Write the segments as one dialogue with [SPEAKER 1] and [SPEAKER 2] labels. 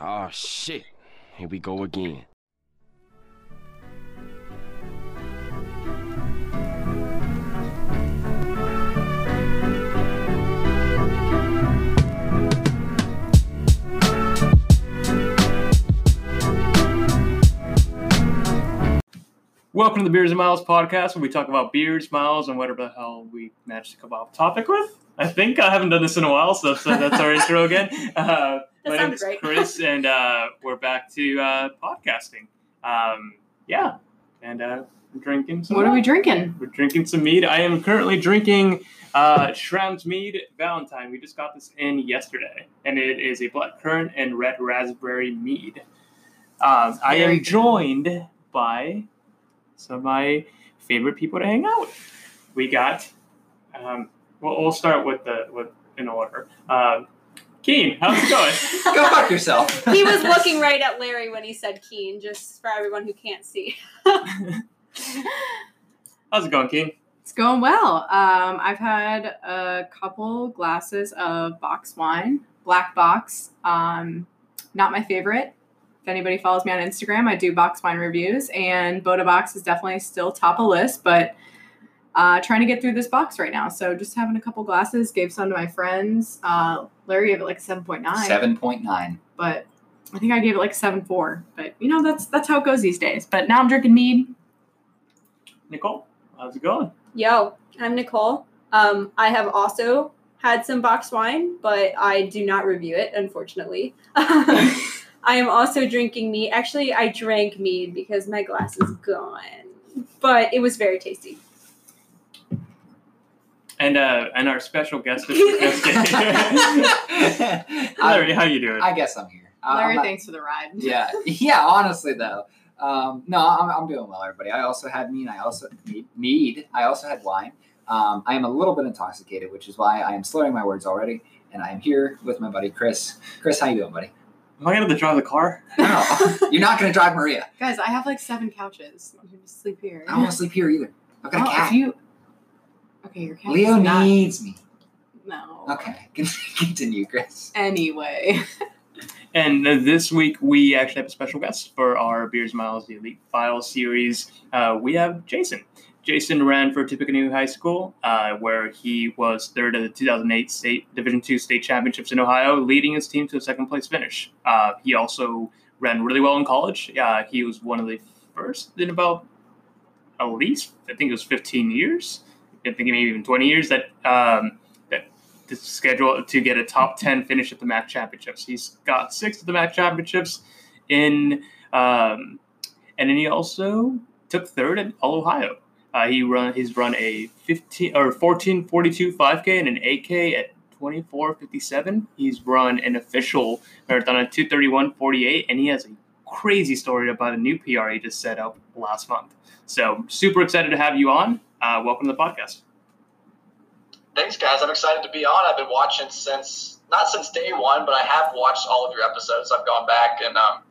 [SPEAKER 1] Oh shit. Here we go again.
[SPEAKER 2] Welcome to the Beers and Miles podcast, where we talk about beers, miles, and whatever the hell we managed to come off topic with. I think I haven't done this in a while, so that's, that's our intro again. Uh, my name is. Chris, and uh, we're back to uh, podcasting. Um, yeah, and uh, we're drinking some.
[SPEAKER 3] What are we drinking?
[SPEAKER 2] We're drinking some mead. I am currently drinking uh, Schramm's Mead Valentine. We just got this in yesterday, and it is a black currant and red raspberry mead. Um, I am joined by some of my favorite people to hang out with. We got, um, well, we'll start with the with in order. Um, Keen, how's it going?
[SPEAKER 4] Go fuck yourself.
[SPEAKER 5] He was looking right at Larry when he said Keen, just for everyone who can't see.
[SPEAKER 2] how's it going, Keen?
[SPEAKER 3] It's going well. Um, I've had a couple glasses of box wine, black box. Um, not my favorite. If anybody follows me on Instagram, I do box wine reviews, and Bota Box is definitely still top of list, but uh, trying to get through this box right now. So just having a couple glasses, gave some to my friends. Uh, Larry gave it like a 7.9,
[SPEAKER 4] Seven point nine.
[SPEAKER 3] but I think I gave it like a 7.4. But you know, that's that's how it goes these days. But now I'm drinking mead.
[SPEAKER 2] Nicole, how's it going?
[SPEAKER 5] Yo, I'm Nicole. Um, I have also had some box wine, but I do not review it, unfortunately. I am also drinking mead. Actually, I drank mead because my glass is gone, but it was very tasty.
[SPEAKER 2] And uh, and our special guest is Larry,
[SPEAKER 4] I,
[SPEAKER 2] how you doing?
[SPEAKER 4] I guess I'm here. Uh,
[SPEAKER 3] Larry,
[SPEAKER 4] I'm not-
[SPEAKER 3] thanks for the ride.
[SPEAKER 4] yeah, yeah. Honestly, though, um, no, I'm, I'm doing well, everybody. I also had mead. I also mead. mead. I also had wine. Um, I am a little bit intoxicated, which is why I am slurring my words already. And I am here with my buddy Chris. Chris, how you doing, buddy?
[SPEAKER 2] Am I gonna have to drive the car?
[SPEAKER 4] No, you're not going to drive Maria.
[SPEAKER 3] Guys, I have like seven couches. I'm gonna sleep here.
[SPEAKER 4] I don't want to sleep here either. I've got
[SPEAKER 3] Oh,
[SPEAKER 4] a cat.
[SPEAKER 3] If you... Okay, your cat
[SPEAKER 4] Leo
[SPEAKER 3] is not...
[SPEAKER 4] needs me.
[SPEAKER 3] No.
[SPEAKER 4] Okay, continue, Chris.
[SPEAKER 3] Anyway.
[SPEAKER 2] And uh, this week we actually have a special guest for our Beers Miles the Elite File series. Uh, we have Jason. Jason ran for Tippecanoe High School, uh, where he was third at the 2008 state Division II state championships in Ohio, leading his team to a second place finish. Uh, he also ran really well in college. Uh, he was one of the first in about at least I think it was 15 years. I think maybe even 20 years that um, that to schedule to get a top 10 finish at the MAC championships. He's got six of the MAC championships in, um, and then he also took third at All Ohio. Uh, he run he's run a 15 or 1442 5K and an 8K at 2457. He's run an official marathon at 231.48, and he has a crazy story about a new PR he just set up last month. So super excited to have you on. Uh, welcome to the podcast.
[SPEAKER 6] Thanks, guys. I'm excited to be on. I've been watching since not since day one, but I have watched all of your episodes. I've gone back and um,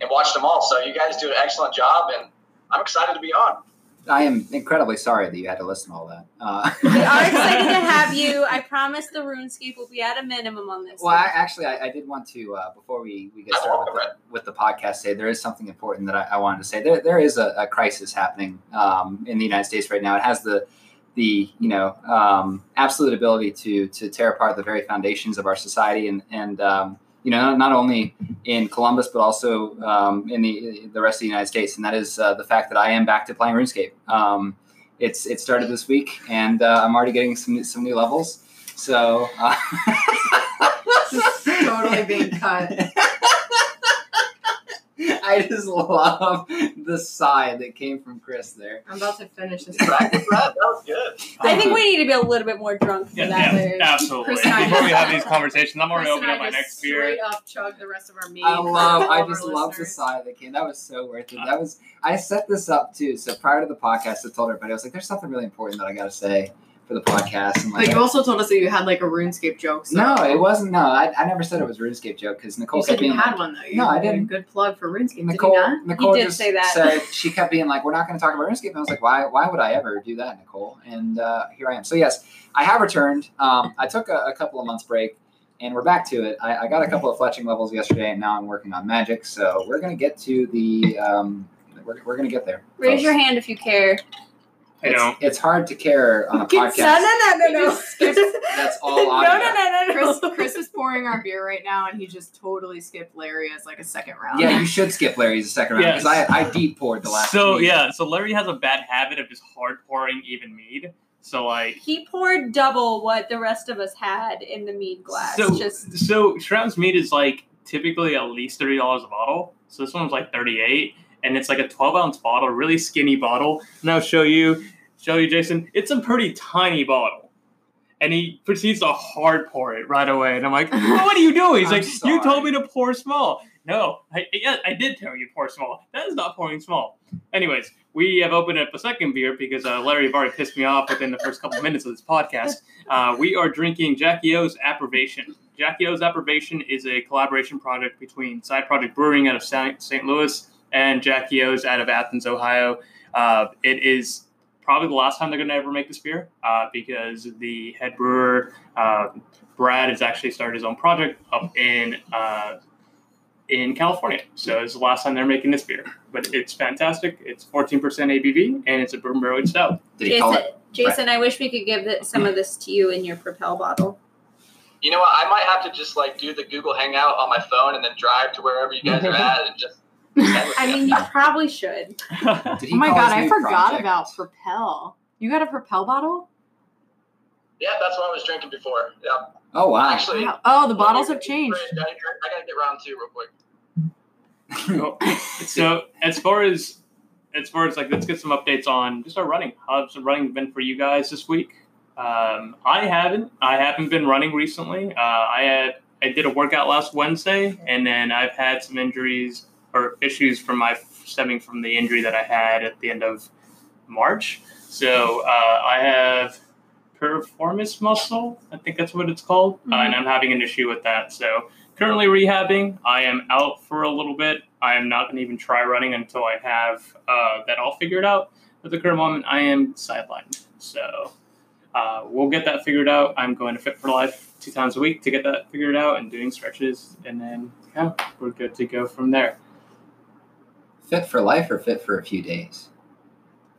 [SPEAKER 6] and watched them all. So you guys do an excellent job, and I'm excited to be on.
[SPEAKER 4] I am incredibly sorry that you had to listen to all that. Uh,
[SPEAKER 5] We are excited to have you. I promise the RuneScape will be at a minimum on this.
[SPEAKER 4] Well, I, actually, I, I did want to uh, before we, we get started with the, with the podcast today. There is something important that I, I wanted to say. There, there is a, a crisis happening um, in the United States right now. It has the the you know um, absolute ability to to tear apart the very foundations of our society and and um, you know not, not only in Columbus but also um, in the the rest of the United States. And that is uh, the fact that I am back to playing RuneScape. Um, it's it started this week, and uh, I'm already getting some some new levels. So. Uh,
[SPEAKER 3] totally being cut.
[SPEAKER 4] I just love the sigh that came from Chris there.
[SPEAKER 3] I'm about to finish this.
[SPEAKER 6] That. That was good.
[SPEAKER 5] I think we need to be a little bit more drunk for
[SPEAKER 2] Yeah,
[SPEAKER 5] that.
[SPEAKER 2] yeah, absolutely.
[SPEAKER 3] Chris
[SPEAKER 2] Before we have these conversations, I'm already
[SPEAKER 3] Chris and
[SPEAKER 2] opening up my next beer.
[SPEAKER 3] Straight up chug the rest of our meat.
[SPEAKER 4] I love. I just love the sigh that came. That was so worth it. Uh, that was. I set this up too. So prior to the podcast, I told everybody I was like, "There's something really important that I got to say for the podcast." And
[SPEAKER 3] But you also told us that you had like a RuneScape joke. So
[SPEAKER 4] no, it wasn't. No, I, I never said it was a RuneScape joke because Nicole
[SPEAKER 3] You
[SPEAKER 4] kept
[SPEAKER 3] said you had
[SPEAKER 4] like,
[SPEAKER 3] one though. You
[SPEAKER 4] No, I
[SPEAKER 3] had a
[SPEAKER 4] didn't.
[SPEAKER 3] Good plug for RuneScape.
[SPEAKER 4] Nicole,
[SPEAKER 3] Did you not?
[SPEAKER 4] Nicole
[SPEAKER 5] He did
[SPEAKER 4] just
[SPEAKER 5] say that.
[SPEAKER 4] said she kept being like, "We're not going to talk about RuneScape." And I was like, "Why? Why would I ever do that, Nicole?" And uh, here I am. So yes, I have returned. Um, I took a, a couple of months break and we're back to it. I, I got a couple of fletching levels yesterday, and now I'm working on magic. So we're gonna get to the. Um, we're, we're gonna get there.
[SPEAKER 5] Raise
[SPEAKER 4] folks.
[SPEAKER 5] your hand if you care.
[SPEAKER 2] I
[SPEAKER 4] It's,
[SPEAKER 2] don't.
[SPEAKER 4] it's hard to care on a
[SPEAKER 5] No,
[SPEAKER 4] podcast.
[SPEAKER 5] no, no, no, no.
[SPEAKER 4] That's all
[SPEAKER 5] no,
[SPEAKER 4] audio.
[SPEAKER 5] no, no, no,
[SPEAKER 3] Chris,
[SPEAKER 5] no.
[SPEAKER 3] Chris is pouring our beer right now, and he just totally skipped Larry as like a second round.
[SPEAKER 4] Yeah, you should skip Larry as a second round because
[SPEAKER 2] Yes.
[SPEAKER 4] I, I deep poured the last.
[SPEAKER 2] So
[SPEAKER 4] mead.
[SPEAKER 2] yeah, so Larry has a bad habit of just hard pouring even mead. So like,
[SPEAKER 5] He poured double what the rest of us had in the mead glass.
[SPEAKER 2] so
[SPEAKER 5] Just
[SPEAKER 2] so Schramm's mead is like typically at least thirty dollars a bottle. So this one was like thirty eight, and it's like a twelve ounce bottle, really skinny bottle. And I'll show you, show you, Jason. It's a pretty tiny bottle. And he proceeds to hard pour it right away, and I'm like, "What are you doing?" He's like, "You told me to pour small." No, I, yeah, I did tell you to pour small. That is not pouring small. Anyways, we have opened up a second beer because uh, Larry already pissed me off within the first couple minutes of this podcast. Uh, we are drinking Jackie O's Approbation. Jackie O's Approbation is a collaboration project between Side Project Brewing out of St. St. Louis and Jackie O's out of Athens, Ohio. Uh, it is probably the last time they're going to ever make this beer uh, because the head brewer, uh, Brad, has actually started his own project up in uh, in California. So it's the last time they're making this beer. But it's fantastic. It's 14% ABV and it's a bourbon barrel stout.
[SPEAKER 4] Did
[SPEAKER 5] Jason,
[SPEAKER 4] it?
[SPEAKER 5] Jason, I wish we could give it, some of this to you in your Propel bottle.
[SPEAKER 6] You know what? I might have to just like do the Google Hangout on my phone and then drive to wherever you guys are at and just. Send with
[SPEAKER 5] I mean, you probably should.
[SPEAKER 3] Oh my god, I forgot
[SPEAKER 4] project?
[SPEAKER 3] about Propel. You got a Propel bottle?
[SPEAKER 6] yeah, that's what I was drinking before. Yeah,
[SPEAKER 4] Oh wow!
[SPEAKER 6] actually.
[SPEAKER 3] Wow. Oh, the bottles have changed.
[SPEAKER 6] I gotta, I gotta get round two real quick.
[SPEAKER 2] so as far as as far as like let's get some updates on just our running how's the running been for you guys this week um, i haven't i haven't been running recently uh, i had i did a workout last wednesday and then i've had some injuries or issues from my stemming from the injury that i had at the end of march so uh, i have piriformis muscle i think that's what it's called uh, and i'm having an issue with that so currently rehabbing. I am out for a little bit. I am not going to even try running until I have uh, that all figured out. At the current moment, I am sidelined. So uh, we'll get that figured out. I'm going to Fit for Life two times a week to get that figured out and doing stretches. And then, yeah, we're good to go from there.
[SPEAKER 4] Fit for life or fit for a few days?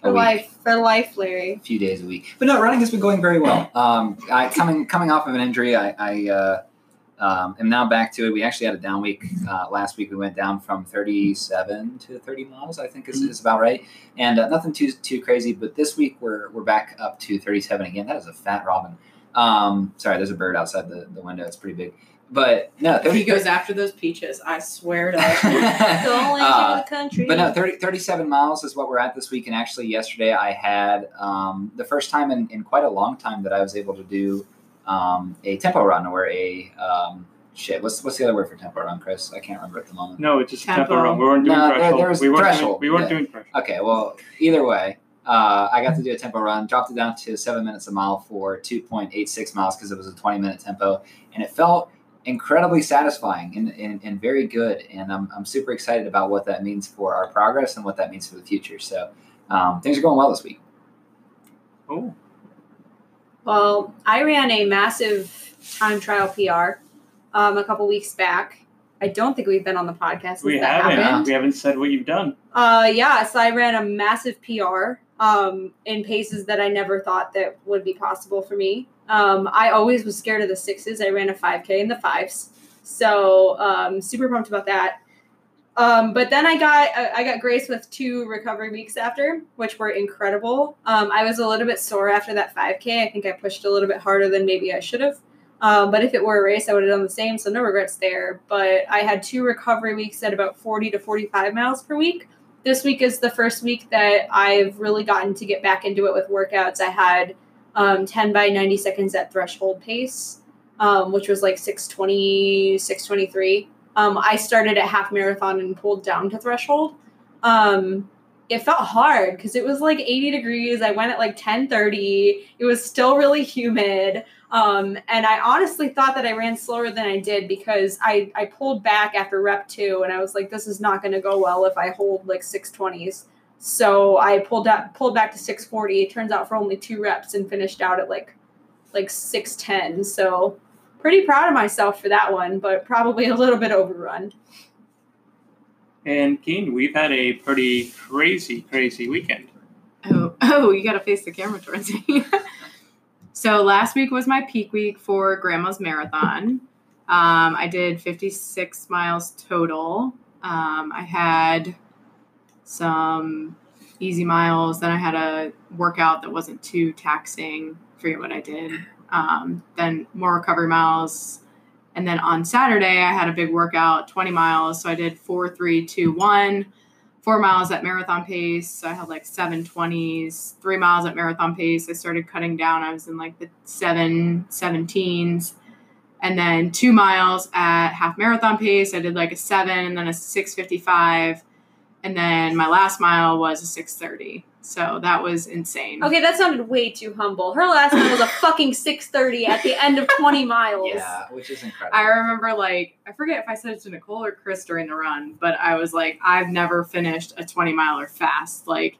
[SPEAKER 5] For
[SPEAKER 4] week.
[SPEAKER 5] life, for life, Larry.
[SPEAKER 4] a few days a week. But no, running has been going very well. Um, I coming coming off of an injury, I, I uh, um, am now back to it. We actually had a down week uh, last week. We went down from 37 to 30 miles, I think is, is about right, and uh, nothing too too crazy. But this week we're we're back up to 37 again. That is a fat robin. Um, sorry, there's a bird outside the, the window. It's pretty big. But no, 30,
[SPEAKER 3] He goes after those peaches. I swear to.
[SPEAKER 5] Going
[SPEAKER 4] Uh,
[SPEAKER 5] to the country.
[SPEAKER 4] but no, 30, 37 miles is what we're at this week. And actually, yesterday I had um, the first time in, in quite a long time that I was able to do um, a tempo run or a um, shit. What's what's the other word for tempo run, Chris? I can't remember at the moment.
[SPEAKER 2] No, it's just
[SPEAKER 3] Tempo.
[SPEAKER 2] tempo run. We weren't doing
[SPEAKER 4] No,
[SPEAKER 2] threshold.
[SPEAKER 4] there was
[SPEAKER 2] we weren't
[SPEAKER 4] threshold,
[SPEAKER 2] Doing, we weren't
[SPEAKER 4] yeah.
[SPEAKER 2] doing threshold.
[SPEAKER 4] Okay, well, either way, uh, I got to do a tempo run, dropped it down to seven minutes a mile for 2.86 miles because it was a 20 minute tempo, and it felt incredibly satisfying and, and, and very good. And I'm, I'm super excited about what that means for our progress and what that means for the future. So um, things are going well this week.
[SPEAKER 2] Oh,
[SPEAKER 5] Well, I ran a massive time trial PR um, a couple weeks back. I don't think we've been on the podcast
[SPEAKER 2] we
[SPEAKER 5] that
[SPEAKER 2] haven't.
[SPEAKER 5] happened.
[SPEAKER 2] We haven't said what you've done.
[SPEAKER 5] Uh, yeah, so I ran a massive PR um, in paces that I never thought that would be possible for me. Um, I always was scared of the sixes. I ran a 5K in the fives, so um, super pumped about that. Um, but then I got I got graced with two recovery weeks after, which were incredible. Um, I was a little bit sore after that 5K. I think I pushed a little bit harder than maybe I should have. Um, but if it were a race, I would have done the same. So no regrets there. But I had two recovery weeks at about 40 to 45 miles per week. This week is the first week that I've really gotten to get back into it with workouts. I had um, 10 by 90 seconds at threshold pace, um, which was like 620, 623. Um, I started at half marathon and pulled down to threshold. Um, it felt hard because it was like 80 degrees. I went at like 1030. It was still really humid. Um, and I honestly thought that I ran slower than I did because I, I pulled back after rep two and I was like, this is not going to go well if I hold like 620s. So I pulled out, pulled back to 640. It turns out for only two reps and finished out at like, like 610. So pretty proud of myself for that one, but probably a little bit overrun.
[SPEAKER 2] And Keen, we've had a pretty crazy, crazy weekend.
[SPEAKER 3] Oh, oh, you got to face the camera towards me. so last week was my peak week for Grandma's Marathon. Um, I did 56 miles total. Um, I had some easy miles. Then I had a workout that wasn't too taxing. Forget what I did. Um, then more recovery miles. And then on Saturday, I had a big workout, 20 miles. So I did four, three, two, one four miles at marathon pace. So I had like seven twenties, three miles at marathon pace. I started cutting down. I was in like the seven, 17s. And then two miles at half marathon pace. I did like a seven and then a 655. And then my last mile was a 630. So that was insane.
[SPEAKER 5] Okay, that sounded way too humble. Her last one was a fucking 6:30 at the end of 20 miles.
[SPEAKER 4] Yeah, which is incredible.
[SPEAKER 3] I remember like I forget if I said it to Nicole or Chris during the run, but I was like, I've never finished a 20 miler fast. Like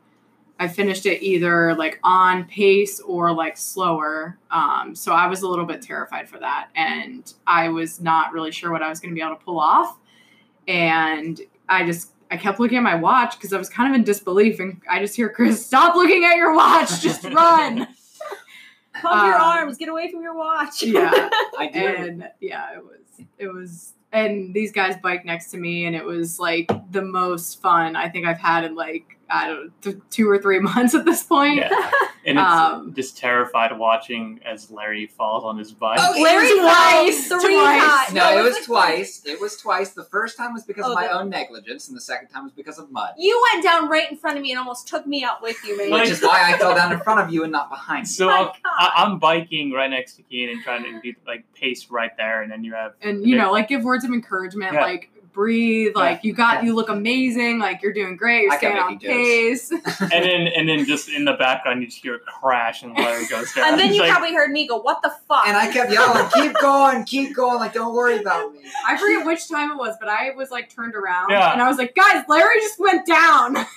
[SPEAKER 3] I finished it either like on pace or like slower. Um, so I was a little bit terrified for that. And I was not really sure what I was gonna be able to pull off. And I just I kept looking at my watch because I was kind of in disbelief, and I just hear Chris, "Stop looking at your watch, just run."
[SPEAKER 5] Pump your
[SPEAKER 3] Um,
[SPEAKER 5] arms, get away from your watch.
[SPEAKER 3] yeah,
[SPEAKER 4] I did.
[SPEAKER 3] and yeah, it was it was, and these guys biked next to me, and it was like the most fun I think I've had in like I don't know, th- two or three months at this point.
[SPEAKER 2] Yeah. And it's
[SPEAKER 3] Um,
[SPEAKER 2] just terrified watching as Larry falls on his bike.
[SPEAKER 4] Oh,
[SPEAKER 5] Larry
[SPEAKER 4] It
[SPEAKER 5] twice,
[SPEAKER 3] twice.
[SPEAKER 5] three
[SPEAKER 3] Twice.
[SPEAKER 5] times.
[SPEAKER 4] No, it was
[SPEAKER 5] like-
[SPEAKER 4] twice. It was twice. The first time was because
[SPEAKER 5] Oh,
[SPEAKER 4] of my
[SPEAKER 5] the-
[SPEAKER 4] own negligence, and the second time was because of mud.
[SPEAKER 5] You went down right in front of me and almost took me out with you, man.
[SPEAKER 4] Which is why I fell down in front of you and not behind you.
[SPEAKER 2] So I'm, I, I'm biking right next to Keen and trying to do like pace right there, and then you have
[SPEAKER 3] and you know, like give words of encouragement,
[SPEAKER 2] Yeah.
[SPEAKER 3] like breathe, like you got, you look amazing, like you're doing great, you're
[SPEAKER 4] I
[SPEAKER 3] staying on pace.
[SPEAKER 2] and then and then just in the background you just hear a crash and Larry goes down.
[SPEAKER 5] and then you
[SPEAKER 2] like,
[SPEAKER 5] probably heard me go, "What the fuck?"
[SPEAKER 4] and I kept yelling, "Keep going, keep going! Like, don't worry about me."
[SPEAKER 3] I forget which time it was, but I was like turned around
[SPEAKER 2] Yeah.
[SPEAKER 3] and I was like, guys, Larry just went down.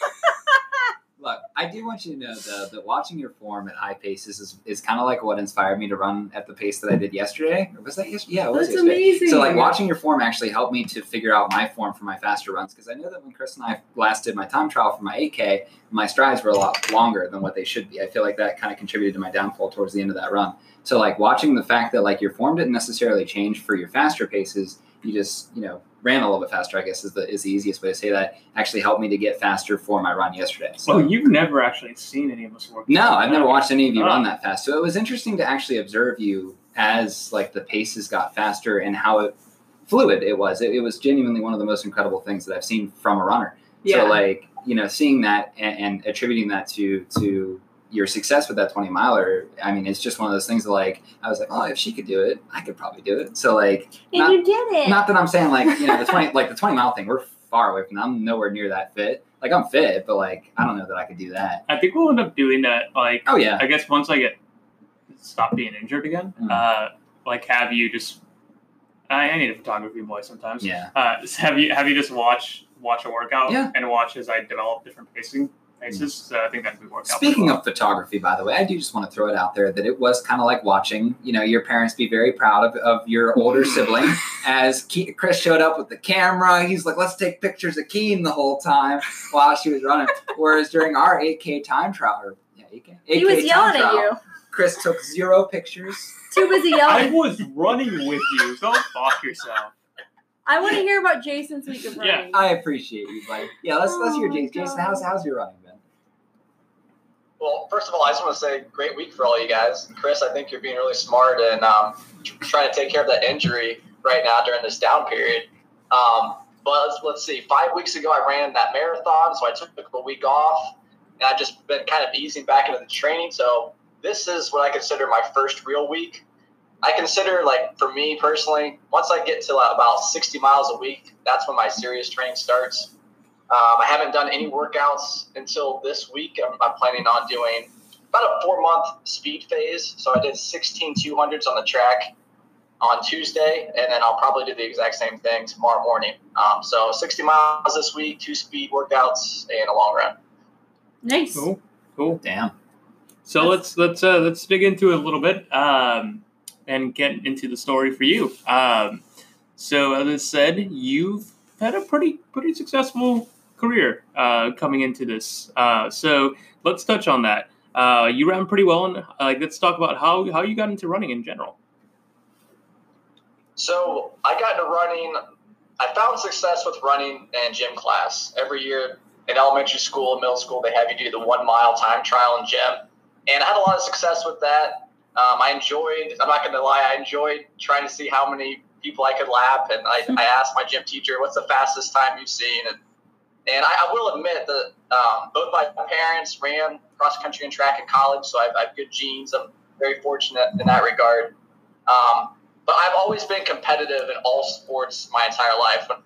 [SPEAKER 4] Look, I do want you to know though that watching your form at high paces is, is kind of like what inspired me to run at the pace that I did yesterday. Or was that yesterday? Yeah, it was
[SPEAKER 3] That's
[SPEAKER 4] yesterday.
[SPEAKER 3] amazing.
[SPEAKER 4] So like watching your form actually helped me to figure out my form for my faster runs because I know that when Chris and I last did my time trial for my 8K, my strides were a lot longer than what they should be. I feel like that kind of contributed to my downfall towards the end of that run. So like watching the fact that like your form didn't necessarily change for your faster paces, you just you know ran a little bit faster. I guess is the is the easiest way to say that. Actually helped me to get faster for my run yesterday. So.
[SPEAKER 2] "Oh, you've never actually seen any of us work."
[SPEAKER 4] No, I've never watched any of you
[SPEAKER 2] Oh.
[SPEAKER 4] run that fast. So it was interesting to actually observe you as like the paces got faster and how it fluid it was. It, it was genuinely one of the most incredible things that I've seen from a runner.
[SPEAKER 3] yeah.
[SPEAKER 4] So like you know, seeing that and, and attributing that to to your success with that 20 miler, I mean, it's just one of those things that like I was like, oh, if she could do it, I could probably do it. So like,
[SPEAKER 5] and
[SPEAKER 4] not,
[SPEAKER 5] you did it.
[SPEAKER 4] not that I'm saying like you know the 20 like the 20 mile thing, we're far away from that. I'm nowhere near that fit. Like I'm fit, but like I don't know that I could do that.
[SPEAKER 2] I think we'll end up doing that. Like,
[SPEAKER 4] Oh yeah,
[SPEAKER 2] I guess once I get stop being injured again,
[SPEAKER 4] Mm.
[SPEAKER 2] uh, like have you just. I, I need a photography boy sometimes.
[SPEAKER 4] yeah.
[SPEAKER 2] Uh, have you have you just watch watch a workout
[SPEAKER 4] Yeah.
[SPEAKER 2] and watch as I develop different pacing paces? Hmm. So uh, I think that could work out.
[SPEAKER 4] Speaking
[SPEAKER 2] pretty
[SPEAKER 4] of photography, by the way, I do just want to throw it out there that it was kind of like watching, you know, your parents be very proud of, of your older sibling. As Ke- Chris showed up with the camera, he's like, "Let's take pictures of Keen the whole time while she was running." Whereas during our 8K time trial, or yeah, 8K, 8K
[SPEAKER 5] he was
[SPEAKER 4] time
[SPEAKER 5] yelling at you.
[SPEAKER 4] Chris took zero pictures.
[SPEAKER 5] Too busy
[SPEAKER 2] well. I was running with you. Go fuck yourself.
[SPEAKER 5] I want to hear about Jason's week of running. Yeah.
[SPEAKER 4] I appreciate you, buddy. Yeah, let's let's hear
[SPEAKER 5] Oh my
[SPEAKER 4] Jason. Jason, how's how's your running been?
[SPEAKER 6] Well, first of all, I just want to say great week for all you guys. Chris, I think you're being really smart and um, trying to take care of that injury right now during this down period. Um, but let's, let's see. Five weeks ago, I ran that marathon, so I took a week off, and I've just been kind of easing back into the training. So this is what I consider my first real week. I consider, like, for me personally, once I get to about 60 miles a week, that's when my serious training starts. Um, I haven't done any workouts until this week. I'm, I'm planning on doing about a four month speed phase. So I did 16 200s on the track on Tuesday, and then I'll probably do the exact same thing tomorrow morning. Um, so 60 miles this week, two speed workouts, and a long run.
[SPEAKER 5] Nice.
[SPEAKER 2] Cool. Cool.
[SPEAKER 4] Damn.
[SPEAKER 2] So let's let's uh, let's dig into it a little bit. Um, and get into the story for you. Um, so, as I said, you've had a pretty pretty successful career uh, coming into this. Uh, so let's touch on that. Uh, you ran pretty well, and uh, let's talk about how how you got into running in general.
[SPEAKER 6] So I got into running. I found success with running and gym class. Every year in elementary school and middle school, they have you do the one mile time trial in gym, and I had a lot of success with that. Um, I enjoyed. I'm not going to lie. I enjoyed trying to see how many people I could lap, and I, I asked my gym teacher, "What's the fastest time you've seen?" and and I, I will admit that um, both my parents ran cross country and track in college, so I have, I have good genes. I'm very fortunate in that regard. Um, but I've always been competitive in all sports my entire life. When,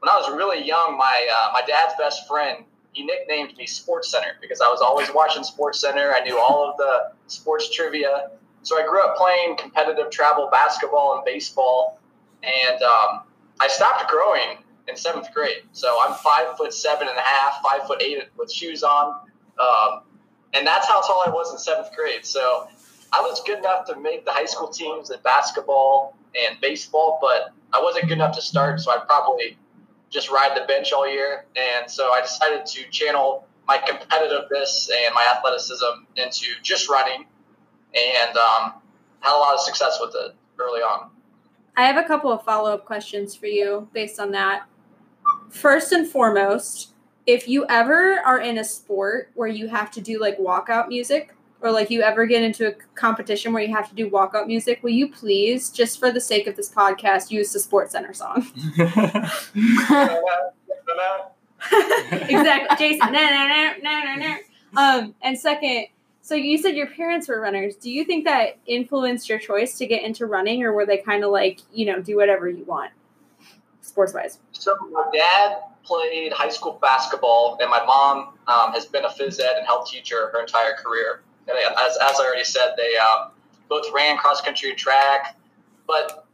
[SPEAKER 6] when I was really young, my uh, my dad's best friend he nicknamed me Sports Center because I was always watching Sports Center. I knew all of the sports trivia. So I grew up playing competitive travel basketball and baseball, and um, I stopped growing in seventh grade. So I'm five foot seven and a half, five foot eight with shoes on, um, and that's how tall I was in seventh grade. So I was good enough to make the high school teams in basketball and baseball, but I wasn't good enough to start. So I'd probably just ride the bench all year. And so I decided to channel my competitiveness and my athleticism into just running, and um, had a lot of success with it early on.
[SPEAKER 5] I have a couple of follow up questions for you based on that. First and foremost, if you ever are in a sport where you have to do like walkout music, or like you ever get into a competition where you have to do walkout music, will you please, just for the sake of this podcast, use the Sports Center song? exactly, Jason. No, no, no, no, no, no. Um, and second, so you said your parents were runners. Do you think that influenced your choice to get into running, or were they kind of like, you know, do whatever you want, sports wise?
[SPEAKER 6] So my dad played high school basketball, and my mom um, has been a phys ed and health teacher her entire career. And as, as I already said, they um, both ran cross country track, but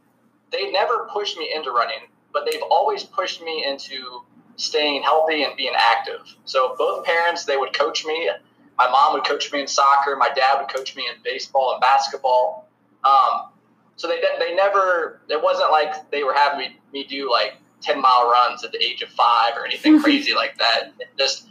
[SPEAKER 6] they never pushed me into running. But they've always pushed me into staying healthy and being active. So both parents, they would coach me. My mom would coach me in soccer. My dad would coach me in baseball and basketball. Um, so they they never. It wasn't like they were having me, me do like ten mile runs at the age of five or anything crazy like that. It just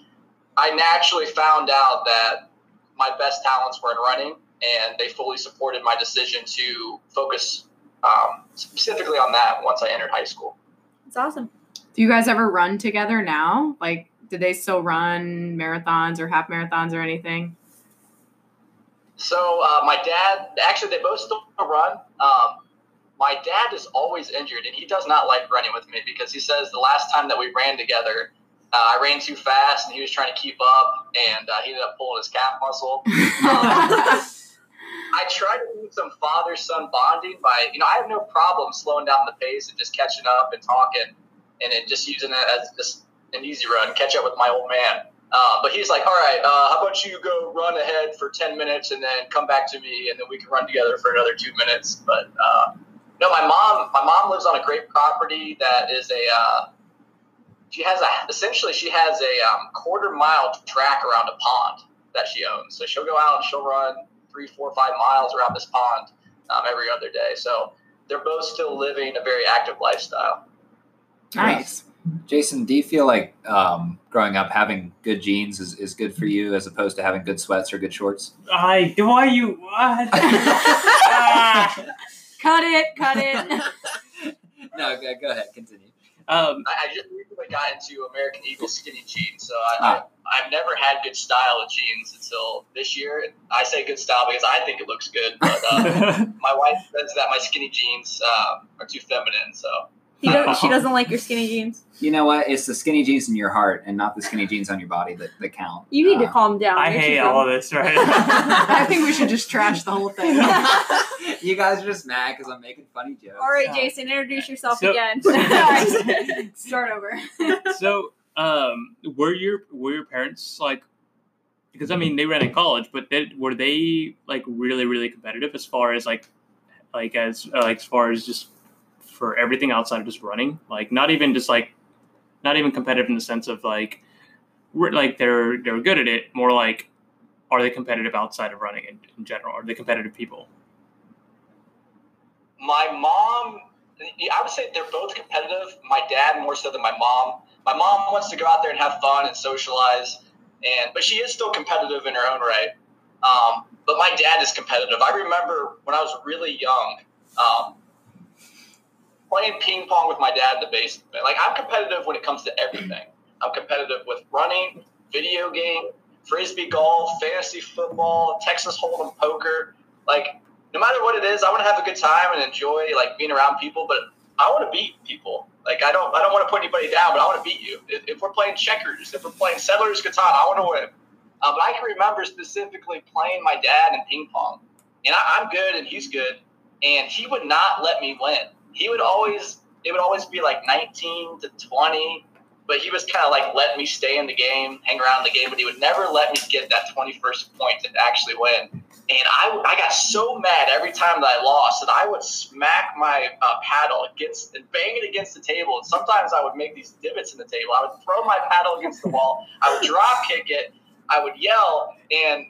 [SPEAKER 6] I naturally found out that my best talents were in running, and they fully supported my decision to focus um, specifically on that once I entered high school.
[SPEAKER 5] It's awesome.
[SPEAKER 3] Do you guys ever run together now? Like, do they still run marathons or half marathons or anything?
[SPEAKER 6] So uh, my dad, actually, they both still run. Um, my dad is always injured, and he does not like running with me because he says the last time that we ran together, uh, I ran too fast, and he was trying to keep up, and uh, he ended up pulling his calf muscle. Um, I try to do some father son bonding by, you know, I have no problem slowing down the pace and just catching up and talking, and then just using it as just an easy run, catch up with my old man. Uh, but he's like, all right, uh, how about you go run ahead for 10 minutes and then come back to me and then we can run together for another two minutes. But uh, no, my mom, my mom lives on a great property that is a, uh, she has a, essentially she has a um, quarter mile track around a pond that she owns. So she'll go out and she'll run three, four, five miles around this pond um, every other day. So they're both still living a very active lifestyle.
[SPEAKER 3] Nice.
[SPEAKER 4] Jason, do you feel like um, growing up having good jeans is, is good for you as opposed to having good sweats or good shorts?
[SPEAKER 2] I do. why you what? Ah.
[SPEAKER 5] Cut it, cut it.
[SPEAKER 4] no, go, go ahead, continue.
[SPEAKER 6] Um, I, I, just recently got into American Eagle skinny jeans, so I, ah. I, have never had good style of jeans until this year. I say good style because I think it looks good, but uh, my wife says that my skinny jeans uh, are too feminine, so
[SPEAKER 5] does, she doesn't like your skinny jeans.
[SPEAKER 4] You know what? It's the skinny jeans in your heart and not the skinny jeans on your body that, that count.
[SPEAKER 5] You need uh, to calm down.
[SPEAKER 2] I hate all of this, right?
[SPEAKER 3] I think we should just trash the whole thing.
[SPEAKER 4] you guys are just mad because I'm making funny jokes.
[SPEAKER 5] All right, Jason, introduce yourself so, again.
[SPEAKER 3] Start over.
[SPEAKER 2] so, um, were your were your parents like? Because I mean, they ran in college, but they, were they like really really competitive as far as like, like as uh, like as far as just for everything outside of just running. Like not even just like not even competitive in the sense of like like they're they're good at it. More like are they competitive outside of running in, in general? Are they competitive people?
[SPEAKER 6] my mom, I would say they're both competitive. My dad more so than my mom. My mom wants to go out there and have fun and socialize, and but she is still competitive in her own right. Um, but my dad is competitive. I remember when I was really young, um, playing ping pong with my dad in the basement. Like I'm competitive when it comes to everything. I'm competitive with running, video game, frisbee golf, fantasy football, Texas Hold'em poker. Like no matter what it is, I want to have a good time and enjoy like being around people. But I want to beat people. Like I don't, I don't want to put anybody down, but I want to beat you. If, if we're playing checkers, if we're playing Settlers Catan, I want to win. Uh, but I can remember specifically playing my dad in ping pong, and I, I'm good and he's good, and he would not let me win. He would always, it would always be like 19 to 20, but he was kind of like letting me stay in the game, hang around the game, but he would never let me get that 21st point to actually win. And I, I got so mad every time that I lost that I would smack my uh, paddle against and bang it against the table. And sometimes I would make these divots in the table. I would throw my paddle against the wall. I would drop kick it. I would yell. And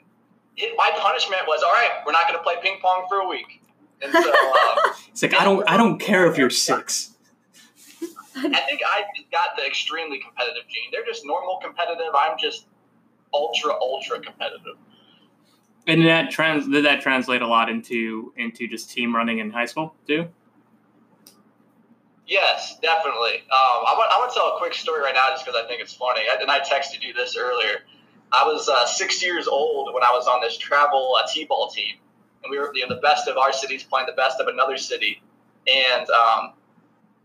[SPEAKER 6] it, my punishment was, all right, we're not going to play ping pong for a week. And so um,
[SPEAKER 2] It's like I don't I don't care if you're six.
[SPEAKER 6] I think I got the extremely competitive gene. They're just normal competitive. I'm just ultra, ultra competitive.
[SPEAKER 2] And did that trans did that translate a lot into into just team running in high school too?
[SPEAKER 6] Yes, definitely. Um, I want I want to tell a quick story right now just because I think it's funny. I, and I texted you this earlier. I was uh, six years old when I was on this travel uh, t-ball team, and we were you know, the best of our cities playing the best of another city, and um,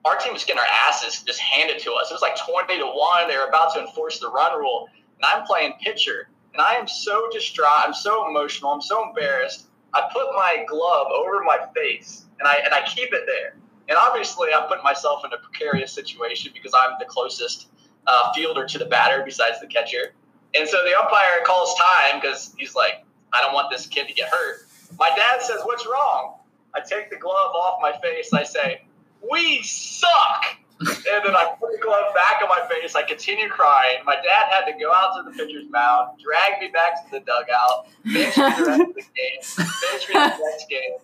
[SPEAKER 6] our team was getting our asses just handed to us. It was like twenty to one. They were about to enforce the run rule, and I'm playing pitcher, and I am so distraught. I'm so emotional. I'm so embarrassed. I put my glove over my face, and I and I keep it there. And obviously, I'm putting myself in a precarious situation because I'm the closest uh, fielder to the batter besides the catcher. And so the umpire calls time because he's like, I don't want this kid to get hurt. My dad says, What's wrong? I take the glove off my face. I say, We suck. And then I put the glove back on my face. I continue crying. My dad had to go out to the pitcher's mound, drag me back to the dugout, bench me the rest of the game, bench me the next game.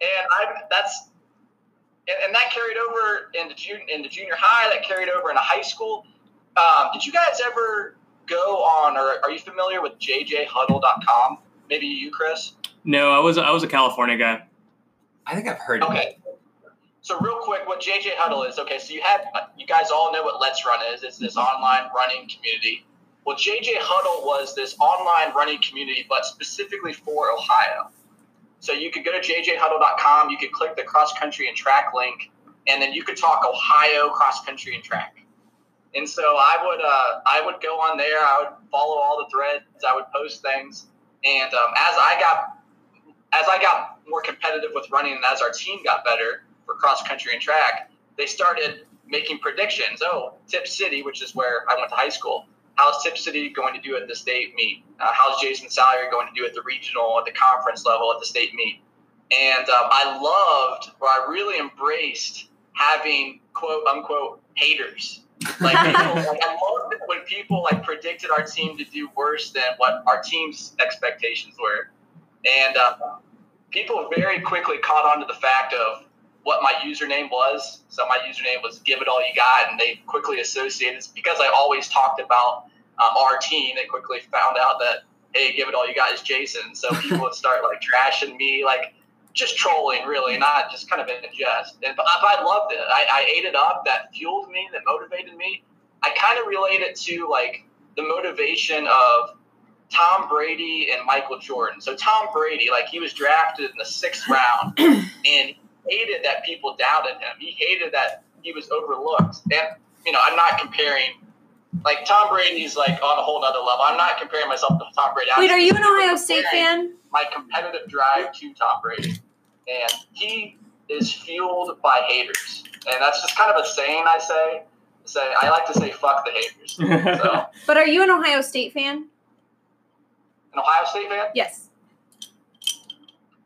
[SPEAKER 6] And I that's and, and that carried over into junior into junior high. That carried over into high school. Um, did you guys ever go on, or are you familiar with jjhuddle.com? Maybe you, Chris.
[SPEAKER 2] No, I was I was a California guy.
[SPEAKER 4] I think I've heard of it.
[SPEAKER 6] So real quick, what JJ Huddle is? Okay, so you had you guys all know what Let's Run is. It's this online running community. Well, JJ Huddle was this online running community, but specifically for Ohio. So you could go to jjhuddle.com. You could click the cross country and track link, and then you could talk Ohio cross country and track. And so I would uh, I would go on there. I would follow all the threads. I would post things, and um, as I got as I got more competitive with running, and as our team got better for cross country and track, they started making predictions. Oh, Tipp City, which is where I went to high school. How's Tipp City going to do at the state meet? Uh, how's Jason Salyer going to do at the regional, at the conference level, at the state meet? And um, I loved, or I really embraced having quote unquote haters. Like, people, like I loved it when people like predicted our team to do worse than what our team's expectations were, and uh, people very quickly caught on to the fact of what my username was. So my username was "Give It All You Got," and they quickly associated because I always talked about um, our team. They quickly found out that hey, "Give It All You Got" is Jason. So people would start like trashing me, like just trolling, really, not just kind of in jest. And but I, loved it. I, I ate it up. That fueled me. That motivated me. I kind of relate it to like the motivation of Tom Brady and Michael Jordan. So Tom Brady, like he was drafted in the sixth round, and hated that people doubted him. He hated that he was overlooked. And you know, I'm not comparing. Like Tom Brady's like on a whole nother level. I'm not comparing myself to Tom Brady. I'm
[SPEAKER 5] Wait, are you an Ohio State fan?
[SPEAKER 6] My competitive drive to Tom Brady, and he is fueled by haters, and that's just kind of a saying I say. Say I like to say "fuck the haters." So,
[SPEAKER 5] But are you an Ohio State fan?
[SPEAKER 6] An Ohio State fan.
[SPEAKER 5] Yes.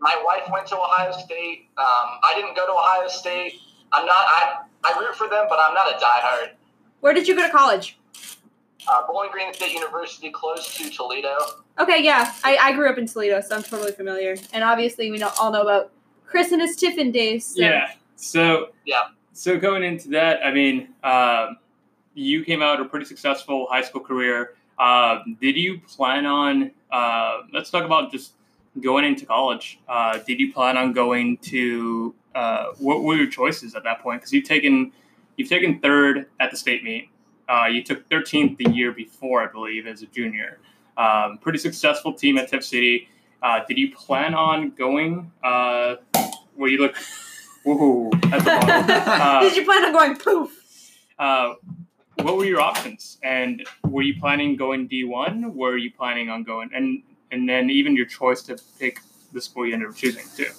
[SPEAKER 6] my wife went to Ohio State. Um, I didn't go to Ohio State. I'm not. I I root for them, but I'm not a diehard.
[SPEAKER 5] Where did you go to college?
[SPEAKER 6] Uh, Bowling Green State University, close to Toledo.
[SPEAKER 5] Okay, yeah, I, I grew up in Toledo, so I'm totally familiar. And obviously, we know, all know about Chris and his Tiffin days. So.
[SPEAKER 2] Yeah. So
[SPEAKER 6] Yeah.
[SPEAKER 2] So going into that, I mean, um, you came out a pretty successful high school career. Um, did you plan on? Uh, let's talk about just going into college. Uh, did you plan on going to? Uh, what were your choices at that point? Because you've taken you've taken third at the state meet. Uh, you took 13th the year before, I believe, as a junior. Um, pretty successful team at Tipp City. Uh, did you plan on going? Uh, well, you look. Woohoo! At the bottom. Uh,
[SPEAKER 5] Did you plan on going poof?
[SPEAKER 2] What were your options? And were you planning going D one? Were you planning on going and and then even your choice to pick the school you ended up choosing too?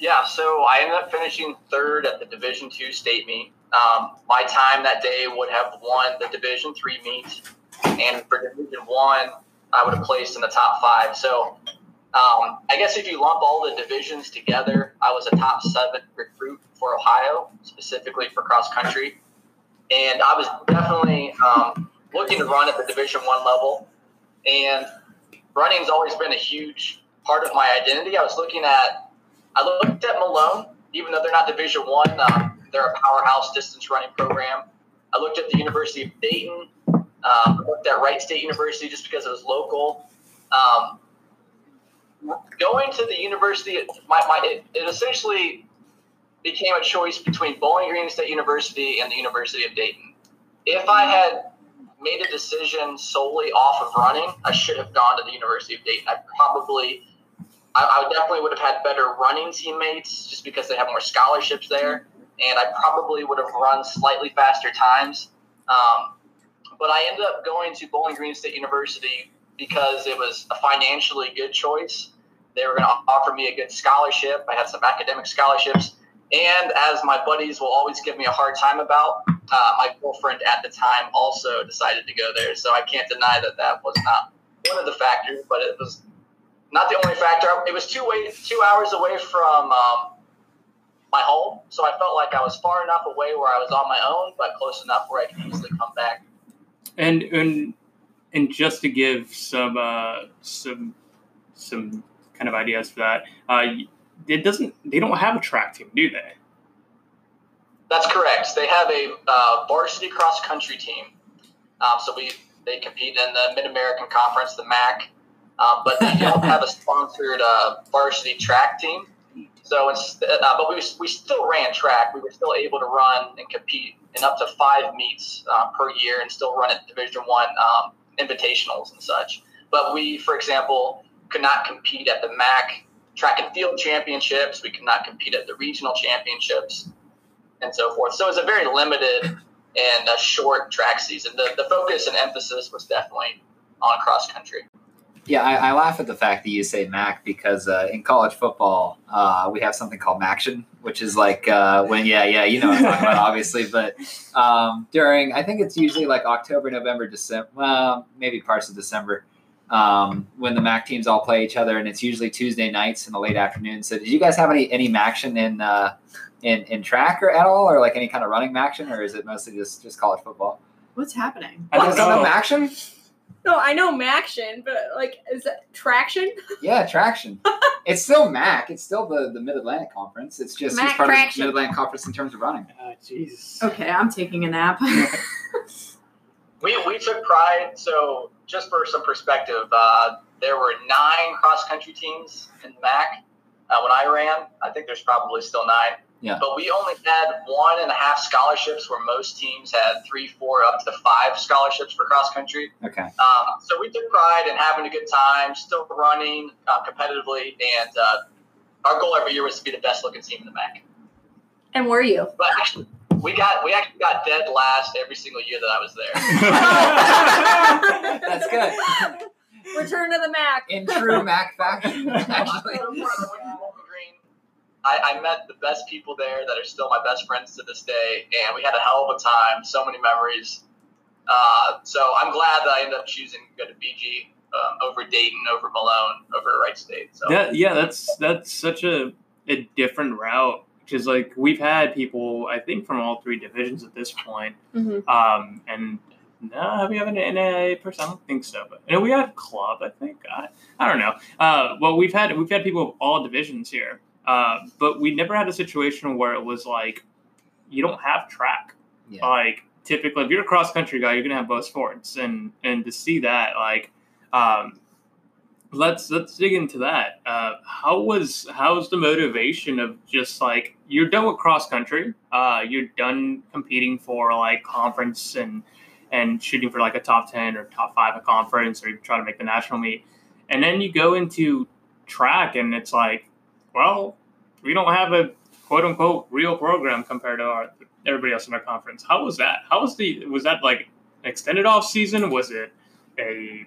[SPEAKER 6] Yeah, so I ended up finishing third at the Division two state meet. Um, my time that day would have won the Division three meet, and for Division one, I would have placed in the top five. So um, I guess if you lump all the divisions together, I was a top seven recruit for Ohio, specifically for cross country, and I was definitely um, looking to run at the Division one level. And running's always been a huge part of my identity. I was looking at I looked at Malone, even though they're not Division One, um, they're a powerhouse distance running program. I looked at the University of Dayton. Um, I looked at Wright State University just because it was local. Um, going to the university, my, my it, it essentially became a choice between Bowling Green State University and the University of Dayton. If I had made a decision solely off of running, I should have gone to the University of Dayton. I probably I, I definitely would have had better running teammates just because they have more scholarships there, and I probably would have run slightly faster times. Um, but I ended up going to Bowling Green State University because it was a financially good choice. They were going to offer me a good scholarship. I had some academic scholarships. And as my buddies will always give me a hard time about, uh, my girlfriend at the time also decided to go there. So I can't deny that that was not one of the factors, but it was not the only factor. It was two way, two hours away from um, my home, so I felt like I was far enough away where I was on my own, but close enough where I could easily come back.
[SPEAKER 2] And and and just to give some uh, some some kind of ideas for that, uh, it doesn't they don't have a track team, do they?
[SPEAKER 6] That's correct. They have a uh, varsity cross country team. Um, so we they compete in the Mid American Conference, the MAC, um, but they don't have a sponsored uh, varsity track team. So, it's, uh, but we, we still ran track. We were still able to run and compete in up to five meets uh, per year, and still run at Division One um, invitationals and such. But we, for example, could not compete at the MAC track and field championships. We could not compete at the regional championships, and so forth. So it was a very limited and a short track season. The, the focus and emphasis was definitely on cross country.
[SPEAKER 4] Yeah, I, I laugh at the fact that you say MAC because uh, in college football uh, we have something called MACtion, which is like uh, when yeah yeah you know what I'm talking about obviously, but um, during I think it's usually like October, November, December, well maybe parts of December um, when the MAC teams all play each other, and it's usually Tuesday nights in the late afternoon. So did you guys have any any MACtion in uh, in in track or at all, or like any kind of running action, or is it mostly just just college football?
[SPEAKER 3] What's happening?
[SPEAKER 2] I
[SPEAKER 4] What,
[SPEAKER 2] don't
[SPEAKER 4] don't know
[SPEAKER 2] know.
[SPEAKER 4] MACtion?
[SPEAKER 5] No, I know Maction, but like, is that traction?
[SPEAKER 4] Yeah, traction. it's still MAC. It's still the, the Mid Atlantic Conference. It's just
[SPEAKER 5] Mac
[SPEAKER 4] it's part
[SPEAKER 5] traction.
[SPEAKER 4] of the Mid Atlantic Conference in terms of running.
[SPEAKER 2] Oh, Jesus.
[SPEAKER 3] Okay, I'm taking a nap.
[SPEAKER 6] We, we took pride. So, just for some perspective, uh, there were nine cross country teams in the MAC uh, when I ran. I think there's probably still nine.
[SPEAKER 4] Yeah.
[SPEAKER 6] But we only had one and a half scholarships, where most teams had three, four, up to five scholarships for cross country.
[SPEAKER 4] Okay.
[SPEAKER 6] Um, so we took pride in having a good time, still running uh, competitively, and uh, our goal every year was to be the best looking team in the MAC.
[SPEAKER 5] And were you?
[SPEAKER 6] But actually, we got we actually got dead last every single year that I was there.
[SPEAKER 4] That's good.
[SPEAKER 5] Return to the Mac.
[SPEAKER 4] In true Mac fashion, actually.
[SPEAKER 6] I, I met the best people there that are still my best friends to this day, and we had a hell of a time. So many memories. Uh, so I'm glad that I ended up choosing to go to BG um, over Dayton, over Malone, over Wright State. So
[SPEAKER 2] That yeah, that's that's such a a different route. Because like we've had people, I think from all three divisions at this point,
[SPEAKER 5] Mhm.
[SPEAKER 2] um, and No, have we have an NAIA person? I don't think so. But and we had club, I think. I, I don't know. Uh, well, we've had we've had people of all divisions here, uh, but we never had a situation where it was like you don't have track.
[SPEAKER 4] Yeah.
[SPEAKER 2] Like typically, if you're a cross country guy, you're gonna have both sports, and and to see that, like, um, let's let's dig into that. Uh, how was how's the motivation of just like you're done with cross country, uh, you're done competing for like conference and and shooting for like a top ten or top five a conference, or you try to make the national meet, and then you go into track, and it's like, well, we don't have a quote unquote real program compared to our everybody else in our conference. How was that? How was the was that like extended off season? Was it a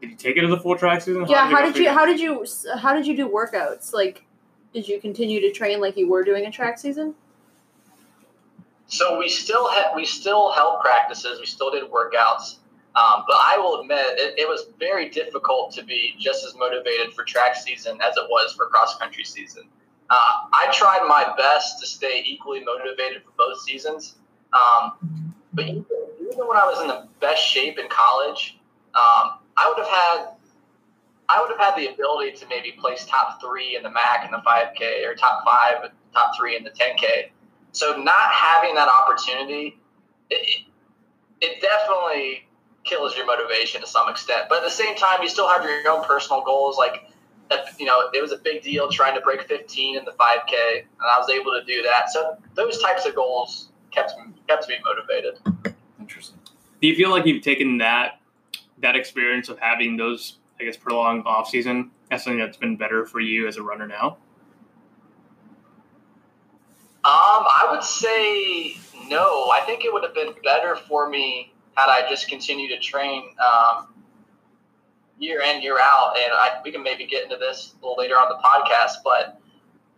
[SPEAKER 2] did you take it as a full track season?
[SPEAKER 5] Yeah, how
[SPEAKER 2] it
[SPEAKER 5] did you how did you how did you do workouts? Like did you continue to train like you were doing a track season?
[SPEAKER 6] So we still had we still held practices. We still did workouts. Um, but I will admit, it, it was very difficult to be just as motivated for track season as it was for cross country season. Uh, I tried my best to stay equally motivated for both seasons. Um, but even, even when I was in the best shape in college, um, I would have had I would have had the ability to maybe place top three in the MAC in the 5K or top five, top three in the 10K. So not having that opportunity, it, it definitely kills your motivation to some extent. But at the same time, you still have your own personal goals. Like, you know, it was a big deal trying to break 15 in the 5K, and I was able to do that. So those types of goals kept kept me motivated.
[SPEAKER 4] Interesting.
[SPEAKER 2] Do you feel like you've taken that that experience of having those, I guess, prolonged off season as something that's been better for you as a runner now?
[SPEAKER 6] Um, I would say no. I think it would have been better for me had I just continued to train um, year in year out. And I, we can maybe get into this a little later on the podcast. But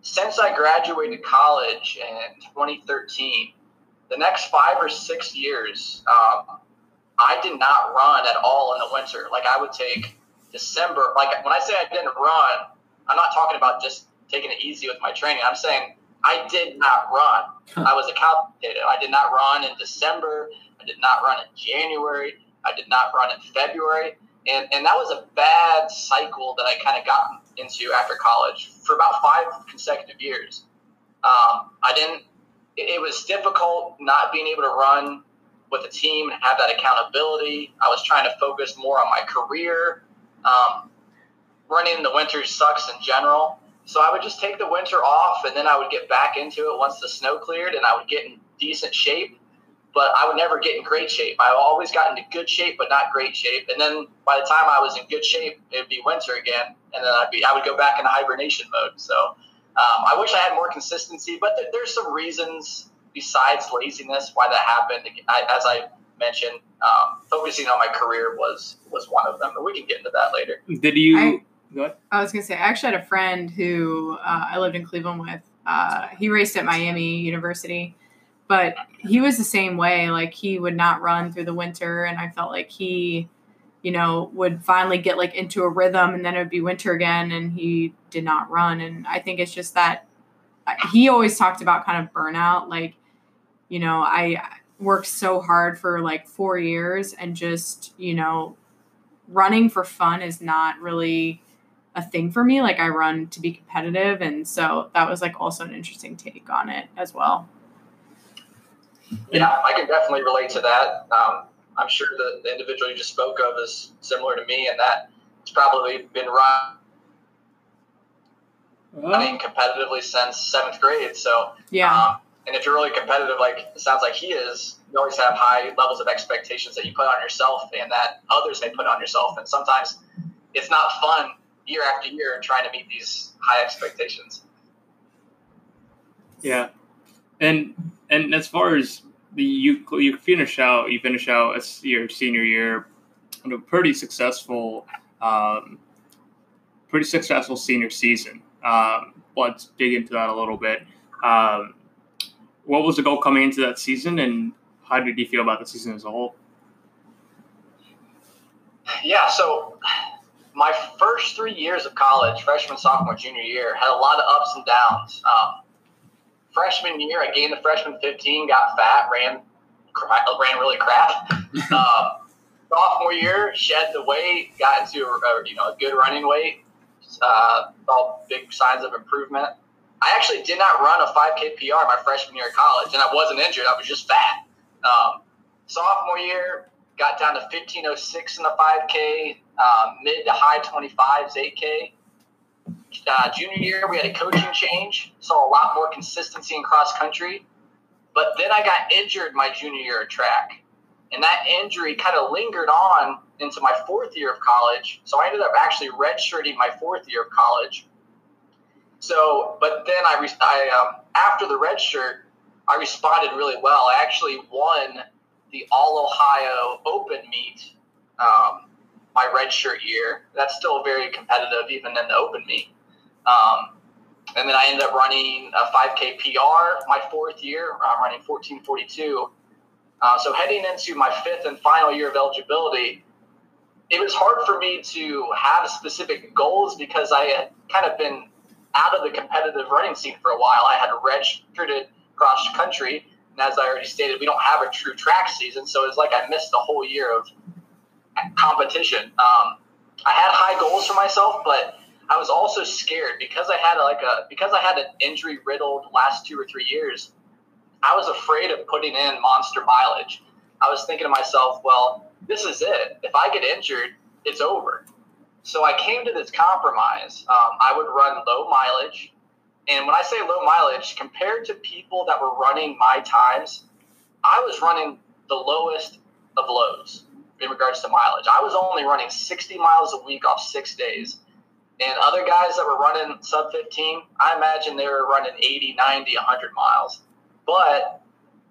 [SPEAKER 6] since I graduated college in 2013, the next five or six years, um, I did not run at all in the winter. Like I would take December. Like when I say I didn't run, I'm not talking about just taking it easy with my training. I'm saying I did not run. I was a couch potato. I did not run in December. I did not run in January. I did not run in February. And, and that was a bad cycle that I kind of got into after college for about five consecutive years. Um, I didn't, it, it was difficult not being able to run with a team and have that accountability. I was trying to focus more on my career. Um, running in the winter sucks in general. So I would just take the winter off and then I would get back into it once the snow cleared and I would get in decent shape. But I would never get in great shape. I always got into good shape, but not great shape. And then by the time I was in good shape, it would be winter again, and then I'd be I would go back into hibernation mode. So um, I wish I had more consistency, but th- there's some reasons besides laziness why that happened. I, as I mentioned, um, focusing on my career was was one of them, but we can get into that later.
[SPEAKER 2] Did you?
[SPEAKER 3] I-
[SPEAKER 2] go ahead.
[SPEAKER 3] I was gonna say I actually had a friend who uh, I lived in Cleveland with. Uh, he raced at Miami University, but he was the same way. Like he would not run through the winter, and I felt like he, you know, would finally get like into a rhythm, and then it would be winter again, and he did not run. And I think it's just that uh, he always talked about kind of burnout. Like, you know, I worked so hard for like four years, and just you know, running for fun is not really a thing for me. Like I run to be competitive, and so that was like also an interesting take on it as well.
[SPEAKER 6] Yeah, I can definitely relate to that. Um, I'm sure the, the individual you just spoke of is similar to me, and that it's probably been run running competitively since seventh grade. So,
[SPEAKER 3] Yeah,
[SPEAKER 6] um, and if you're really competitive, like it sounds like he is, you always have high levels of expectations that you put on yourself and that others may put on yourself. And sometimes it's not fun year after year trying to meet these high expectations.
[SPEAKER 2] Yeah, and and as far as the you you finish out you finish out as your senior year, a pretty successful, um, pretty successful senior season. Um, let's dig into that a little bit. Um, what was the goal coming into that season, and how did you feel about the season as a whole?
[SPEAKER 6] Yeah, so my first three years of college, freshman, sophomore, junior year, had a lot of ups and downs. Um, freshman year, I gained the freshman 15, got fat, ran ran really crap. um, sophomore year, shed the weight, got into a, you know a good running weight. Uh, saw big signs of improvement. I actually did not run a 5K PR my freshman year of college, and I wasn't injured. I was just fat. Um, sophomore year, got down to 1506 in the 5K, um, mid to high 25s 8K. Uh, junior year, we had a coaching change, saw a lot more consistency in cross country. But then I got injured my junior year of track, and that injury kind of lingered on into my fourth year of college. So I ended up actually redshirting my fourth year of college. So, but then I, I um, after the red shirt, I responded really well. I actually won the All Ohio Open meet um, my redshirt year. That's still very competitive, even in the Open meet. Um, and then I ended up running a 5K PR my fourth year. I'm running 1442. Uh, so heading into my fifth and final year of eligibility, it was hard for me to have specific goals because I had kind of been out of the competitive running scene for a while. I had redshirted cross country, and as I already stated, we don't have a true track season, so it's like I missed a whole year of competition. Um, I had high goals for myself, but I was also scared because I had like a because I had an injury riddled last two or three years. I was afraid of putting in monster mileage. I was thinking to myself, well, this is it. If I get injured, it's over. So I came to this compromise. Um, I would run low mileage. And when I say low mileage, compared to people that were running my times, I was running the lowest of lows in regards to mileage. I was only running 60 miles a week off six days. And other guys that were running sub 15, I imagine they were running 80, 90, 100 miles. But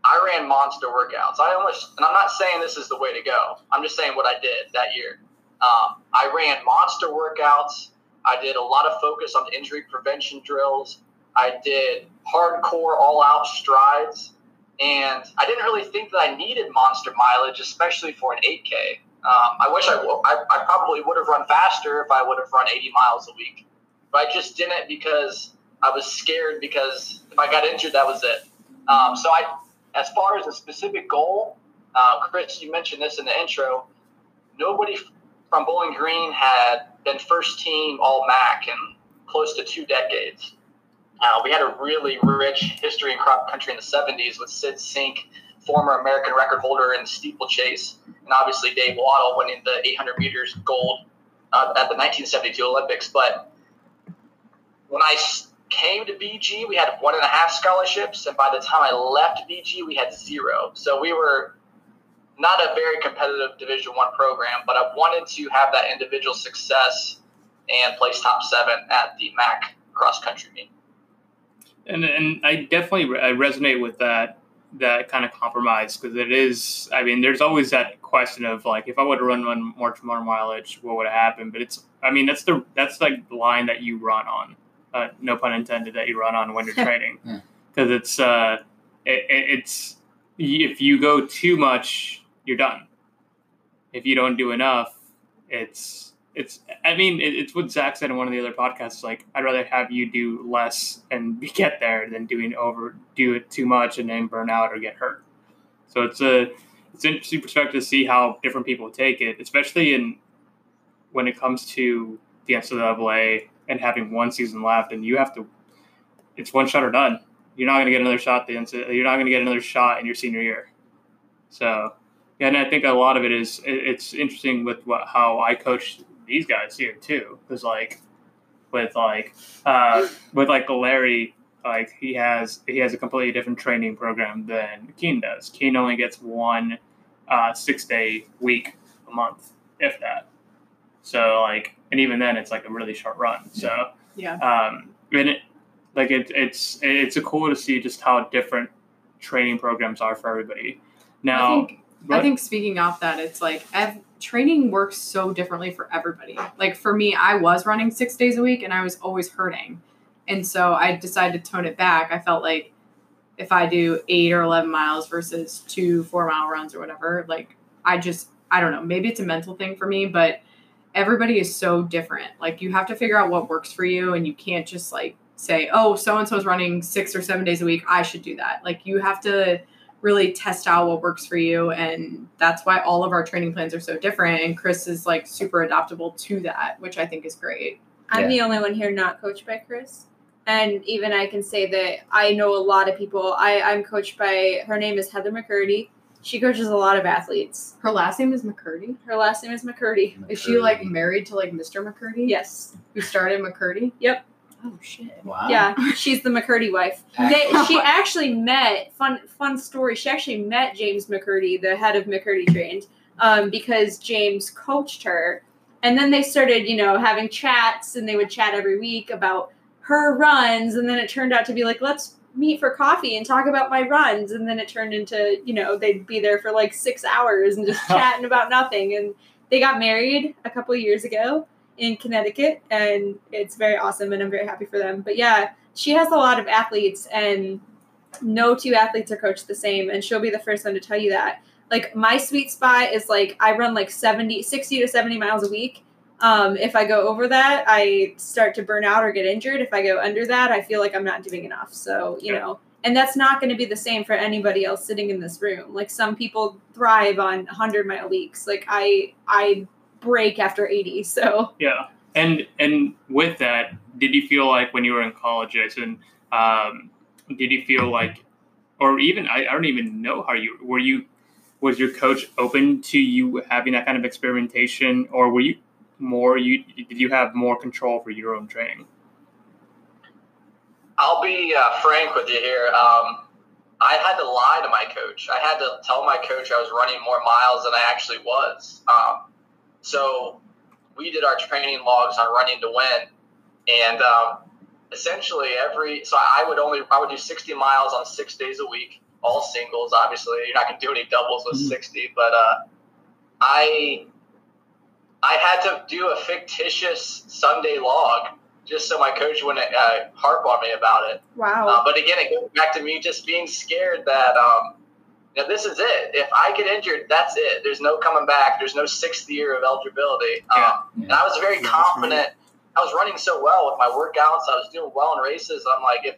[SPEAKER 6] I ran monster workouts. I almost, and I'm not saying this is the way to go. I'm just saying what I did that year. Um, I ran monster workouts. I did a lot of focus on injury prevention drills. I did hardcore all out strides. And I didn't really think that I needed monster mileage, especially for an 8K. Um, I wish I, I, I probably would have run faster if I would have run 80 miles a week. But I just didn't because I was scared because if I got injured, that was it. Um, so I, as far as a specific goal, uh, Chris, you mentioned this in the intro. Nobody from Bowling Green had been first team All MAC in close to two decades. Uh, we had a really rich history in crop country in the 70s with Sid Sink, former American record holder in the steeplechase, and obviously Dave Wottle winning the 800 meters gold uh, at the 1972 Olympics. But when I came to BG, we had one and a half scholarships, and by the time I left BG, we had zero. So we were not a very competitive Division One program, but I wanted to have that individual success and place top seven at the MAC cross country meet
[SPEAKER 2] and and I definitely I resonate with that that kind of compromise because it is. I mean, there's always that question of like, if I would have run one more more mileage, what would have happened? But it's, I mean, that's the that's like the line that you run on. Uh, no pun intended that you run on when you're training, because it's uh, it, it's if you go too much, you're done. If you don't do enough, it's it's i mean it, it's what zach said in one of the other podcasts like i'd rather have you do less and get there than doing over do it too much and then burn out or get hurt. So it's a it's interesting perspective to see how different people take it especially in when it comes to the ncaa and having one season left and you have to it's one shot or done. You're not going to get another shot the you're not going to get another shot in your senior year. So and I think a lot of it is it's interesting with what, how I coach these guys here too, because like with like uh, with like Larry, like he has he has a completely different training program than Keen does. Keen only gets one uh, six day week a month, if that. So like, and even then, it's like a really short run. So
[SPEAKER 3] yeah,
[SPEAKER 2] um, and it, like it, it's it's a cool to see just how different training programs are for everybody. Now,
[SPEAKER 3] I think, I think speaking off that, it's like I've training works so differently for everybody. Like for me, I was running six days a week and I was always hurting. And so I decided to tone it back. I felt like if I do eight or 11 miles versus two four mile runs or whatever, like I just, I don't know, maybe it's a mental thing for me, but everybody is so different. Like you have to figure out what works for you and you can't just like say, oh, so and so is running six or seven days a week. I should do that. Like you have to really test out what works for you. And that's why all of our training plans are so different. And Chris is like super adaptable to that, which I think is great.
[SPEAKER 5] I'm
[SPEAKER 4] Yeah.
[SPEAKER 5] the only one here not coached by Chris. And even I can say that I know a lot of people. I, I'm coached by her name is Heather McKirdy. She coaches a lot of athletes.
[SPEAKER 3] Her last name is McKirdy.
[SPEAKER 5] Her last name is McKirdy.
[SPEAKER 3] Is she like married to like Mr. McKirdy?
[SPEAKER 5] Yes.
[SPEAKER 3] Who started McKirdy?
[SPEAKER 5] Yep.
[SPEAKER 3] Oh shit.
[SPEAKER 4] Wow.
[SPEAKER 5] Yeah, she's the McKirdy wife. They, she actually met fun fun story. She actually met James McKirdy, the head of McKirdy Trained, um, because James coached her, and then they started, you know, having chats, and they would chat every week about her runs, and then it turned out to be like, let's meet for coffee and talk about my runs, and then it turned into, you know, they'd be there for like six hours and just chatting about nothing, and they got married a couple of years ago in Connecticut, and it's very awesome, and I'm very happy for them. But yeah, she has a lot of athletes, and no two athletes are coached the same, and she'll be the first one to tell you that. Like my sweet spot is like I run like 70, 60 to 70 miles a week. Um, if I go over that, I start to burn out or get injured. If I go under that, I feel like I'm not doing enough. So, you know, and that's not going to be the same for anybody else sitting in this room. Like some people thrive on 100 mile weeks. Like I I break after 80. So,
[SPEAKER 2] Yeah, and and with that, did you feel like when you were in college, Jason? Um, did you feel like, or even I, I don't even know how you were you was your coach open to you having that kind of experimentation, or were you more you did you have more control for your own training?
[SPEAKER 6] I'll be uh, frank with you here. Um, I had to lie to my coach. I had to tell my coach I was running more miles than I actually was. Um, so we did our training logs on running to win, and um, essentially every so I would only I would do 60 miles on six days a week, all singles. Obviously, you're not going to do any doubles with
[SPEAKER 2] Mhm.
[SPEAKER 6] 60, but uh, I I had to do a fictitious Sunday log just so my coach wouldn't uh, harp on me about it.
[SPEAKER 5] wow.
[SPEAKER 6] Uh, but again, it goes back to me just being scared that um, you know, this is it. If I get injured, that's it. There's no coming back. There's no sixth year of eligibility.
[SPEAKER 2] Yeah.
[SPEAKER 6] Um, and I was very confident. I was running so well with my workouts. I was doing well in races. I'm like, if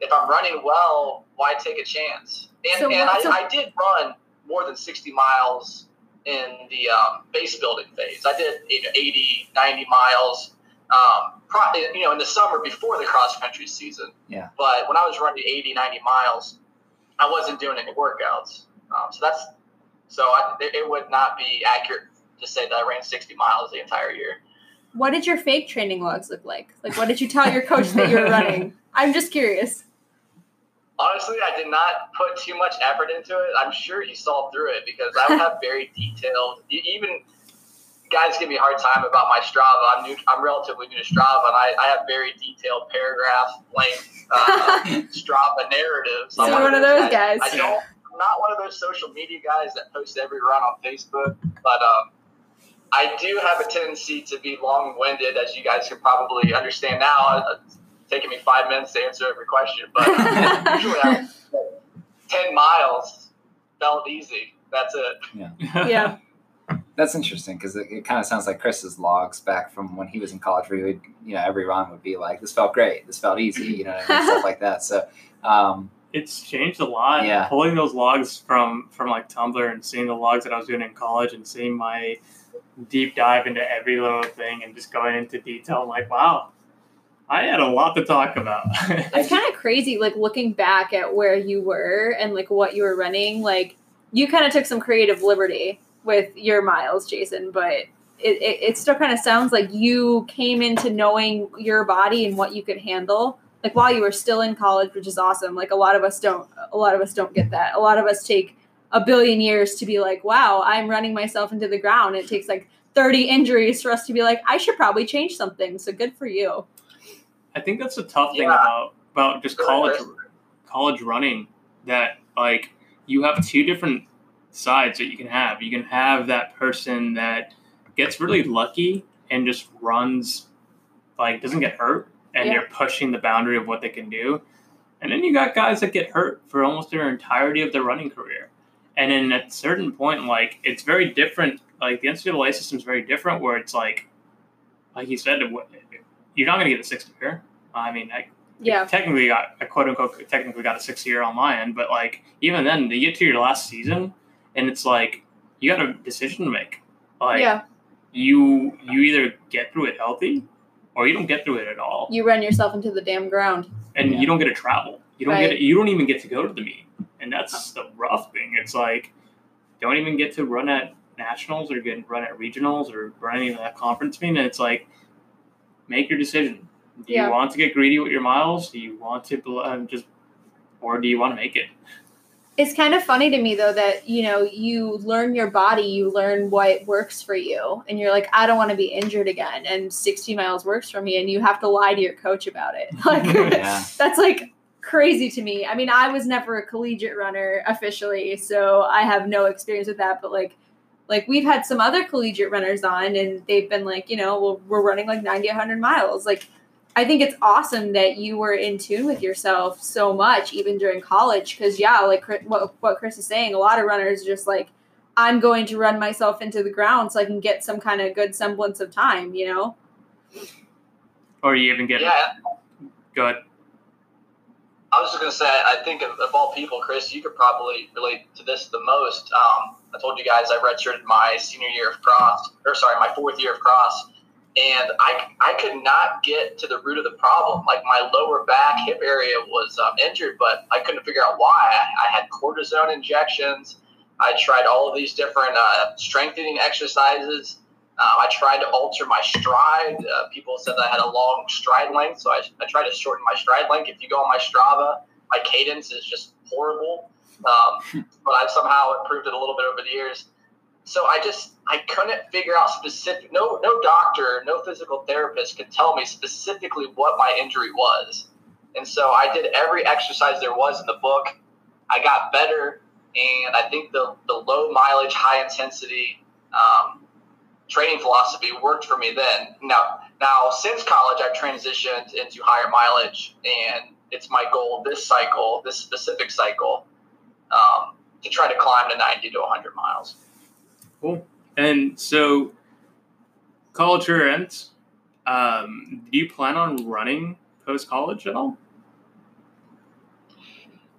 [SPEAKER 6] if I'm running well, why take a chance? And,
[SPEAKER 5] So
[SPEAKER 6] and
[SPEAKER 5] what-
[SPEAKER 6] I,
[SPEAKER 5] so-
[SPEAKER 6] I did run more than 60 miles in the um, base building phase. I did you know, 80, 90 miles. Um, pro- you know, in the summer before the cross country season.
[SPEAKER 4] Yeah.
[SPEAKER 6] But when I was running 80, 90 miles, I wasn't doing any workouts. Um, so that's so I, it, would not be accurate to say that I ran 60 miles the entire year.
[SPEAKER 5] what did your fake training logs look like? Like what did you tell your coach that you were running? I'm just curious.
[SPEAKER 6] Honestly, I did not put too much effort into it. I'm sure he saw through it because I would have very detailed. Even guys give me a hard time about my Strava. I'm new. I'm relatively new to Strava, and I, I have very detailed paragraph length uh, Strava narratives.
[SPEAKER 5] So
[SPEAKER 6] I'm
[SPEAKER 5] you're one of
[SPEAKER 6] those
[SPEAKER 5] those guys.
[SPEAKER 6] I don't. I'm not one of those social media guys that post every run on Facebook, but um, I do have a tendency to be long-winded, as you guys can probably understand now. It's taking me five minutes to answer every question, but uh, usually I, ten miles felt easy. That's it.
[SPEAKER 5] Yeah.
[SPEAKER 4] That's interesting because it, it kind of sounds like Chris's logs back from when he was in college, where he would, you know, every run would be like, "This felt great. This felt easy," you know, and stuff like that. So, um,
[SPEAKER 2] It's changed a lot.
[SPEAKER 4] Yeah.
[SPEAKER 2] Pulling those logs from from like Tumblr and seeing the logs that I was doing in college and seeing my deep dive into every little thing and just going into detail. I'm like, wow, I had a lot to talk about.
[SPEAKER 5] It's kind of crazy, like looking back at where you were and like what you were running. Like you kind of took some creative liberty with your miles, Jason, but it, it, it still kind of sounds like you came into knowing your body and what you could handle. Like while you were still in college, which is awesome. Like a lot of us don't, a lot of us don't get that. A lot of us take a billion years to be like, wow, I'm running myself into the ground. It takes like 30 injuries for us to be like, I should probably change something. So good for you.
[SPEAKER 2] I think that's the tough thing
[SPEAKER 6] Yeah.
[SPEAKER 2] about about just college college running that like you have two different sides that you can have. You can have that person that gets really lucky and just runs like doesn't get hurt and
[SPEAKER 5] Yeah.
[SPEAKER 2] they're pushing the boundary of what they can do. And then you got guys that get hurt for almost their entirety of their running career. And then at a certain point, like it's very different. Like the NCAA system is very different, where it's like, like you said, you're not going to get a sixth year. I mean, I,
[SPEAKER 5] Yeah.
[SPEAKER 2] technically got I quote unquote technically got a six year on my end, but like even then, you get to your last season, and it's like you got a decision to make. Like
[SPEAKER 5] yeah.
[SPEAKER 2] you you either get through it healthy, or you don't get through it at all,
[SPEAKER 5] You run yourself into the damn ground.
[SPEAKER 2] and
[SPEAKER 4] Yeah.
[SPEAKER 2] you don't get to travel. You don't
[SPEAKER 5] Right.
[SPEAKER 2] get you don't even get to go to the meet, and that's the rough thing. It's like don't even get to run at nationals or get run at regionals or run any of that conference meet, and it's like make your decision. Do
[SPEAKER 5] Yeah.
[SPEAKER 2] you want to get greedy with your miles? Do you want to um, just, or do you want to make it?
[SPEAKER 5] It's kind of funny to me though that you know you learn your body, you learn what works for you, and you're like, I don't want to be injured again, and 60 miles works for me, and you have to lie to your coach about it. Like
[SPEAKER 4] Yeah.
[SPEAKER 5] that's like crazy to me. I mean, I was never a collegiate runner officially, so I have no experience with that. But like, like we've had some other collegiate runners on, and they've been like, you know, well, we're running like 90, 100 miles. Like, I think it's awesome that you were in tune with yourself so much, even during college. Because yeah, like what what Chris is saying, a lot of runners are just like. I'm going to run myself into the ground so I can get some kind of good semblance of time, you know?
[SPEAKER 2] Or you even get
[SPEAKER 6] Yeah,
[SPEAKER 2] good.
[SPEAKER 6] I was just gonna say, I think of, of all people, Chris, you could probably relate to this the most. Um, I told you guys I redshirted my senior year of cross, or sorry, my fourth year of cross, and I I could not get to the root of the problem. Like my lower back, hip area was um, injured, but I couldn't figure out why. I, I had cortisone injections. I tried all of these different uh, strengthening exercises. Um, I tried to alter my stride. Uh, people said that I had a long stride length, so I, I tried to shorten my stride length. If you go on my Strava, my cadence is just horrible. Um, but I've somehow improved it a little bit over the years. So I just I couldn't figure out specific. No no doctor, no physical therapist could tell me specifically what my injury was. And so I did every exercise there was in the book. I got better, and I think the the low mileage, high intensity. Um, training philosophy worked for me then. Now, now since college, I've transitioned into higher mileage, and it's my goal this cycle, this specific cycle, um, to try to climb to 90 to 100 miles.
[SPEAKER 2] Cool. And so, college year ends. Um, do you plan on running post college at all?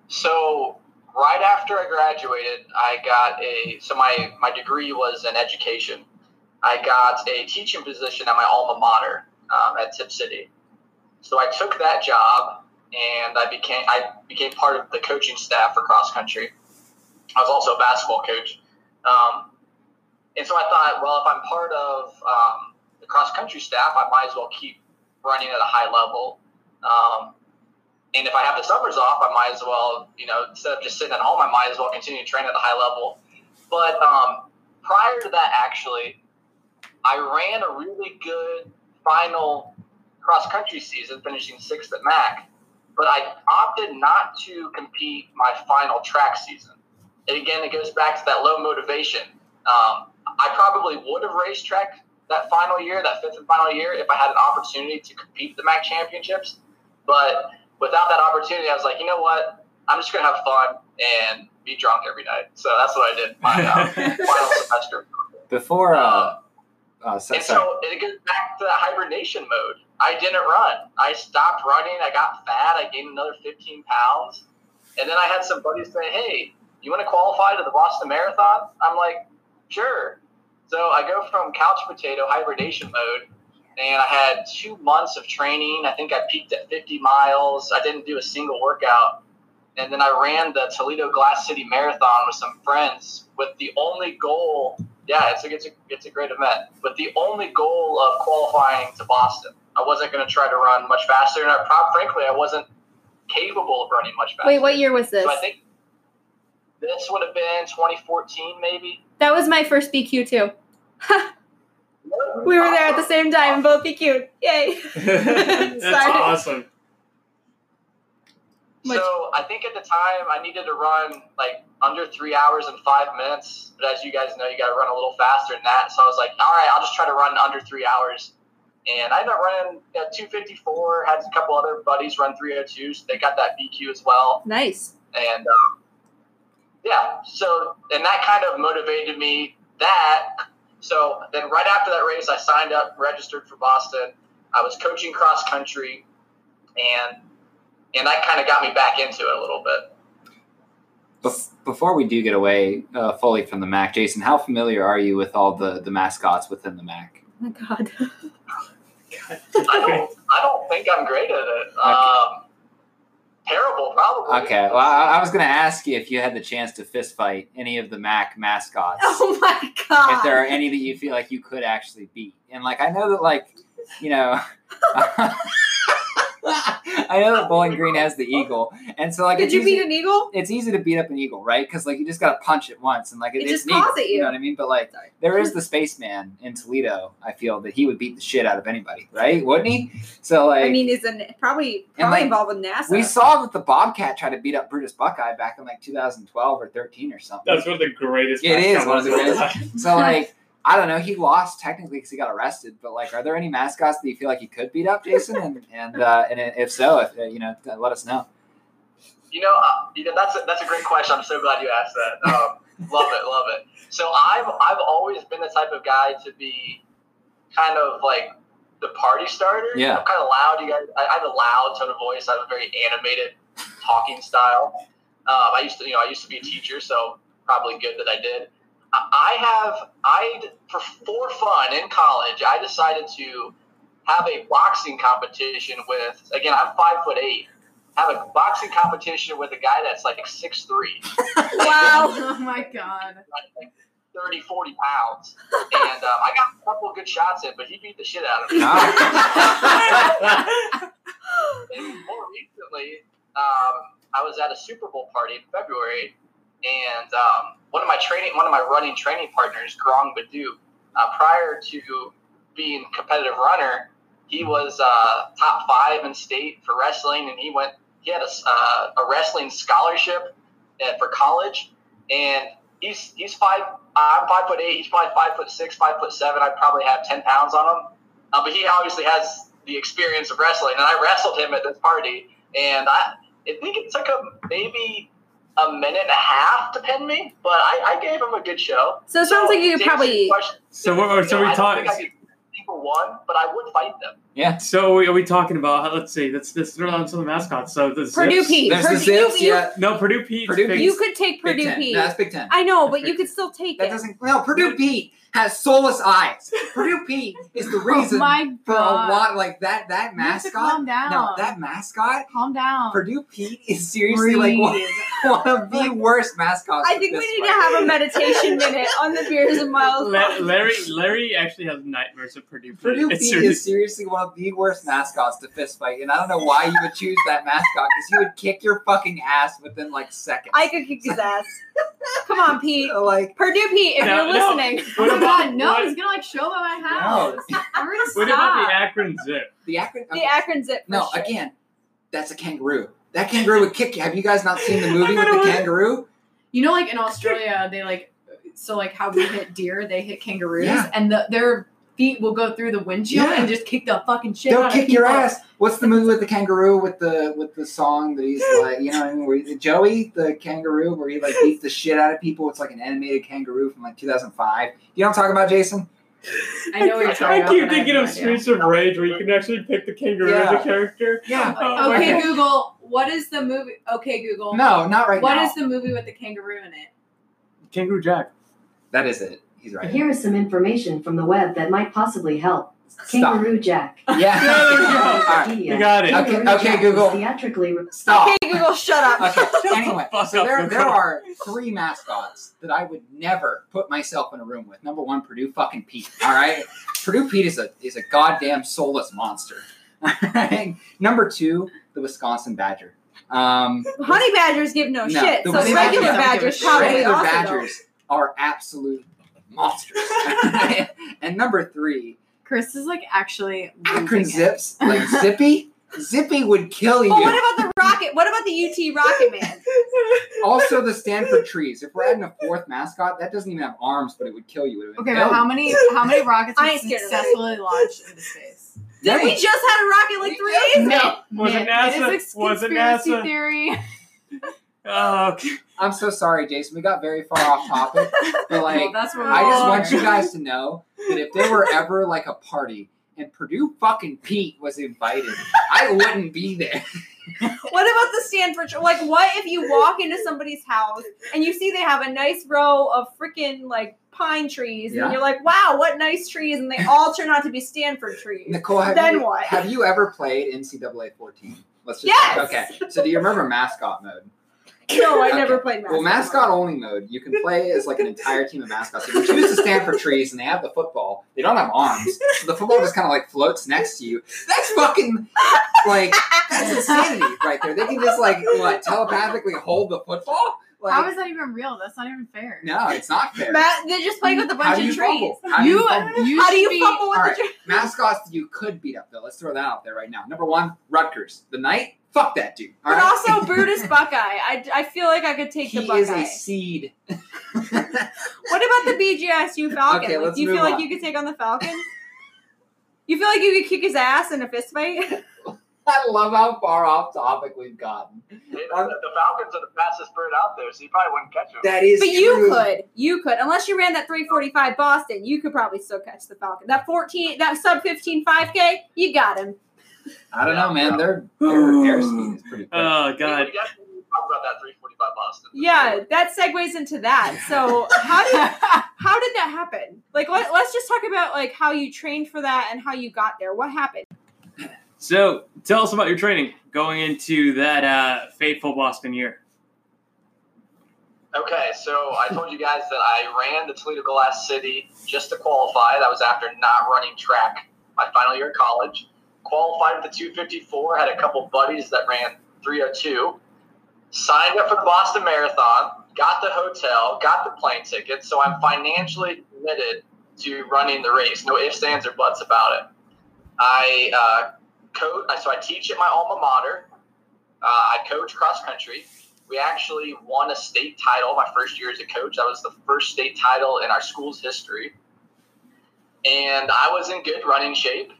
[SPEAKER 6] So right after I graduated, I got a so my my degree was in education. I got a teaching position at my alma mater um, at Tipp City. So I took that job and I became I became part of the coaching staff for cross country. I was also a basketball coach, um, and so I thought, well, if I'm part of um, the cross country staff, I might as well keep running at a high level. Um, and if I have the summers off, I might as well, you know, instead of just sitting at home, I might as well continue to train at a high level. But um, prior to that, actually, I ran a really good final cross country season, finishing sixth at MAC. But I opted not to compete my final track season. And again, it goes back to that low motivation. Um, I probably would have raced track that final year, that fifth and final year, if I had an opportunity to compete the MAC championships. But without that opportunity, I was like, you know what? I'm just gonna have fun and be drunk every night. So that's what I did my uh, final semester.
[SPEAKER 4] Before, uh, uh, so,
[SPEAKER 6] And so it goes back to that hibernation mode. I didn't run. I stopped running. I got fat. I gained another 15 pounds. And then I had some buddies say, hey, you want to qualify to the Boston Marathon? I'm like, sure. So I go from couch potato hibernation mode, and I had two months of training. I think I peaked at 50 miles. I didn't do a single workout. And then I ran the Toledo Glass City Marathon with some friends with the only goal. Yeah, it's a, it's a, it's a great event. But the only goal of qualifying to Boston. I wasn't going to try to run much faster. And I, frankly, I wasn't capable of running much faster.
[SPEAKER 5] Wait, what year was this?
[SPEAKER 6] So I think this would have been 2014, maybe.
[SPEAKER 5] That was my first BQ too. We were there at the same time, both BQ. Yay!
[SPEAKER 2] That's
[SPEAKER 5] Sorry.
[SPEAKER 2] awesome.
[SPEAKER 5] Much-
[SPEAKER 6] So I think at the time I needed to run like under three hours and five minutes. But as you guys know, you got to run a little faster than that. So I was like, all right, I'll just try to run under three hours. And I ended up running at 254. Had a couple other buddies run 302, so they got that BQ as well.
[SPEAKER 5] Nice.
[SPEAKER 6] And um, yeah, so and that kind of motivated me. That so then right after that race, I signed up, registered for Boston. I was coaching cross country, and and that kind of got me back into it a little bit.
[SPEAKER 4] Before we do get away uh, fully from the MAC, Jason, how familiar are you with all the, the mascots within the MAC?
[SPEAKER 5] Oh my god.
[SPEAKER 2] God.
[SPEAKER 6] I don't, I don't think I'm great at it. Um, terrible, probably.
[SPEAKER 4] Okay, well, I, I was going to ask you if you had the chance to fist fight any of the MAC mascots.
[SPEAKER 5] Oh my god.
[SPEAKER 4] if there are any that you feel like you could actually beat. And like I know that like, you know I know that Bowling Green has the eagle. And so like
[SPEAKER 5] Did you
[SPEAKER 4] easy,
[SPEAKER 5] beat an eagle?
[SPEAKER 4] it's easy to beat up an eagle, right? Because like you just gotta punch it once and like
[SPEAKER 5] It
[SPEAKER 4] it's
[SPEAKER 5] just
[SPEAKER 4] neat,
[SPEAKER 5] claws at you.
[SPEAKER 4] You know what I mean? But like there is the spaceman in Toledo, I feel that he would beat the shit out of anybody, right? Wouldn't he? So like
[SPEAKER 5] I mean, is an probably probably
[SPEAKER 4] like,
[SPEAKER 5] involved with NASA.
[SPEAKER 4] we saw that the Bobcat tried to beat up Brutus Buckeye back in like 2012 or 13 or something.
[SPEAKER 2] That's one of the greatest.
[SPEAKER 4] It is one of the greatest. So like I don't know, he lost technically because he got arrested. But like, are there any mascots that you feel like you could beat up, Jason? And and uh, and if so, if uh, you know, let us know.
[SPEAKER 6] You know, uh, you know that's a, that's a great question. I'm so glad you asked that. Um, love it, love it. So I've I've always been the type of guy to be kind of like the party starter.
[SPEAKER 4] Yeah.
[SPEAKER 6] I'm kind of loud. You guys, I, I have a loud tone of voice. I have a very animated talking style. Um, I used to, you know, I used to be a teacher, so probably good that I did. I- I have, I for for fun in college, I decided to have a boxing competition with. Again, I'm five foot eight. Have a boxing competition with a guy that's like six three,
[SPEAKER 5] wow.
[SPEAKER 3] oh my god.
[SPEAKER 6] like 30, 40 pounds, and um, I got a couple of good shots in, but he beat the shit out of me. And more recently, um, I was at a Super Bowl party in February, and um, one of my training, one of my running training partners, Grong Badu, uh, prior to being competitive runner, he was uh, top five in state for wrestling, and he went. He had a, uh, a wrestling scholarship uh, for college, and he's he's five. I'm five foot eight. He's probably five foot six, five foot seven. I probably have ten pounds on him, uh, but he obviously has the experience of wrestling. And I wrestled him at this party, and I, I think it took him maybe a minute and a half to pin me, but I, I gave him a good show.
[SPEAKER 5] So it sounds like you could probably.
[SPEAKER 6] question,
[SPEAKER 2] So we're,
[SPEAKER 6] you
[SPEAKER 2] so
[SPEAKER 6] know,
[SPEAKER 2] we
[SPEAKER 6] I don't
[SPEAKER 2] talk.
[SPEAKER 6] I could single one, but I would fight them.
[SPEAKER 4] Yeah.
[SPEAKER 2] So are we, talking about? Let's see. Let's let's throw on some of the mascots. So the
[SPEAKER 5] Purdue
[SPEAKER 2] Zips-
[SPEAKER 5] Pete.
[SPEAKER 4] There's the
[SPEAKER 5] Purdue,
[SPEAKER 4] Zips,
[SPEAKER 5] you,
[SPEAKER 4] yeah.
[SPEAKER 2] No, Purdue Pete.
[SPEAKER 4] Purdue Pete.
[SPEAKER 5] you could take Purdue Pete.
[SPEAKER 4] No, that's Big Ten.
[SPEAKER 5] I know, but
[SPEAKER 2] That's
[SPEAKER 5] you could still take
[SPEAKER 4] That
[SPEAKER 5] it.
[SPEAKER 4] doesn't. No, Purdue Pete has soulless eyes. Purdue Pete is the
[SPEAKER 3] Oh
[SPEAKER 4] reason
[SPEAKER 3] my
[SPEAKER 4] for a lot like that. That
[SPEAKER 3] You
[SPEAKER 4] mascot.
[SPEAKER 3] calm down.
[SPEAKER 4] No, that mascot.
[SPEAKER 3] Calm down.
[SPEAKER 4] Purdue Pete is seriously like one, one of the worst mascots.
[SPEAKER 5] I think we
[SPEAKER 4] fist
[SPEAKER 5] need to have a meditation minute on the beers and miles.
[SPEAKER 2] La- Larry Larry actually has nightmares of Purdue Pete.
[SPEAKER 4] Purdue Pete is seriously one of the worst mascots to fist fight, and I don't know why you would choose that mascot because he would kick your fucking ass within like seconds.
[SPEAKER 5] I could kick his ass. Come on, Pete.
[SPEAKER 4] So, like,
[SPEAKER 5] Purdue Pete, if
[SPEAKER 2] No,
[SPEAKER 5] you're
[SPEAKER 2] no.
[SPEAKER 5] listening.
[SPEAKER 3] Oh my
[SPEAKER 2] about-
[SPEAKER 3] god, no,
[SPEAKER 2] what-
[SPEAKER 3] he's gonna like show up at my house. I'm gonna
[SPEAKER 2] What about the
[SPEAKER 3] stop.
[SPEAKER 2] Akron Zip?
[SPEAKER 4] the Akron.
[SPEAKER 5] The Akron Zip.
[SPEAKER 4] no,
[SPEAKER 5] sure.
[SPEAKER 4] again, that's a kangaroo. That kangaroo would kick you. Have you guys not seen the movie with the
[SPEAKER 2] it.
[SPEAKER 4] kangaroo?
[SPEAKER 3] You know, like in Australia, they like so like how we hit deer, they hit kangaroos,
[SPEAKER 4] Yeah.
[SPEAKER 3] and the, their feet will go through the windshield
[SPEAKER 4] Yeah.
[SPEAKER 3] and just kick the fucking shit
[SPEAKER 4] They'll
[SPEAKER 3] out
[SPEAKER 4] kick
[SPEAKER 3] of
[SPEAKER 4] your ass. What's the movie with the kangaroo with the with the song that he's like, you know, what I mean, where he, Joey the kangaroo, where he like beats the shit out of people. It's like an animated kangaroo from like 2005. You know what I'm talking about, Jason?
[SPEAKER 3] I know what you're talking
[SPEAKER 2] I keep thinking of
[SPEAKER 3] no.
[SPEAKER 2] Streets of Rage, where you can actually pick the kangaroo as a character.
[SPEAKER 4] Yeah.
[SPEAKER 2] Oh
[SPEAKER 3] Okay,
[SPEAKER 2] God.
[SPEAKER 3] Google, what is the movie? Okay, Google.
[SPEAKER 4] No, not right
[SPEAKER 3] What
[SPEAKER 4] now.
[SPEAKER 3] is the movie with the kangaroo in it?
[SPEAKER 2] Kangaroo Jack.
[SPEAKER 4] that is it. He's right.
[SPEAKER 7] Here is some information from the web that might possibly help.
[SPEAKER 4] Stop.
[SPEAKER 7] Kangaroo Jack.
[SPEAKER 4] Yeah.
[SPEAKER 2] Yeah, there we go.
[SPEAKER 4] All right.
[SPEAKER 2] You got it.
[SPEAKER 4] Okay,
[SPEAKER 7] Kangaroo
[SPEAKER 4] okay,
[SPEAKER 7] Jack
[SPEAKER 4] Google.
[SPEAKER 7] was Theatrically re-
[SPEAKER 4] Stop.
[SPEAKER 5] Okay, Google, shut up.
[SPEAKER 4] Okay. Anyway, so
[SPEAKER 2] up,
[SPEAKER 4] there,
[SPEAKER 2] Google.
[SPEAKER 4] there are three mascots that I would never put myself in a room with. Number one, Purdue fucking Pete. All right, Purdue Pete is a is a goddamn soulless monster. All right? Number two, the Wisconsin Badger. Um,
[SPEAKER 5] Honey badgers give no,
[SPEAKER 4] No,
[SPEAKER 5] shit,
[SPEAKER 4] the
[SPEAKER 5] so regular
[SPEAKER 3] badgers
[SPEAKER 5] badgers
[SPEAKER 3] don't give
[SPEAKER 5] probably
[SPEAKER 4] regular
[SPEAKER 5] also
[SPEAKER 4] badgers are absolute monsters. and number three,
[SPEAKER 3] Chris is like actually ah,
[SPEAKER 4] Akron
[SPEAKER 3] losing it.
[SPEAKER 4] Zips, like Zippy. Zippy would kill you.
[SPEAKER 5] don't. But what about the rocket? What about the UT Rocket Man?
[SPEAKER 4] also, the Stanford trees. If we're adding a fourth mascot, that doesn't even have arms, but it would kill you. It would
[SPEAKER 3] Okay, but how many how many rockets
[SPEAKER 5] I
[SPEAKER 3] have
[SPEAKER 5] ain't
[SPEAKER 3] successfully launched into space?
[SPEAKER 5] Did we just had a rocket like three days ago?
[SPEAKER 2] Was it
[SPEAKER 3] Myth.
[SPEAKER 2] NASA?
[SPEAKER 3] It is
[SPEAKER 2] Was it
[SPEAKER 3] conspiracy
[SPEAKER 2] NASA?
[SPEAKER 3] theory.
[SPEAKER 2] Oh, okay.
[SPEAKER 4] I'm so sorry, Jason. We got very far off topic, but like,
[SPEAKER 3] well, that's what
[SPEAKER 4] I just want you guys to know that if there were ever like a party and Purdue fucking Pete was invited, I wouldn't be there.
[SPEAKER 5] what about the Stanford? Like, what if you walk into somebody's house and you see they have a nice row of freaking like pine trees,
[SPEAKER 4] Yeah.
[SPEAKER 5] and you're like, "Wow, what nice trees!" and they all turn out to be Stanford trees.
[SPEAKER 4] Nicole, have
[SPEAKER 5] Then
[SPEAKER 4] you,
[SPEAKER 5] what?
[SPEAKER 4] Have you ever played NCAA 14? Let's just
[SPEAKER 5] Yes!
[SPEAKER 4] Okay. So do you remember mascot mode?
[SPEAKER 5] No, I never played mascot.
[SPEAKER 4] Well, mascot only mode, you can play as like an entire team of mascots. If you choose to Stanford trees and they have the football, they don't have arms, so the football just kind of like floats next to you. That's fucking like that's insanity right there. They can just like what telepathically hold the football. Like,
[SPEAKER 3] How is that even real? That's not even fair.
[SPEAKER 4] no, it's not fair.
[SPEAKER 5] Matt, they're just playing with a bunch of trees.
[SPEAKER 4] fumble? How do
[SPEAKER 3] You-
[SPEAKER 4] you fumble?
[SPEAKER 3] you
[SPEAKER 5] How do
[SPEAKER 3] should
[SPEAKER 5] you
[SPEAKER 3] be-
[SPEAKER 5] fumble with
[SPEAKER 4] All
[SPEAKER 5] the trees?
[SPEAKER 4] mascots you could beat up though. Let's throw that out there right now. Number one, Rutgers. The Knight. Fuck that dude. All
[SPEAKER 5] But
[SPEAKER 4] right?
[SPEAKER 5] also Brutus Buckeye. I, I feel like I could take
[SPEAKER 4] he
[SPEAKER 5] the Buckeye.
[SPEAKER 4] He is a seed.
[SPEAKER 5] What about the BGSU Falcon?
[SPEAKER 4] Okay,
[SPEAKER 5] like,
[SPEAKER 4] let's
[SPEAKER 5] do you
[SPEAKER 4] move
[SPEAKER 5] feel like you could take on the Falcon? you feel like you could kick his ass in a fist fight?
[SPEAKER 4] I love how far off topic we've gotten.
[SPEAKER 6] The, the Falcons are the fastest bird out there, so you probably wouldn't catch them.
[SPEAKER 4] That is
[SPEAKER 5] but you could, you could, unless you ran that 345 Boston, you could probably still catch the Falcon. That 14, that sub 15 5K, you got him.
[SPEAKER 4] I don't know, man. Their their air speed is pretty quick.
[SPEAKER 2] Oh god.
[SPEAKER 6] about that 345 Boston.
[SPEAKER 5] Yeah, that segues into that. So how did how did that happen? Like, let, let's just talk about like how you trained for that and how you got there. What happened?
[SPEAKER 2] So tell us about your training going into that uh, fateful Boston year.
[SPEAKER 6] Okay, so I told you guys that I ran the Toledo Glass City just to qualify. That was after not running track my final year of college. Qualified with the 254, had a couple buddies that ran 302. Signed up for the Boston Marathon, got the hotel, got the plane ticket, so I'm financially committed to running the race. No ifs, ands, or buts about it. I uh, coach, so I teach at my alma mater. Uh, I coach cross country we actually won a state title my first year as a coach. That was the first state title in our school's history. And I was in good running shape.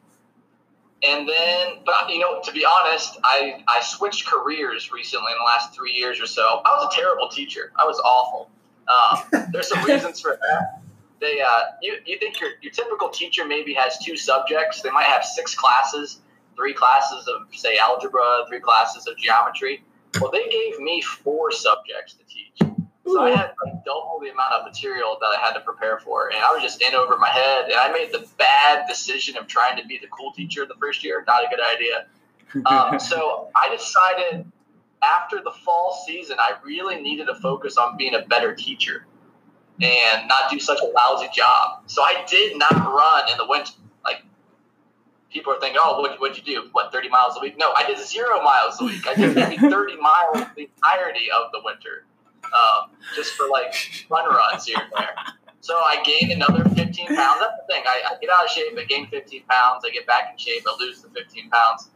[SPEAKER 6] And then, but you know, to be honest, I, I switched careers recently in the last three years or so. I was a terrible teacher. I was awful. Um, there's some reasons for that. They, uh, you, you think your, your typical teacher maybe has two subjects. They might have six classes, three classes of, say, algebra, three classes of geometry. Well, they gave me four subjects to teach. So I had like double the amount of material that I had to prepare for, and I was just in over my head. And I made the bad decision of trying to be the cool teacher the first year. Not a good idea. Um, so I decided after the fall season, I really needed to focus on being a better teacher and not do such a lousy job. So I did not run in the winter. Like people are thinking, oh, what would you do? What, 30 miles a week? No, I did zero miles a week. I did maybe 30 miles the entirety of the winter, um, just for like fun runs here and there. So I gained another 15 pounds. That's the thing. I, I get out of shape, I gain 15 pounds. I get back in shape, I lose the 15 pounds.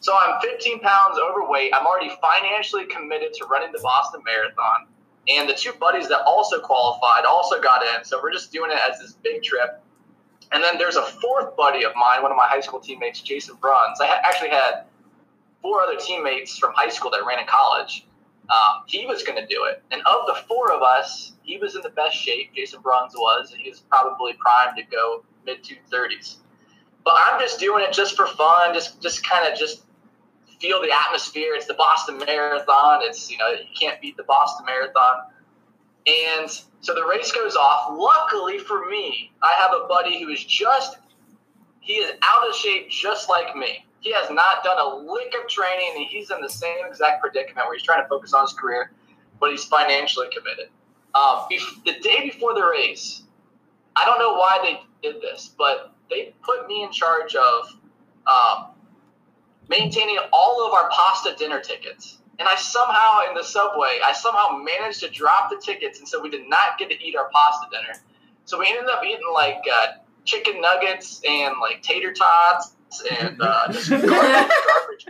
[SPEAKER 6] So I'm 15 pounds overweight. I'm already financially committed to running the Boston Marathon. And the two buddies that also qualified also got in. So we're just doing it as this big trip. And then there's a fourth buddy of mine, one of my high school teammates, Jason Bruns. I ha- actually had four other teammates from high school that ran in college. Um, he was going to do it. And of the four of us, he was in the best shape. Jason Bruns was, and he was probably primed to go mid 230s. But I'm just doing it just for fun, just just kind of just feel the atmosphere. It's the Boston Marathon. It's you know you can't beat the Boston Marathon. And so the race goes off. Luckily for me, I have a buddy who is just he is out of shape just like me. He has not done a lick of training, and he's in the same exact predicament where he's trying to focus on his career, but he's financially committed. Bef- the day before the race, I don't know why they did this, but they put me in charge of um, maintaining all of our pasta dinner tickets. And I somehow, in the subway, I somehow managed to drop the tickets, and so we did not get to eat our pasta dinner. So we ended up eating like uh, chicken nuggets and like tater tots and uh, just garbage, garbage.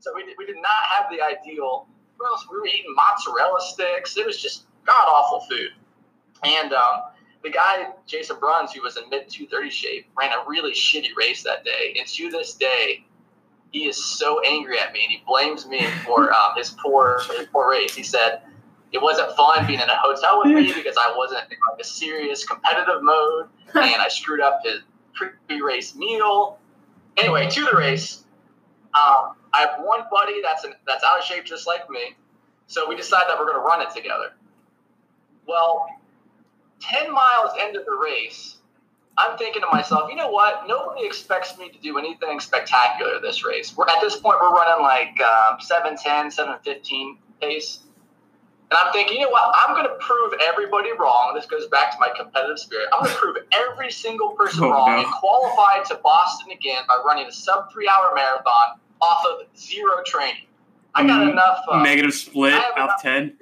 [SPEAKER 6] So we did, we did not have the ideal. What else? We were eating mozzarella sticks. It was just god awful food. And um, the guy Jason Bruns, who was in mid 230 shape, ran a really shitty race that day. And to this day, he is so angry at me, and he blames me for um, his poor his poor race. He said it wasn't fun being in a hotel with me because I wasn't in like a serious competitive mode, and I screwed up his pre-race meal. Anyway, to the race. Um, I have one buddy that's that's out of shape just like me, so we decide that we're going to run it together. Well, ten miles into the race, I'm thinking to myself, you know what? Nobody expects me to do anything spectacular this race. We're at this point we're running like um, 710, 715 pace. And I'm thinking, you know what? I'm going to prove everybody wrong. This goes back to my competitive spirit. I'm going to prove every single person
[SPEAKER 2] Oh,
[SPEAKER 6] wrong
[SPEAKER 2] no.
[SPEAKER 6] and qualify to Boston again by running a sub three hour marathon off of zero training. I got
[SPEAKER 2] Mm,
[SPEAKER 6] enough. Uh,
[SPEAKER 2] Negative split out of 10.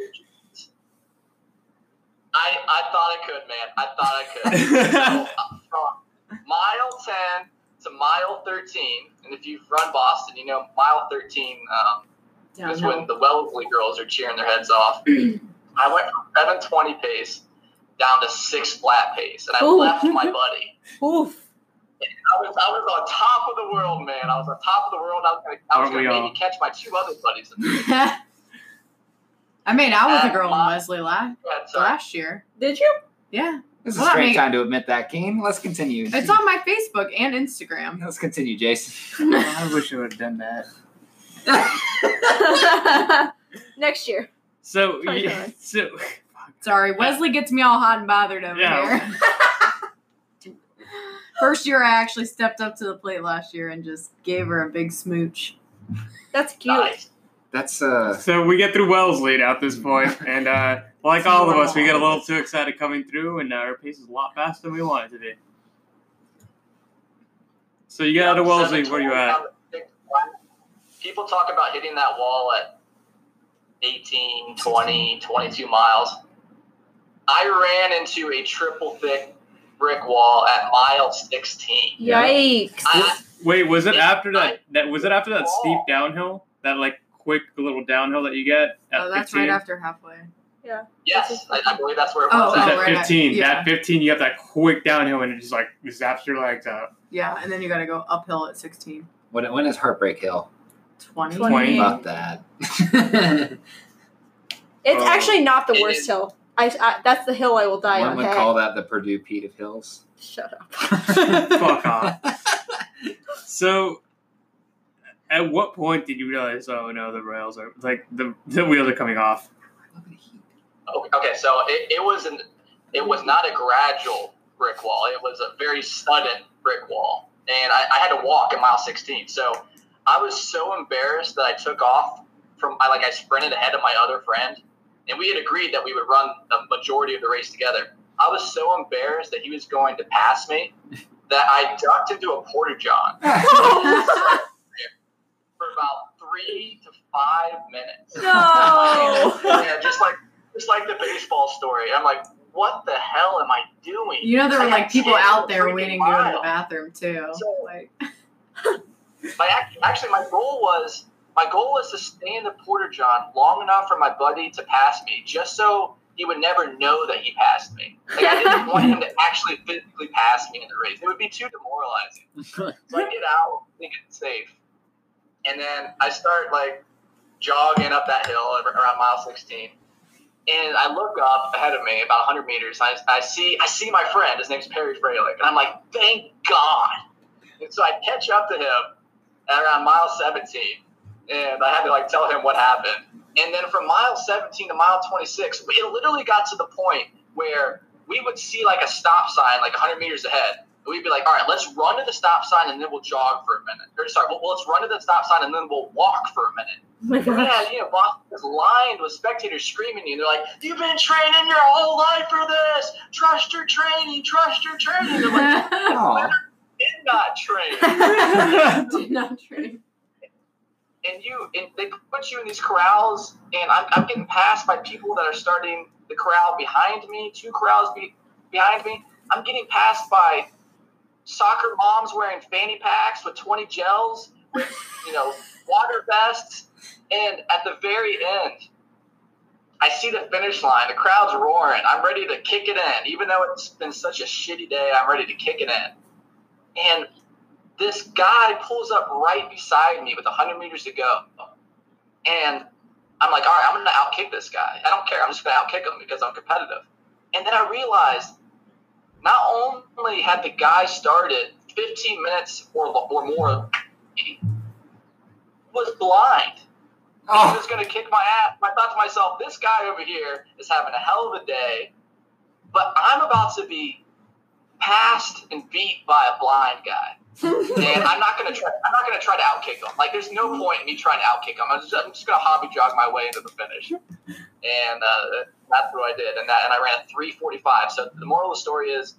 [SPEAKER 6] I, I thought I could, man. I thought I could. so, uh, mile 10 to mile 13, and if you've run Boston, you know mile 13 um, is when the Wellesley girls are cheering their heads off. I went from 720 pace down to six flat pace, and I
[SPEAKER 5] Ooh.
[SPEAKER 6] left my buddy.
[SPEAKER 5] Oof.
[SPEAKER 6] I was, I was on top of the world, man. I was on top of the world. I was going to
[SPEAKER 2] Aren't we
[SPEAKER 6] maybe
[SPEAKER 2] all?
[SPEAKER 6] catch my two other buddies.
[SPEAKER 3] I made out with a girl in
[SPEAKER 6] my-
[SPEAKER 3] Wellesley last
[SPEAKER 6] But, uh,
[SPEAKER 3] last year.
[SPEAKER 5] Did you?
[SPEAKER 3] Yeah,
[SPEAKER 4] This is
[SPEAKER 3] Well,
[SPEAKER 4] a
[SPEAKER 3] I
[SPEAKER 4] great
[SPEAKER 3] mean-
[SPEAKER 4] time to admit that, Keen. Let's continue.
[SPEAKER 3] it's on my Facebook and Instagram.
[SPEAKER 4] Let's continue, Jason.
[SPEAKER 2] I wish I would have done that.
[SPEAKER 5] Next year.
[SPEAKER 2] So,
[SPEAKER 5] Sorry,
[SPEAKER 2] yeah, so
[SPEAKER 3] Sorry, Wellesley gets me all hot and bothered over
[SPEAKER 2] Yeah.
[SPEAKER 3] here. First year, I actually stepped up to the plate last year and just gave her a big smooch.
[SPEAKER 5] That's cute.
[SPEAKER 6] nice.
[SPEAKER 4] That's uh
[SPEAKER 2] So we get through Wellesley now at this point, and uh, like all of us, we get a little too excited coming through, and uh, our pace is a lot faster than we want it to be. So you get out of Wellesley, where you at?
[SPEAKER 6] People talk about hitting that wall at 18, 20, 22 miles. I ran into a triple thick brick wall at mile 16.
[SPEAKER 5] Yikes.
[SPEAKER 6] I,
[SPEAKER 2] Wait, was it
[SPEAKER 6] Yeah,
[SPEAKER 2] after that? That was it after that steep downhill? That like quick little downhill that you get at
[SPEAKER 3] Oh, that's
[SPEAKER 2] 15?
[SPEAKER 3] right after halfway. Yeah.
[SPEAKER 6] Yes, I, I believe that's where it
[SPEAKER 3] Oh,
[SPEAKER 6] was.
[SPEAKER 2] It's
[SPEAKER 3] oh,
[SPEAKER 2] at
[SPEAKER 3] right at-
[SPEAKER 2] 15.
[SPEAKER 3] yeah.
[SPEAKER 2] That 15, you have that quick downhill, and it just like zaps your legs out.
[SPEAKER 3] Yeah, and then you got to go uphill at 16.
[SPEAKER 4] when, when is Heartbreak Hill?
[SPEAKER 3] 20.
[SPEAKER 2] 20.
[SPEAKER 4] Fuck that.
[SPEAKER 5] It's
[SPEAKER 2] Oh.
[SPEAKER 5] actually not the worst hill. I, I that's the hill I will die on.
[SPEAKER 4] One
[SPEAKER 5] on.
[SPEAKER 4] would
[SPEAKER 5] okay?
[SPEAKER 4] call that the Purdue Pete of Hills.
[SPEAKER 5] Shut up.
[SPEAKER 2] Fuck off. So, at what point did you realize, oh no, the rails are like the the wheels are coming off?
[SPEAKER 6] Okay, okay, so it, it was an it was not a gradual brick wall. It was a very sudden brick wall, and I, I had to walk at mile 16. So I was so embarrassed that I took off from I like I sprinted ahead of my other friend, and we had agreed that we would run the majority of the race together. I was so embarrassed that he was going to pass me that I ducked into a porta john for about three to five minutes.
[SPEAKER 5] No.
[SPEAKER 6] yeah, just like just like the baseball story. I'm like, what the hell am I doing?
[SPEAKER 3] You know, there were
[SPEAKER 6] I
[SPEAKER 3] like people out there
[SPEAKER 6] freaking
[SPEAKER 3] waiting to go to the bathroom too.
[SPEAKER 6] So-
[SPEAKER 3] Like,
[SPEAKER 6] My actually, my goal was my goal was to stay in the porta john long enough for my buddy to pass me, just so he would never know that he passed me. Like I didn't want him to actually physically pass me in the race. It would be too demoralizing. So I get out, think it's safe, and then I start like jogging up that hill around mile 16. And I look up ahead of me, about 100 meters. I, I see, I see my friend. His name's Perry Freilich, and I'm like, "Thank God!" And so I catch up to him at around mile 17, and I had to like tell him what happened. And then from mile 17 to mile 26, it literally got to the point where we would see like a stop sign like 100 meters ahead. And we'd be like, all right, let's run to the stop sign and then we'll jog for a minute. Or sorry, well, let's run to the stop sign and then we'll walk for a minute.
[SPEAKER 5] Oh my god.
[SPEAKER 6] Yeah, you know, Boston is lined with spectators screaming at you. They're like, you've been training your whole life for this. Trust your training. Trust your training. They're like,
[SPEAKER 4] Aw.
[SPEAKER 6] Did not train.
[SPEAKER 3] did not train.
[SPEAKER 6] and you and they put you in these corrals and I'm, I'm getting passed by people that are starting the corral behind me two corrals be, behind me. I'm getting passed by soccer moms wearing fanny packs with 20 gels with you know water vests. And at the very end i see the finish line. The crowd's roaring. I'm ready to kick it in. Even though it's been such a shitty day i'm ready to kick it in and this guy pulls up right beside me with 100 meters to go. And I'm like, all right, I'm going to outkick this guy. I don't care. I'm just going to outkick him because I'm competitive. And then I realized not only had the guy started 15 minutes or, or more, he was blind. He
[SPEAKER 4] Oh,
[SPEAKER 6] was going to kick my ass. I thought to myself, this guy over here is having a hell of a day, but I'm about to be passed and beat by a blind guy. and I'm not gonna try. I'm not gonna try to outkick him. Like, there's no point in me trying to outkick him. I'm just, I'm just gonna hobby jog my way into the finish, and uh, that's what I did. And that, and I ran a 3:45. So the moral of the story is,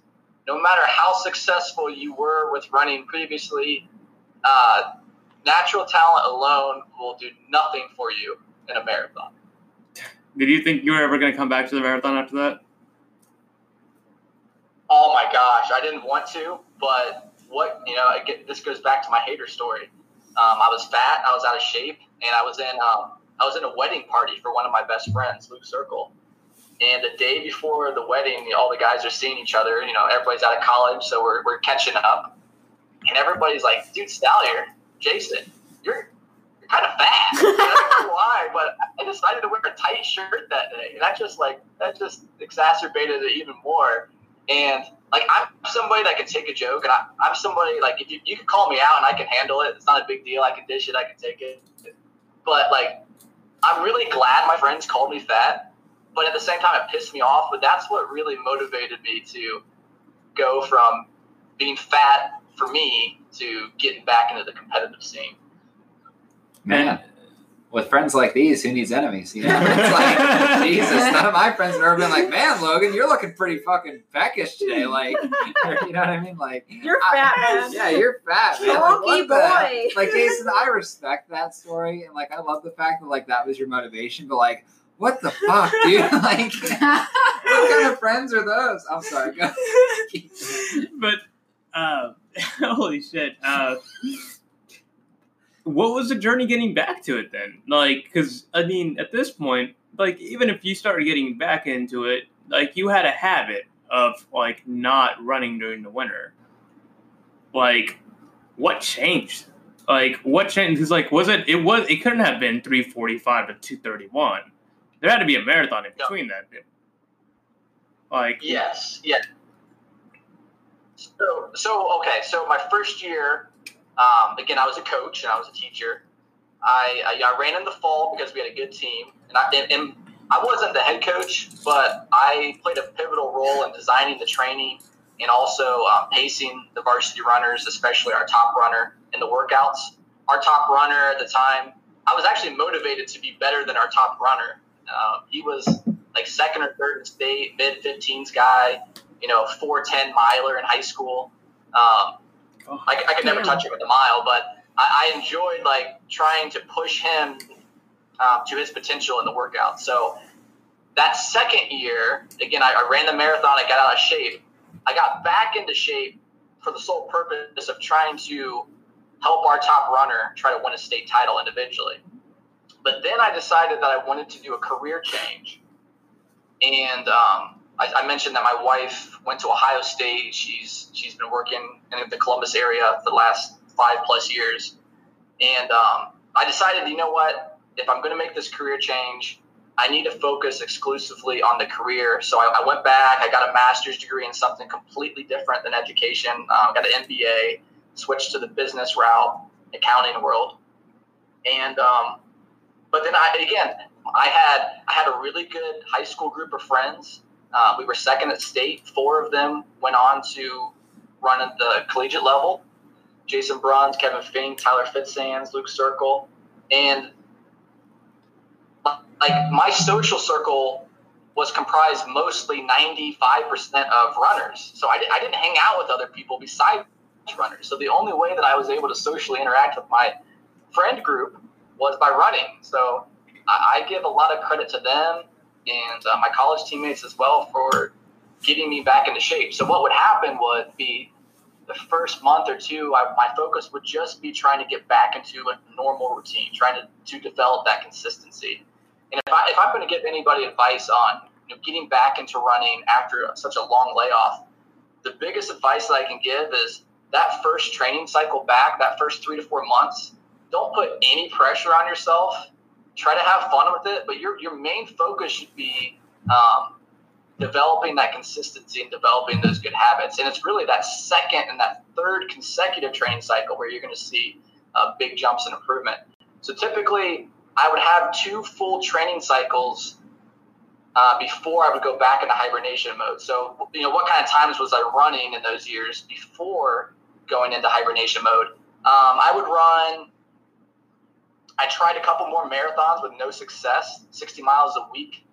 [SPEAKER 6] no matter how successful you were with running previously, uh, natural talent alone will do nothing for you in a marathon.
[SPEAKER 2] Did you think you were ever going to come back to the marathon after that?
[SPEAKER 6] Oh my gosh, I didn't want to, but what you know, again, this goes back to my hater story. Um, I was fat, I was out of shape, and I was in um, I was in a wedding party for one of my best friends, Luke Circle. And the day before the wedding, all the guys are seeing each other. You know, everybody's out of college, so we're, we're catching up. And everybody's like, "Dude, Salyer, Jason, you're you're kind of fat." I don't know why, but I decided to wear a tight shirt that day, and that just like that just exacerbated it even more. And like I'm somebody that can take a joke, and I, I'm somebody like if you, you can call me out and I can handle it. It's not a big deal. I can dish it. I can take it. But like I'm really glad my friends called me fat. But at the same time, it pissed me off. But that's what really motivated me to go from being fat for me to getting back into the competitive scene.
[SPEAKER 4] man. With friends like these, who needs enemies? You know, it's like Jesus. None of my friends have ever been like, "Man, Logan, you're looking pretty fucking peckish today." Like, you know what I mean? Like,
[SPEAKER 5] You're
[SPEAKER 4] I-
[SPEAKER 5] fat, man.
[SPEAKER 4] yeah, you're fat, man. Like,
[SPEAKER 5] Chunky
[SPEAKER 4] what the
[SPEAKER 5] boy.
[SPEAKER 4] Like, Jason, I respect that story, and like, I love the fact that like that was your motivation. But like, what the fuck, dude? Like, what kind of friends are those? I'm sorry. Go.
[SPEAKER 2] but uh, holy shit! Uh, what was the journey getting back to it then? Like, because I mean, at this point, like, even if you started getting back into it, like, you had a habit of like not running during the winter. Like, what changed? Like, what changed? Because like, was it? It was. It couldn't have been three forty-five to two thirty-one. There had to be a marathon in
[SPEAKER 6] No.
[SPEAKER 2] between that. Like,
[SPEAKER 6] Yes, yeah. So, so okay. So my first year, um, again, I was a coach and I was a teacher. I, I, I ran in the fall because we had a good team, and I and, and I wasn't the head coach, but I played a pivotal role in designing the training and also um, pacing the varsity runners, especially our top runner in the workouts. Our top runner at the time, I was actually motivated to be better than our top runner. Uh, he was like second or third in state, mid 15s guy, you know, 410 miler in high school. Um, I, I could never touch him with a mile, but I, I enjoyed like trying to push him um, to his potential in the workout. So that second year, again, I, I ran the marathon. I got out of shape. I got back into shape for the sole purpose of trying to help our top runner try to win a state title individually. But then I decided that I wanted to do a career change. And um, I, I mentioned that my wife went to Ohio State. She's she's been working in the Columbus area for the last five plus years. And um, I decided, you know what? If I'm going to make this career change, I need to focus exclusively on the career. So I, I went back. I got a master's degree in something completely different than education. I got an MBA, switched to the business route, accounting world, and um, but then I again I had I had a really good high school group of friends. Uh, we were second at state. Four of them went on to run at the collegiate level. Jason Bruns, Kevin Fink, Tyler Fitzsands, Luke Circle, and like my social circle was comprised mostly 95% of runners. So I, I didn't hang out with other people besides runners. So the only way that I was able to socially interact with my friend group was by running. So I, I give a lot of credit to them and uh, my college teammates as well for getting me back into shape. So what would happen would be the first month or two, I, my focus would just be trying to get back into a normal routine, trying to, to develop that consistency. And if, I, if I'm going to give anybody advice on you know, getting back into running after such a long layoff, the biggest advice that I can give is that first training cycle back, that first three to four months, don't put any pressure on yourself. Try to have fun with it, but your, your main focus should be um, developing that consistency and developing those good habits. And it's really that second and that third consecutive training cycle where you're going to see uh, big jumps in improvement. So typically, I would have two full training cycles uh, before I would go back into hibernation mode. So, you know, what kind of times was I running in those years before going into hibernation mode? Um, I would run. I tried a couple more marathons with no success, 60 miles a week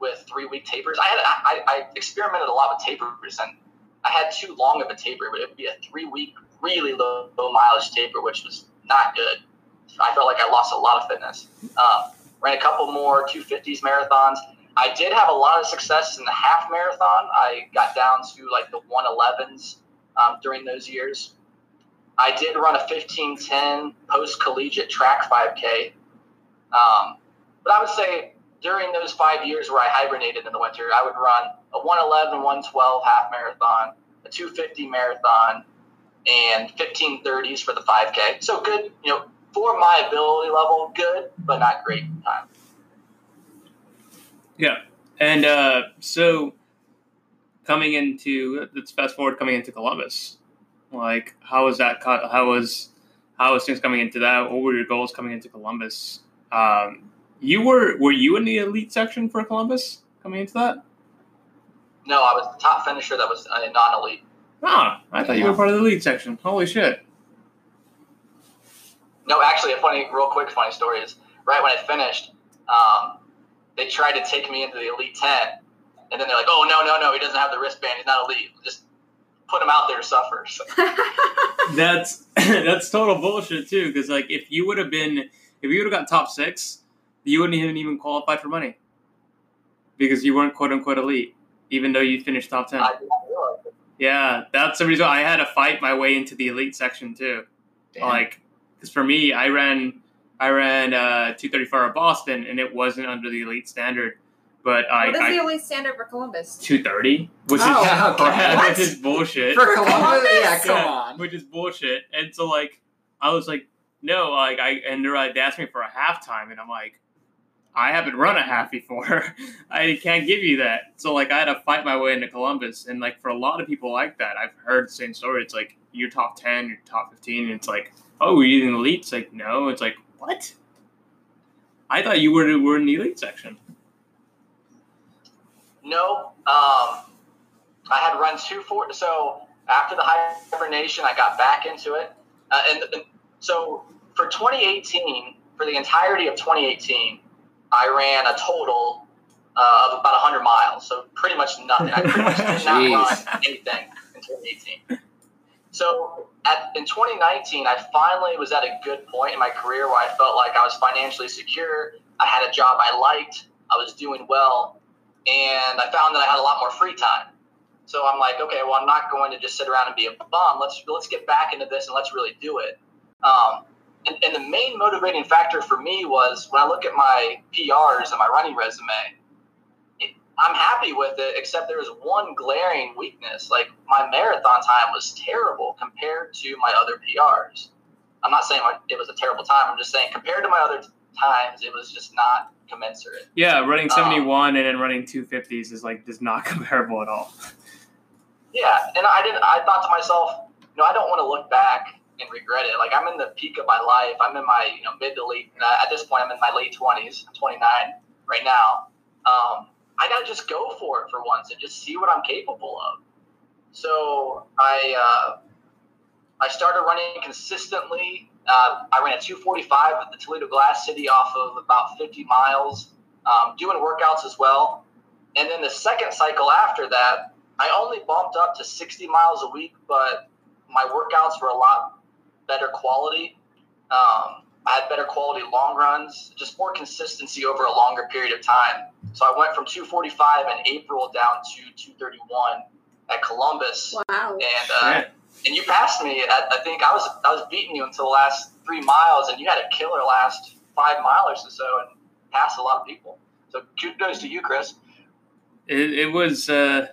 [SPEAKER 6] with three week tapers. I had I, I experimented a lot with tapers, and I had too long of a taper, but it would be a three week, really low, low mileage taper, which was not good. I felt like I lost a lot of fitness. Um, ran a couple more 250s marathons. I did have a lot of success in the half marathon. I got down to like the 111s um, during those years. I did run a 1510 post collegiate track 5K. Um, but I would say during those five years where I hibernated in the winter, I would run a 111, 112 half marathon, a 250 marathon, and 1530s for the 5K. So good, you know, for my ability level, good, but not great time.
[SPEAKER 2] Yeah, and uh, so coming into let's fast forward coming into Columbus. Like, how was that? co- How was how was things coming into that? What were your goals coming into Columbus? Um, you were were you in the elite section for Columbus coming into that?
[SPEAKER 6] No, I was the top finisher that was a non elite.
[SPEAKER 2] Ah, I thought you were part of the elite section. Holy shit!
[SPEAKER 6] No, actually, a funny, real quick funny story is right when I finished, um, they tried to take me into the Elite 10, and then they're like, oh, no, no, no, he doesn't have the wristband. He's not elite. Just put them out there to suffer. So,
[SPEAKER 2] That's that's total bullshit too. Because like, if you would have been, if you would have got top six, you wouldn't even even qualified for money because you weren't quote unquote elite, even though you finished top ten.
[SPEAKER 6] I did not realize it.
[SPEAKER 2] Yeah, that's the reason I had to fight my way into the elite section too.
[SPEAKER 4] Damn.
[SPEAKER 2] Like, because for me, I ran, I ran uh, 234 at Boston, and it wasn't under the elite standard, but I,
[SPEAKER 8] what is
[SPEAKER 2] I
[SPEAKER 8] the elite standard for Columbus?
[SPEAKER 2] 230, which
[SPEAKER 8] Oh.
[SPEAKER 2] is
[SPEAKER 4] Yeah, okay.
[SPEAKER 2] which is bullshit.
[SPEAKER 4] For Columbus, yeah, come
[SPEAKER 2] Yeah,
[SPEAKER 4] on.
[SPEAKER 2] which is bullshit. And so like, I was like, no, like I, and they're like, they asked me for a halftime, and I'm like. I haven't run a half before. I can't give you that. So like I had to fight my way into Columbus, and like for a lot of people like that, I've heard the same story. It's like you're top ten, you're top fifteen, and it's like, oh, were you in the elite? It's like no. It's like what? I thought you were were in the elite section.
[SPEAKER 6] No, um, I had run two four. So after the hibernation, I got back into it, uh, and, and so for 2018, for the entirety of 2018, I ran a total uh, of about 100 miles. So pretty much nothing. I pretty much did not run anything in 2018. So at, in 2019, I finally was at a good point in my career where I felt like I was financially secure. I had a job I liked. I was doing well, and I found that I had a lot more free time. So I'm like, okay, well, I'm not going to just sit around and be a bum. Let's let's get back into this and let's really do it. Um, and, and the main motivating factor for me was when I look at my PRs and my running resume, it, I'm happy with it, except there was one glaring weakness. Like my marathon time was terrible compared to my other PRs. I'm not saying it was a terrible time. I'm just saying compared to my other times, it was just not commensurate.
[SPEAKER 2] Yeah, running
[SPEAKER 6] Um,
[SPEAKER 2] 71 and then running 250s is like just not comparable at all.
[SPEAKER 6] Yeah, and I didn't. I thought to myself, you know, I don't want to look back and regret it. Like I'm in the peak of my life. I'm in my you know mid to late. Uh, at this point, I'm in my late twenties. I'm 29 right now. Um, I gotta just go for it for once and just see what I'm capable of. So I uh, I started running consistently. Uh, I ran a 245 at the Toledo Glass City off of about 50 miles, um, doing workouts as well. And then the second cycle after that, I only bumped up to 60 miles a week, but my workouts were a lot better quality. Um, I had better quality long runs, just more consistency over a longer period of time. So I went from 245 in April down to 231 at Columbus,
[SPEAKER 5] Wow.
[SPEAKER 6] and uh,
[SPEAKER 2] Shit.
[SPEAKER 6] And you passed me. At, I think I was I was beating you until the last three miles, and you had a killer last five miles or so, and passed a lot of people. So kudos to you, Cris.
[SPEAKER 2] It, it was, uh,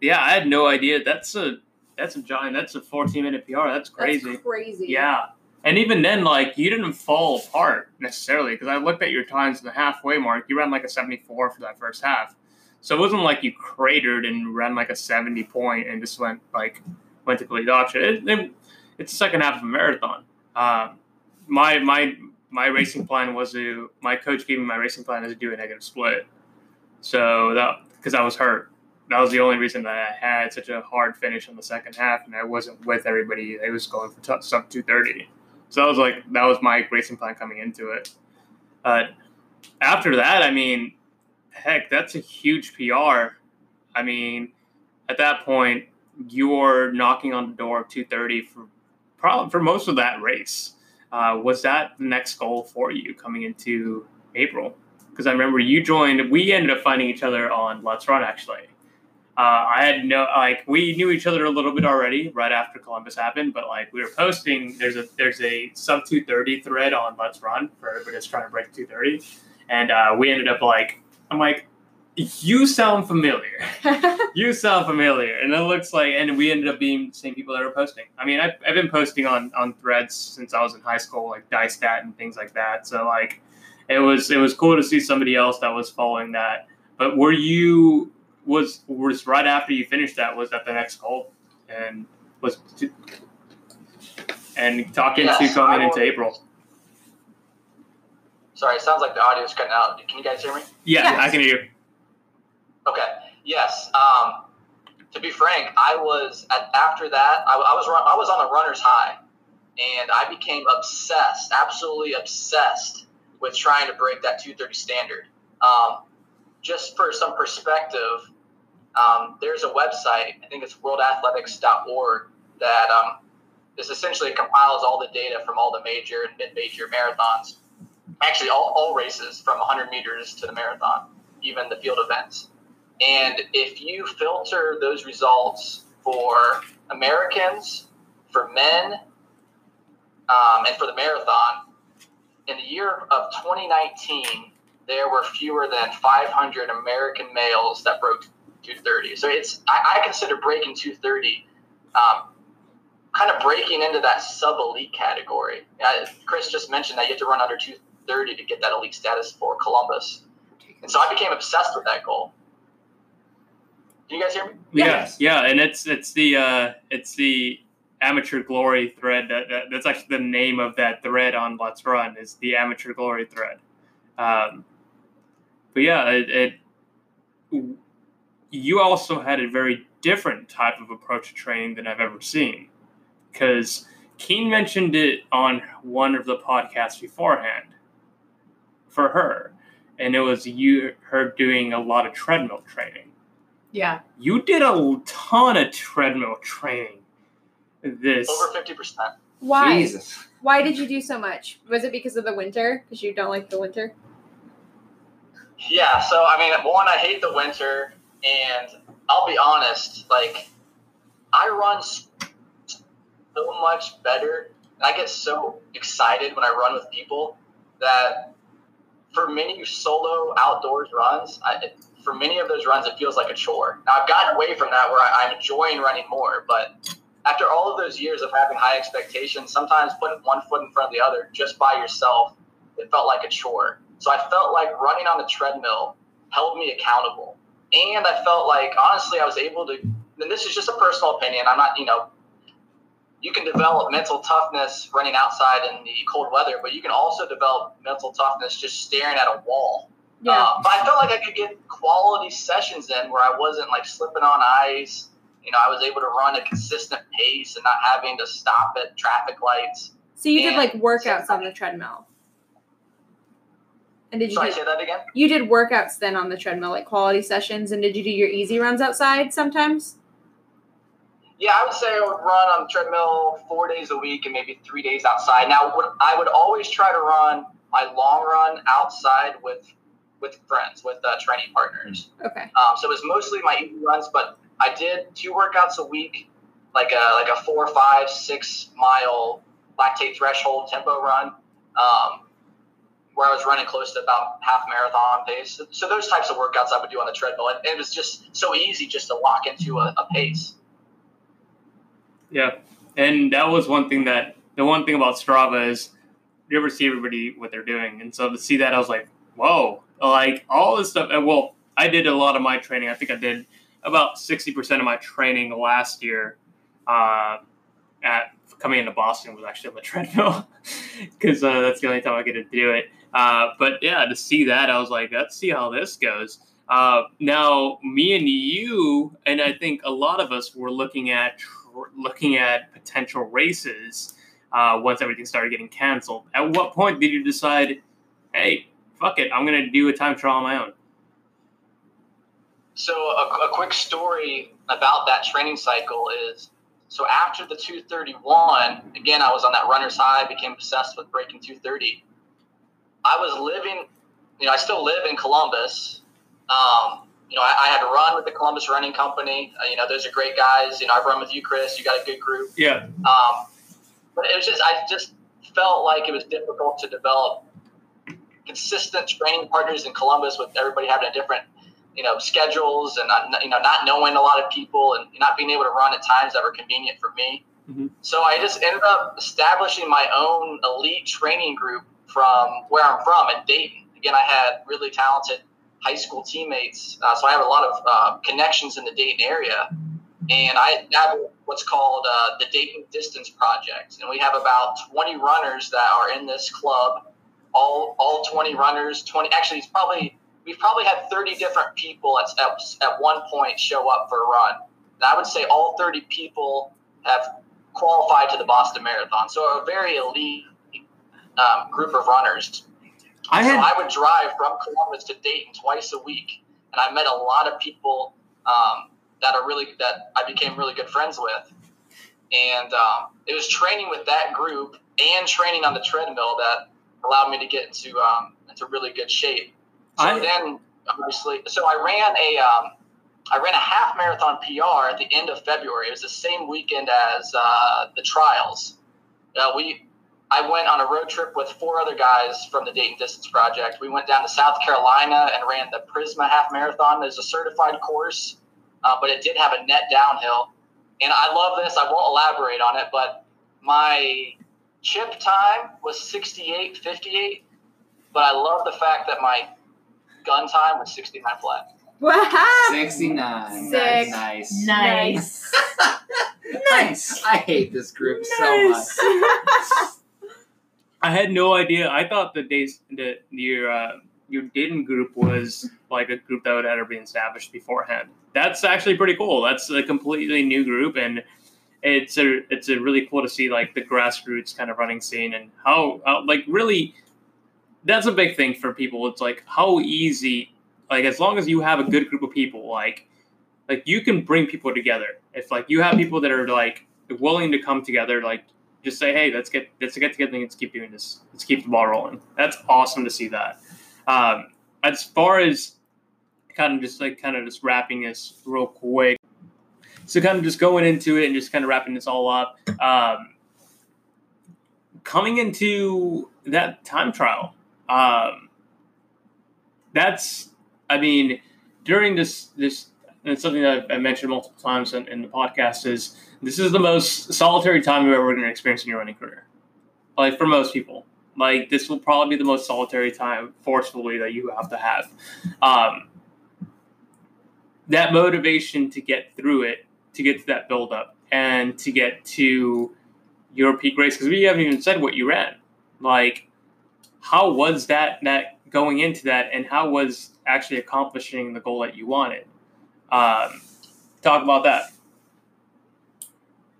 [SPEAKER 2] yeah, I had no idea. That's a that's a giant. That's a 14 minute PR. That's crazy.
[SPEAKER 5] That's crazy.
[SPEAKER 2] Yeah. And even then, like, you didn't fall apart necessarily because I looked at your times in the halfway mark. You ran like a 74 for that first half. So it wasn't like you cratered and ran like a 70 point and just went, like, went to option. It, it, it's the second half of a marathon. Um, my, my, my racing plan was to my coach gave me my racing plan is to do a negative split. So that because I was hurt, that was the only reason that I had such a hard finish in the second half, and I wasn't with everybody. I was going for t- sub two thirty. So that was like that was my racing plan coming into it. But after that, I mean, heck, that's a huge PR. I mean, at that point, you're knocking on the door of 230 for probably for most of that race. Uh, was that the next goal for you coming into April? Because I remember you joined. We ended up finding each other on LetsRun actually. Uh, I had no like we knew each other a little bit already right after Columbus happened, but like we were posting. There's a there's a sub 230 thread on LetsRun for everybody that's trying to break 230, and uh, we ended up like I'm like you sound familiar. you sound familiar, and it looks like, and we ended up being the same people that are posting. I mean, I've, I've been posting on on threads since I was in high school, like DyeStat and things like that. So like, it was it was cool to see somebody else that was following that. But were you was was right after you finished that was that the next goal, and was to, and talking
[SPEAKER 6] Yes,
[SPEAKER 2] to coming
[SPEAKER 6] I
[SPEAKER 2] into April.
[SPEAKER 6] Sorry, it sounds like the audio is cutting out. Can you guys hear me?
[SPEAKER 2] Yeah,
[SPEAKER 5] Yes.
[SPEAKER 2] I can hear. you.
[SPEAKER 6] Okay. Yes. Um, to be frank, I was at, after that. I, I was I was on a runner's high, and I became obsessed, absolutely obsessed, with trying to break that 230 standard. Um, just for some perspective, um, there's a website. I think it's worldathletics.org that um, is essentially compiles all the data from all the major and mid-major marathons. Actually, all, all races from 100 meters to the marathon, even the field events. And if you filter those results for Americans, for men, um, and for the marathon, in the year of 2019, there were fewer than 500 American males that broke 230. So it's I, I consider breaking 230 um, kind of breaking into that sub elite category. Uh, Cris just mentioned that you have to run under 230 to get that elite status for Columbus, and so I became obsessed with that goal. Can you guys hear me?
[SPEAKER 2] Yes, yeah, and it's it's the uh, it's the amateur glory thread that, that that's actually the name of that thread on LetsRun is the amateur glory thread. Um, but yeah, it, it you also had a very different type of approach to training than I've ever seen because Keen mentioned it on one of the podcasts beforehand for her, and it was you her doing a lot of treadmill training
[SPEAKER 3] Yeah.
[SPEAKER 2] you did a ton of treadmill training this
[SPEAKER 6] Over fifty percent.
[SPEAKER 5] Why?
[SPEAKER 4] Jesus.
[SPEAKER 5] Why did you do so much? Was it because of the winter? Because you don't like the winter?
[SPEAKER 6] Yeah. So I mean, one, I hate the winter, and I'll be honest. Like, I run so much better, and I get so excited when I run with people that for many solo outdoors runs, I, it- for many of those runs, it feels like a chore. Now I've gotten away from that where I, I'm enjoying running more, but after all of those years of having high expectations, sometimes putting one foot in front of the other just by yourself, it felt like a chore. So I felt like running on the treadmill held me accountable. And I felt like, honestly, I was able to, and this is just a personal opinion. I'm not, you know, you can develop mental toughness running outside in the cold weather, but you can also develop mental toughness just staring at a wall.
[SPEAKER 5] Yeah.
[SPEAKER 6] Uh, but I felt like I could get quality sessions in where I wasn't like slipping on ice. You know, I was able to run a consistent pace and not having to stop at traffic lights.
[SPEAKER 5] so you did like workouts on the treadmill. And did you
[SPEAKER 6] Sorry,
[SPEAKER 5] do,
[SPEAKER 6] say that again?
[SPEAKER 5] you did workouts then on the treadmill, like quality sessions, and did you do your easy runs outside sometimes?
[SPEAKER 6] Yeah, I would say I would run on the treadmill four days a week and maybe three days outside. Now, what- I would always try to run my long run outside with with friends, with uh, training partners.
[SPEAKER 5] Okay.
[SPEAKER 6] Um, so it was mostly my easy runs, but I did two workouts a week, like a like a four, five, six mile lactate threshold tempo run, um, where I was running close to about half marathon pace. So those types of workouts I would do on the treadmill, and it was just so easy just to lock into a, a pace.
[SPEAKER 2] Yeah, and that was one thing that the one thing about Strava is you ever see everybody what they're doing, and so to see that I was like, whoa, like all this stuff. And well, I did a lot of my training. I think I did about sixty percent of my training last year, uh, at coming into Boston was actually on the treadmill because uh, that's the only time I get to do it. Uh, but yeah, to see that, I was like, let's see how this goes. Uh, now, me and you, and I think a lot of us were looking at tr- looking at potential races uh, once everything started getting canceled. At what point did you decide, hey, fuck it, I'm gonna do a time trial on my own?
[SPEAKER 6] So a, a quick story about that training cycle is so after the 231, again, I was on that runner's high, became obsessed with breaking 230. I was living, you know, I still live in Columbus. Um, you know, I, I, had to run with the Columbus Running Company. Uh, you know, those are great guys. You know, I've run with you, Cris. You got a good group.
[SPEAKER 2] Yeah.
[SPEAKER 6] Um, but it was just, I just felt like it was difficult to develop consistent training partners in Columbus with everybody having a different you know schedules and not, you know not knowing a lot of people and not being able to run at times that were convenient for me.
[SPEAKER 2] Mm-hmm.
[SPEAKER 6] So I just ended up establishing my own elite training group from where I'm from at Dayton. Again, I had really talented high school teammates, uh, so I have a lot of uh, connections in the Dayton area. And I have what's called uh, the Dayton Distance Project, and we have about 20 runners that are in this club. All all 20 runners, 20 actually it's probably we've probably had 30 different people at, at, at one point show up for a run. And I would say all 30 people have qualified to the Boston Marathon. So a very elite um, group of runners.
[SPEAKER 2] I had,
[SPEAKER 6] so I would drive from Columbus to Dayton twice a week, and I met a lot of people um, that are really that I became really good friends with. And um, it was training with that group and training on the treadmill that allowed me to get into um, into really good shape. So
[SPEAKER 2] I-
[SPEAKER 6] then, obviously, so I ran a um, I ran a half marathon PR at the end of February. It was the same weekend as uh, the trials. Uh, we I went on a road trip with four other guys from the Dayton Distance Project. We went down to South Carolina and ran the Prisma Half Marathon. There's a certified course, uh, but it did have a net downhill. And I love this. I won't elaborate on it, but my chip time was 68.58. But I love the fact that my gun time was 69 flat.
[SPEAKER 5] Wow.
[SPEAKER 4] 69.
[SPEAKER 3] Sick.
[SPEAKER 4] Nice.
[SPEAKER 3] Nice.
[SPEAKER 4] Nice. I hate this group so much.
[SPEAKER 2] I had no idea. I thought the days the your uh, your Dayton group was like a group that would ever been established beforehand. That's actually pretty cool. That's a completely new group, and it's a it's a really cool to see like the grassroots kind of running scene and how, like really that's a big thing for people. It's like how easy like as long as you have a good group of people like like you can bring people together. If like you have people that are like willing to come together, like just say, hey, let's get let's get together and let's keep doing this. Let's keep the ball rolling. That's awesome to see that. Um, as far as kind of just like kind of just wrapping this real quick. So kind of just going into it and just kind of wrapping this all up. Um, coming into that time trial, um, that's I mean during this this and something that I've mentioned multiple times in, in, the podcast is this is the most solitary time you're ever going to experience in your running career. Like for most people, like this will probably be the most solitary time, forcefully, that you have to have. Um, that motivation to get through it, to get to that build up, and to get to your peak race, because we haven't even said what you ran. Like, how was that that going into that, and how was actually accomplishing the goal that you wanted? Um, talk about that.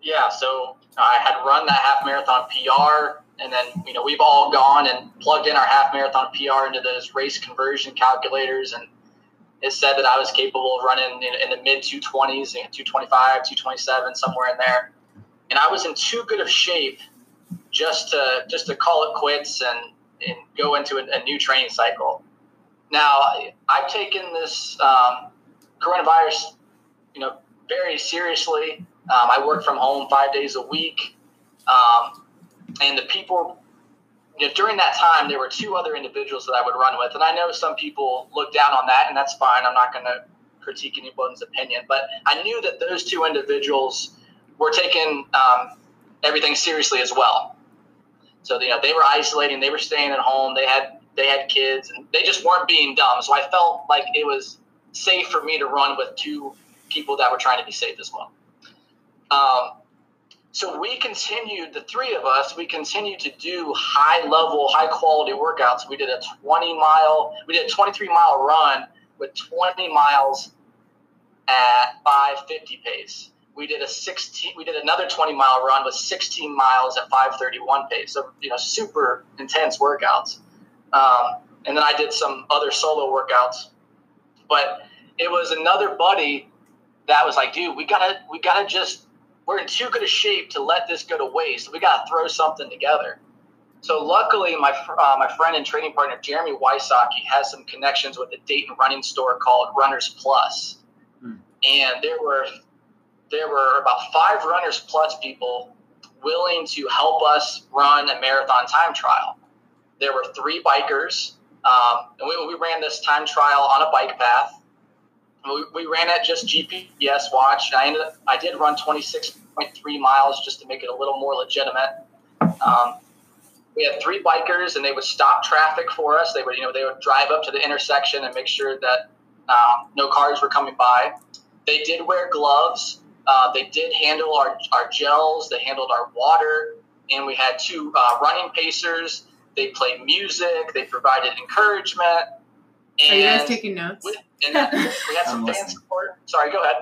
[SPEAKER 6] Yeah, so I had run that half marathon PR, and then you know we've all gone and plugged in our half marathon PR into those race conversion calculators, and it said that I was capable of running in, in the mid 220s, 225, 227, somewhere in there, and I was in too good of shape just to just to call it quits and and go into a, a new training cycle. Now I've taken this. Um, coronavirus, you know, very seriously. Um, I work from home five days a week, um, and the people, you know, during that time, there were two other individuals that I would run with, and I know some people look down on that, and that's fine. I'm not going to critique anyone's opinion, but I knew that those two individuals were taking um, everything seriously as well. So you know, they were isolating, they were staying at home, they had they had kids, and they just weren't being dumb. So I felt like it was safe for me to run with two people that were trying to be safe as well. Um, so we continued, the three of us, we continued to do high level, high quality workouts. We did a 20 mile, we did a 23 mile run with 20 miles at 550 pace. We did a 16, we did another 20 mile run with 16 miles at 531 pace. So, you know, super intense workouts. Um, and then I did some other solo workouts. But it was another buddy that was like, dude, we gotta, we gotta just we're in too good a shape to let this go to waste. We got to throw something together. So luckily, my uh, my friend and training partner Jeremy Wysocki has some connections with a Dayton running store called Runners Plus,
[SPEAKER 4] Hmm.
[SPEAKER 6] and there were there were about five Runners Plus people willing to help us run a marathon time trial. There were three bikers, um, and we, we ran this time trial on a bike path we, we ran at just GPS watch. I ended up, I did run 26.3 miles just to make it a little more legitimate. Um, we had three bikers, and they would stop traffic for us. They would, you know, they would drive up to the intersection and make sure that um, no cars were coming by. They did wear gloves. Uh, they did handle our, our gels. They handled our water, and we had two uh, running pacers. They played music. They provided encouragement.
[SPEAKER 3] Are you guys taking notes?
[SPEAKER 6] we, and then we had some
[SPEAKER 4] I'm
[SPEAKER 6] fan support. Sorry, go ahead.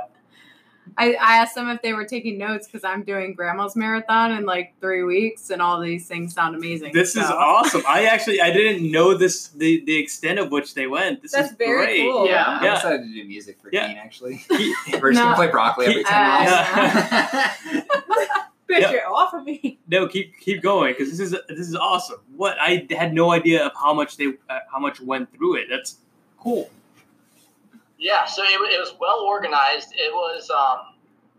[SPEAKER 3] I, I asked them if they were taking notes because I'm doing grandma's marathon in like three weeks, and all these things sound amazing.
[SPEAKER 2] This is awesome. I actually I didn't know this the, the extent of which they went. This
[SPEAKER 5] That's
[SPEAKER 2] is
[SPEAKER 5] very
[SPEAKER 2] great.
[SPEAKER 5] cool.
[SPEAKER 3] Yeah.
[SPEAKER 4] I'm
[SPEAKER 2] Yeah.
[SPEAKER 4] excited to do music for
[SPEAKER 2] Yeah.
[SPEAKER 4] Keen, actually.
[SPEAKER 2] He-
[SPEAKER 4] We're just
[SPEAKER 3] No.
[SPEAKER 4] going to play broccoli every
[SPEAKER 2] He-
[SPEAKER 4] 10 miles.
[SPEAKER 2] Yeah.
[SPEAKER 5] Bitch,
[SPEAKER 2] Yeah.
[SPEAKER 5] you're off of me.
[SPEAKER 2] No, keep keep going because this is this is awesome. What I had no idea of how much they uh, how much went through it. That's cool.
[SPEAKER 6] Yeah, so it, it was well organized. It was um,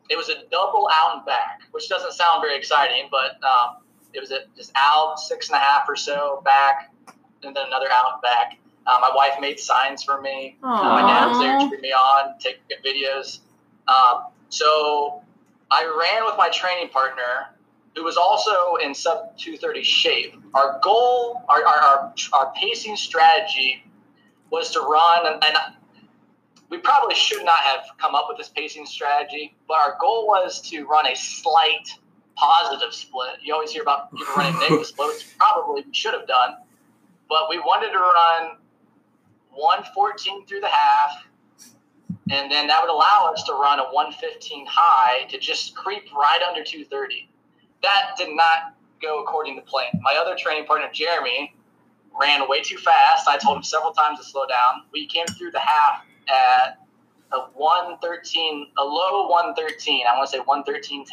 [SPEAKER 6] it was a double out and back, which doesn't sound very exciting, but um, it was a, just out six and a half or so back, and then another out and back. Uh, my wife made signs for me. Uh, my dad was there cheering me on, taking good videos. Um, so I ran with my training partner, who was also in sub 230 shape. Our goal, our, our, our, our pacing strategy was to run, and, and we probably should not have come up with this pacing strategy, but our goal was to run a slight positive split. You always hear about people running negative splits, probably we should have done, but we wanted to run 114 through the half, and then that would allow us to run a 115 high to just creep right under 230. That did not go according to plan. My other training partner, Jeremy, ran way too fast. I told him several times to slow down. We came through the half at a 113, a low 113. I want to say 113.10,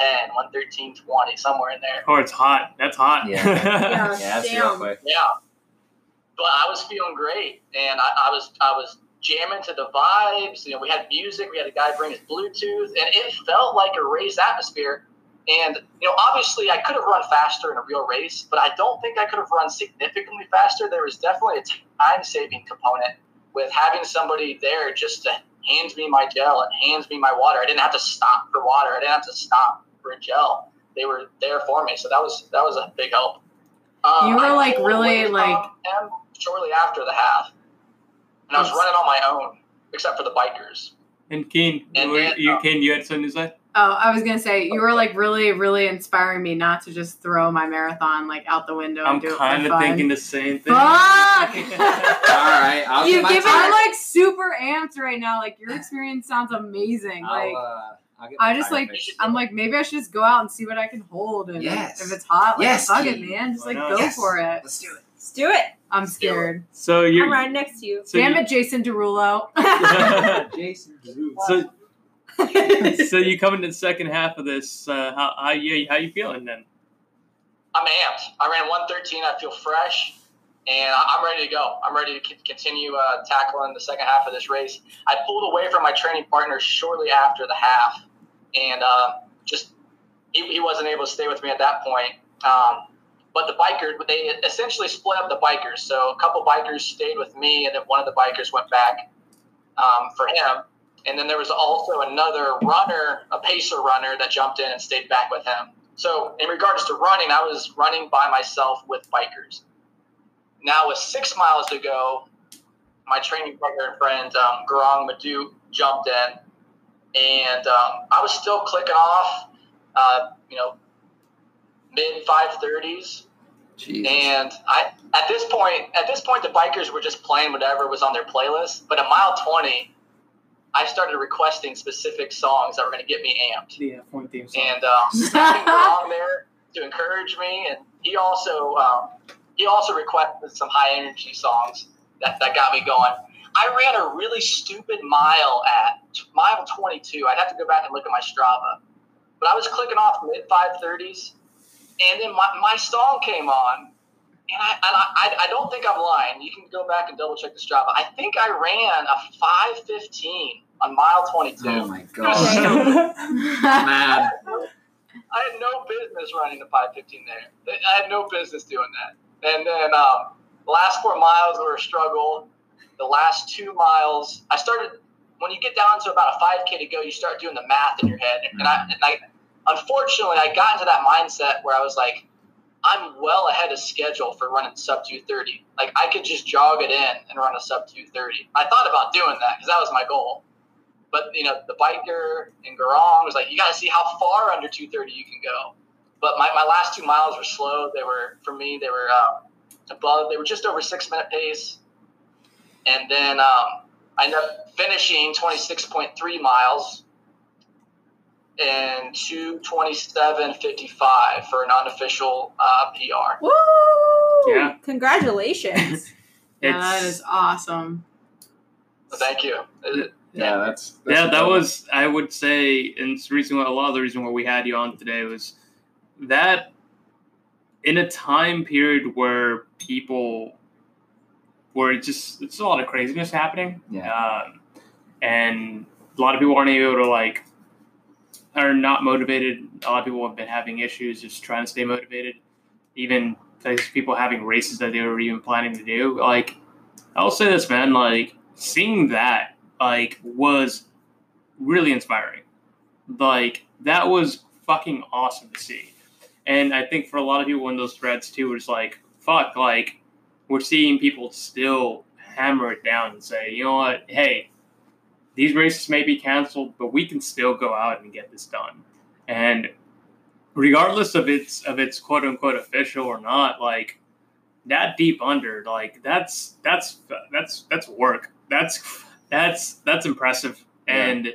[SPEAKER 6] 113.20, somewhere in there.
[SPEAKER 2] Oh, it's hot. That's hot.
[SPEAKER 4] Yeah.
[SPEAKER 5] Yeah,
[SPEAKER 4] Yeah, that's real
[SPEAKER 5] damn.
[SPEAKER 4] quick.
[SPEAKER 6] Yeah. But I was feeling great, and I, I was I was jamming to the vibes. You know, we had music. We had a guy bring his Bluetooth, and it felt like a race atmosphere. And you know, obviously, I could have run faster in a real race, but I don't think I could have run significantly faster. There was definitely a time saving component with having somebody there just to hands me my gel and hands me my water. I didn't have to stop for water. I didn't have to stop for gel. They were there for me, so that was that was a big help. Um,
[SPEAKER 3] You were, like, really, like-
[SPEAKER 6] shortly after the half, and I was running on my own, except for the bikers.
[SPEAKER 2] And Keen,
[SPEAKER 6] And
[SPEAKER 2] were
[SPEAKER 6] then,
[SPEAKER 2] you
[SPEAKER 6] uh,
[SPEAKER 2] Keen, you had something to say?
[SPEAKER 3] Oh, I was gonna say you were like really, really inspiring me not to just throw my marathon like out the window.
[SPEAKER 2] I'm
[SPEAKER 3] and do it for
[SPEAKER 2] kind of thinking the same thing.
[SPEAKER 3] Fuck!
[SPEAKER 4] All right. I'll
[SPEAKER 3] you
[SPEAKER 4] get my
[SPEAKER 3] give
[SPEAKER 4] tire.
[SPEAKER 3] I'm like super amped right now. Like your experience sounds amazing.
[SPEAKER 4] I'll,
[SPEAKER 3] Like
[SPEAKER 4] uh, I'll get my
[SPEAKER 3] I just like
[SPEAKER 4] fixed.
[SPEAKER 3] I'm like maybe I should just go out and see what I can hold and
[SPEAKER 4] Yes.
[SPEAKER 3] if it's hot, like
[SPEAKER 4] Yes,
[SPEAKER 3] fuck it, man. Just like go
[SPEAKER 4] Yes.
[SPEAKER 3] for it.
[SPEAKER 4] Let's do it.
[SPEAKER 5] Let's do it.
[SPEAKER 3] I'm scared.
[SPEAKER 2] So you're
[SPEAKER 5] I'm right next to you.
[SPEAKER 2] so
[SPEAKER 3] Damn
[SPEAKER 2] you-
[SPEAKER 3] it, Jason Derulo.
[SPEAKER 4] Jason.
[SPEAKER 2] So, so you come into the second half of this. Uh, how how you how you feeling then?
[SPEAKER 6] I'm amped. I ran 113. I feel fresh, and I- I'm ready to go. I'm ready to continue uh, tackling the second half of this race. I pulled away from my training partner shortly after the half, and uh, just he, he wasn't able to stay with me at that point. Um, but the bikers, they essentially split up the bikers. So a couple bikers stayed with me, and then one of the bikers went back um, for him. And then there was also another runner, a pacer runner, that jumped in and stayed back with him. So, in regards to running, I was running by myself with bikers. Now, with six miles to go, my training partner and friend, um, Garang Madhu, jumped in, and um, I was still clicking off, uh, you know, mid 530s.
[SPEAKER 4] Jesus.
[SPEAKER 6] And I, at this point, at this point, the bikers were just playing whatever was on their playlist. But at mile 20, I started requesting specific songs that were going to get me amped.
[SPEAKER 2] The F1 theme song.
[SPEAKER 6] And um, Grom there to encourage me, and he also um, he also requested some high energy songs that, that got me going. I ran a really stupid mile at t- mile 22. I'd have to go back and look at my Strava, but I was clicking off mid 530s, and then my, my song came on, and I, and I I don't think I'm lying. You can go back and double check this job. I think I ran a 515 on mile 22.
[SPEAKER 4] oh my
[SPEAKER 6] It was
[SPEAKER 4] god.
[SPEAKER 6] stupid.
[SPEAKER 4] Mad.
[SPEAKER 6] I had no business running the 515 there. I had no business doing that. And then um, the last four miles were a struggle. The last two miles, I started when you get down to about a 5K to go, you start doing the math in your head. And I, and I unfortunately, I got into that mindset where I was like, I'm well ahead of schedule for running sub 230. Like I could just jog it in and run a sub 230. I thought about doing that because that was my goal. But you know, the biker and Garong was like, you got to see how far under 230 you can go. But my, my last two miles were slow. They were for me. They were um, above. They were just over six minute pace. And then um, I ended up finishing 26.3 miles and 227.55 for an unofficial uh, PR.
[SPEAKER 5] Woo!
[SPEAKER 2] Yeah.
[SPEAKER 5] Congratulations.
[SPEAKER 3] Yeah, that is awesome.
[SPEAKER 6] So thank you. It-
[SPEAKER 4] Yeah, that's, that's
[SPEAKER 2] yeah, that was I would say, and it's the reason why a lot of the reason why we had you on today was that in a time period where people where it just it's a lot of craziness happening.
[SPEAKER 4] Yeah.
[SPEAKER 2] Um, and a lot of people aren't able to like are not motivated. A lot of people have been having issues just trying to stay motivated. Even people having races that they were even planning to do. Like I'll say this, man, like seeing that like was really inspiring. Like that was fucking awesome to see. And I think for a lot of people in those threads too, it's like, fuck, like we're seeing people still hammer it down and say, you know what, hey, these races may be canceled, but we can still go out and get this done. And regardless of its of its quote unquote official or not, like that deep under, like that's that's that's that's work. That's that's that's impressive.
[SPEAKER 4] Yeah.
[SPEAKER 2] And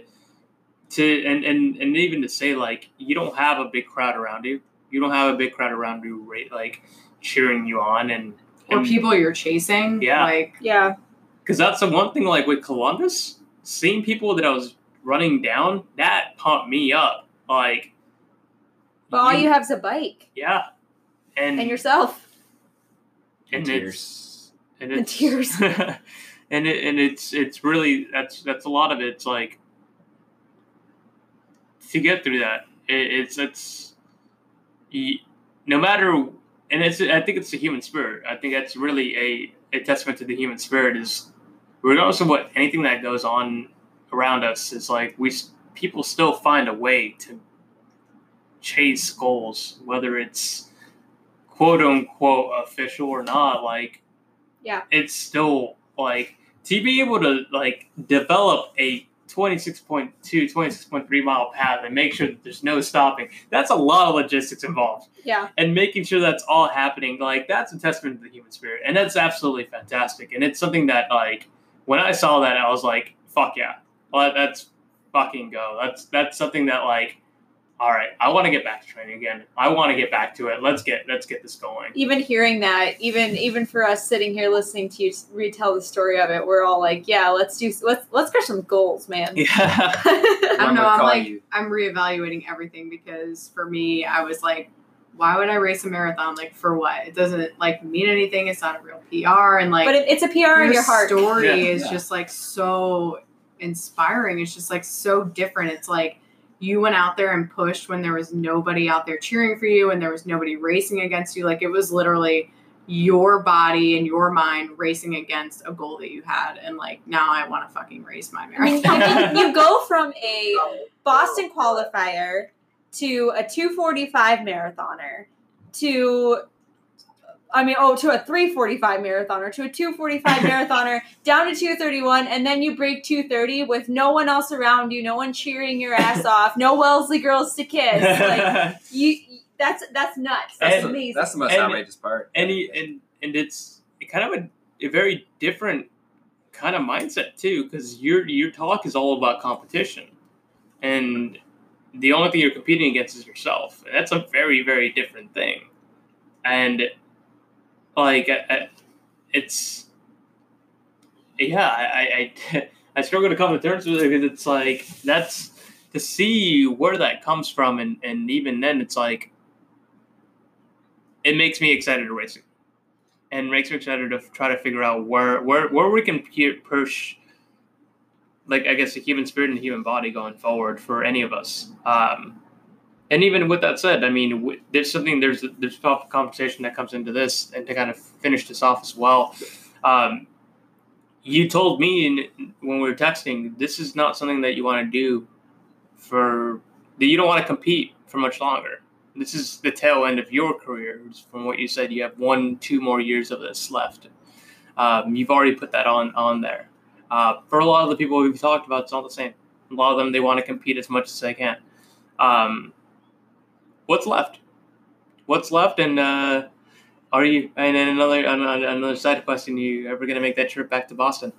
[SPEAKER 2] to and, and and even to say like you don't have a big crowd around you. You don't have a big crowd around you right like cheering you on and
[SPEAKER 3] Or
[SPEAKER 2] and-
[SPEAKER 3] people you're chasing.
[SPEAKER 2] Yeah.
[SPEAKER 3] Like,
[SPEAKER 5] yeah.
[SPEAKER 2] because that's the one thing like with Columbus, seeing people that I was running down, that pumped me up. Like
[SPEAKER 5] But all you have is a bike
[SPEAKER 2] yeah. And
[SPEAKER 5] and yourself.
[SPEAKER 2] and
[SPEAKER 4] Tears.
[SPEAKER 2] it's and
[SPEAKER 5] And
[SPEAKER 2] it's
[SPEAKER 5] tears.
[SPEAKER 2] and it, and it's it's really that's that's a lot of it. It's like to get through that. It, it's it's y- no matter and it's I think it's the human spirit. I think that's really a, a testament to the human spirit is regardless of what anything that goes on around us is like we people still find a way to chase goals whether it's quote unquote official or not like
[SPEAKER 5] Yeah.
[SPEAKER 2] it's still like to be able to like develop a 26.2 26.3 mile path and make sure that there's no stopping that's a lot of logistics involved
[SPEAKER 5] Yeah.
[SPEAKER 2] and making sure that's all happening like that's a testament to the human spirit and that's absolutely fantastic and it's something that like when i saw that i was like fuck yeah. Well, that's fucking go. That's that's something that like all right i want to get back to training again. I want to get back to it. Let's get let's get this going.
[SPEAKER 5] Even hearing that, even even for us sitting here listening to you retell the story of it, we're all like, yeah, let's do let's let's crush some goals, man.
[SPEAKER 2] yeah.
[SPEAKER 3] I don't know. I'm like,
[SPEAKER 4] you-
[SPEAKER 3] I'm reevaluating everything because for me, I was like, why would I race a marathon? Like, for what? It doesn't like mean anything. It's not a real PR. And like,
[SPEAKER 5] but it, it's a PR in your heart.
[SPEAKER 3] story
[SPEAKER 2] Yeah.
[SPEAKER 3] is
[SPEAKER 4] Yeah.
[SPEAKER 3] just like so inspiring. It's just like so different. It's like you went out there and pushed when there was nobody out there cheering for you and there was nobody racing against you. Like it was literally your body and your mind racing against a goal that you had. And like now I want to fucking race my
[SPEAKER 5] I mean,
[SPEAKER 3] marathon.
[SPEAKER 5] you go from a Boston qualifier to a 245 marathoner to I mean, oh, to a 345 marathoner, to a 245 marathoner, down to 231, and then you break 230 with no one else around you, no one cheering your ass off, no Wellesley girls to kiss. Like, you, That's that's nuts. That's
[SPEAKER 2] And-
[SPEAKER 5] amazing.
[SPEAKER 4] That's the most
[SPEAKER 2] And-
[SPEAKER 4] outrageous part.
[SPEAKER 2] and he, and and it's kind of a, a very different kind of mindset too because your your talk is all about competition and the only thing you're competing against is yourself. And that's a very very different thing. And like I, I- it's yeah I, I i struggle to come to terms with it because it's like that's to see where that comes from and and even then it's like it makes me excited to race it and makes me excited to try to figure out where where where we can push like I guess the human spirit and the human body going forward for any of us. Um, and even with that said, I mean, w- there's something there's there's a conversation that comes into this, and to kind of finish this off as well. Um, you told me in, when we were texting, this is not something that you want to do for that you don't want to compete for much longer. This is the tail end of your career. From what you said, you have one, two more years of this left. Um, you've already put that on on there. Uh, for a lot of the people we've talked about, it's not the same. A lot of them they want to compete as much as they can. Um, what's left? What's left? And uh, are you? And then another another side question: You ever going to make that trip back to Boston?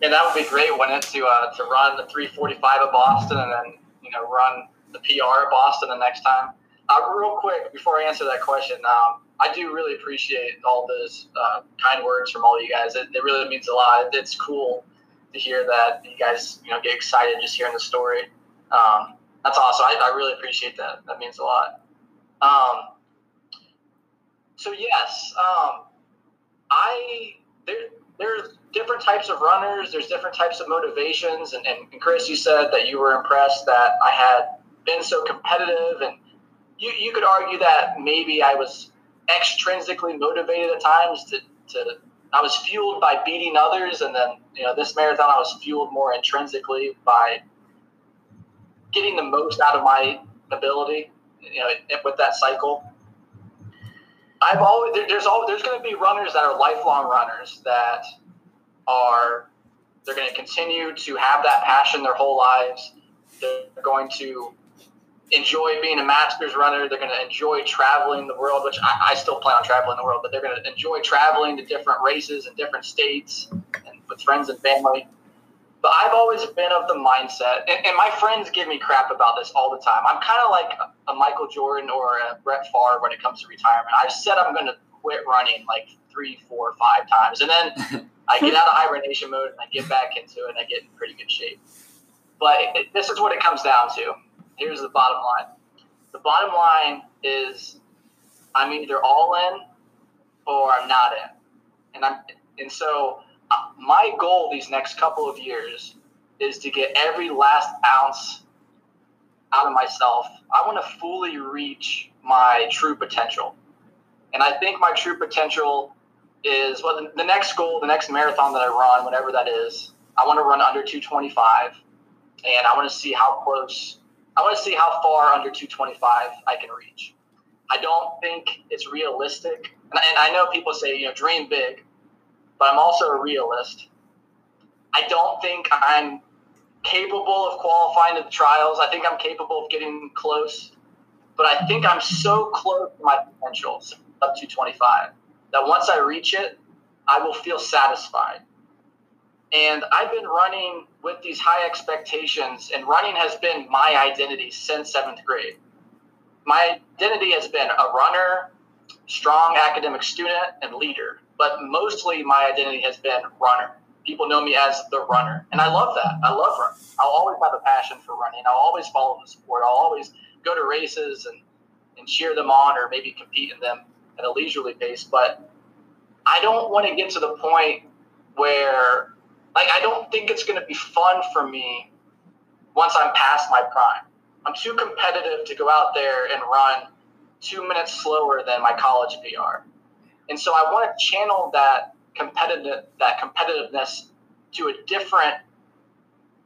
[SPEAKER 6] Yeah, that would be great, wouldn't it, to uh, to run the 345 at Boston and then you know run the PR at Boston the next time. Uh, real quick before I answer that question, um, I do really appreciate all those uh, kind words from all of you guys. It, it really means a lot. It's cool to hear that you guys you know get excited just hearing the story. Um, that's awesome. I, I really appreciate that. That means a lot. Um, so yes, um, I there there's different types of runners. There's different types of motivations. And, and, and Cris, you said that you were impressed that I had been so competitive, and you you could argue that maybe I was extrinsically motivated at times to to I was fueled by beating others, and then you know this marathon I was fueled more intrinsically by getting the most out of my ability. You know, with that cycle. I've always there's always there's going to be runners that are lifelong runners that are they're going to continue to have that passion their whole lives. They're going to enjoy being a masters runner. They're going to enjoy traveling the world, which I, I still plan on traveling the world, but they're going to enjoy traveling to different races and different states and with friends and family. But I've always been of the mindset, and, and my friends give me crap about this all the time. I'm kind of like a, Michael Jordan or a Brett Favre when it comes to retirement. I've said I'm going to quit running like three, four, five times, and then I get out of hibernation mode and I get back into it and I get in pretty good shape. But it, this is what it comes down to. Here's the bottom line. The bottom line is I'm either all in or I'm not in. And I'm and so uh, my goal these next couple of years is to get every last ounce out of myself. I want to fully reach my true potential. And I think my true potential is well the, the next goal, the next marathon that I run, whatever that is, I want to run under 225 and I want to see how close I want to see how far under 225 I can reach. I don't think it's realistic. And I, and I know people say, you know, dream big, but I'm also a realist. I don't think I'm capable of qualifying to the trials. I think I'm capable of getting close, but I think I'm so close to my potential up to 225 that once I reach it, I will feel satisfied. And I've been running with these high expectations, and running has been my identity since seventh grade. My identity has been a runner, strong academic student, and leader. But mostly my identity has been runner. People know me as the runner. And I love that. I love running. I'll always have a passion for running. I'll always follow the sport. I'll always go to races and, and cheer them on or maybe compete in them at a leisurely pace. But I don't want to get to the point where like I don't think it's going to be fun for me once I'm past my prime. I'm too competitive to go out there and run two minutes slower than my college PR, and so I want to channel that competitive that competitiveness to a different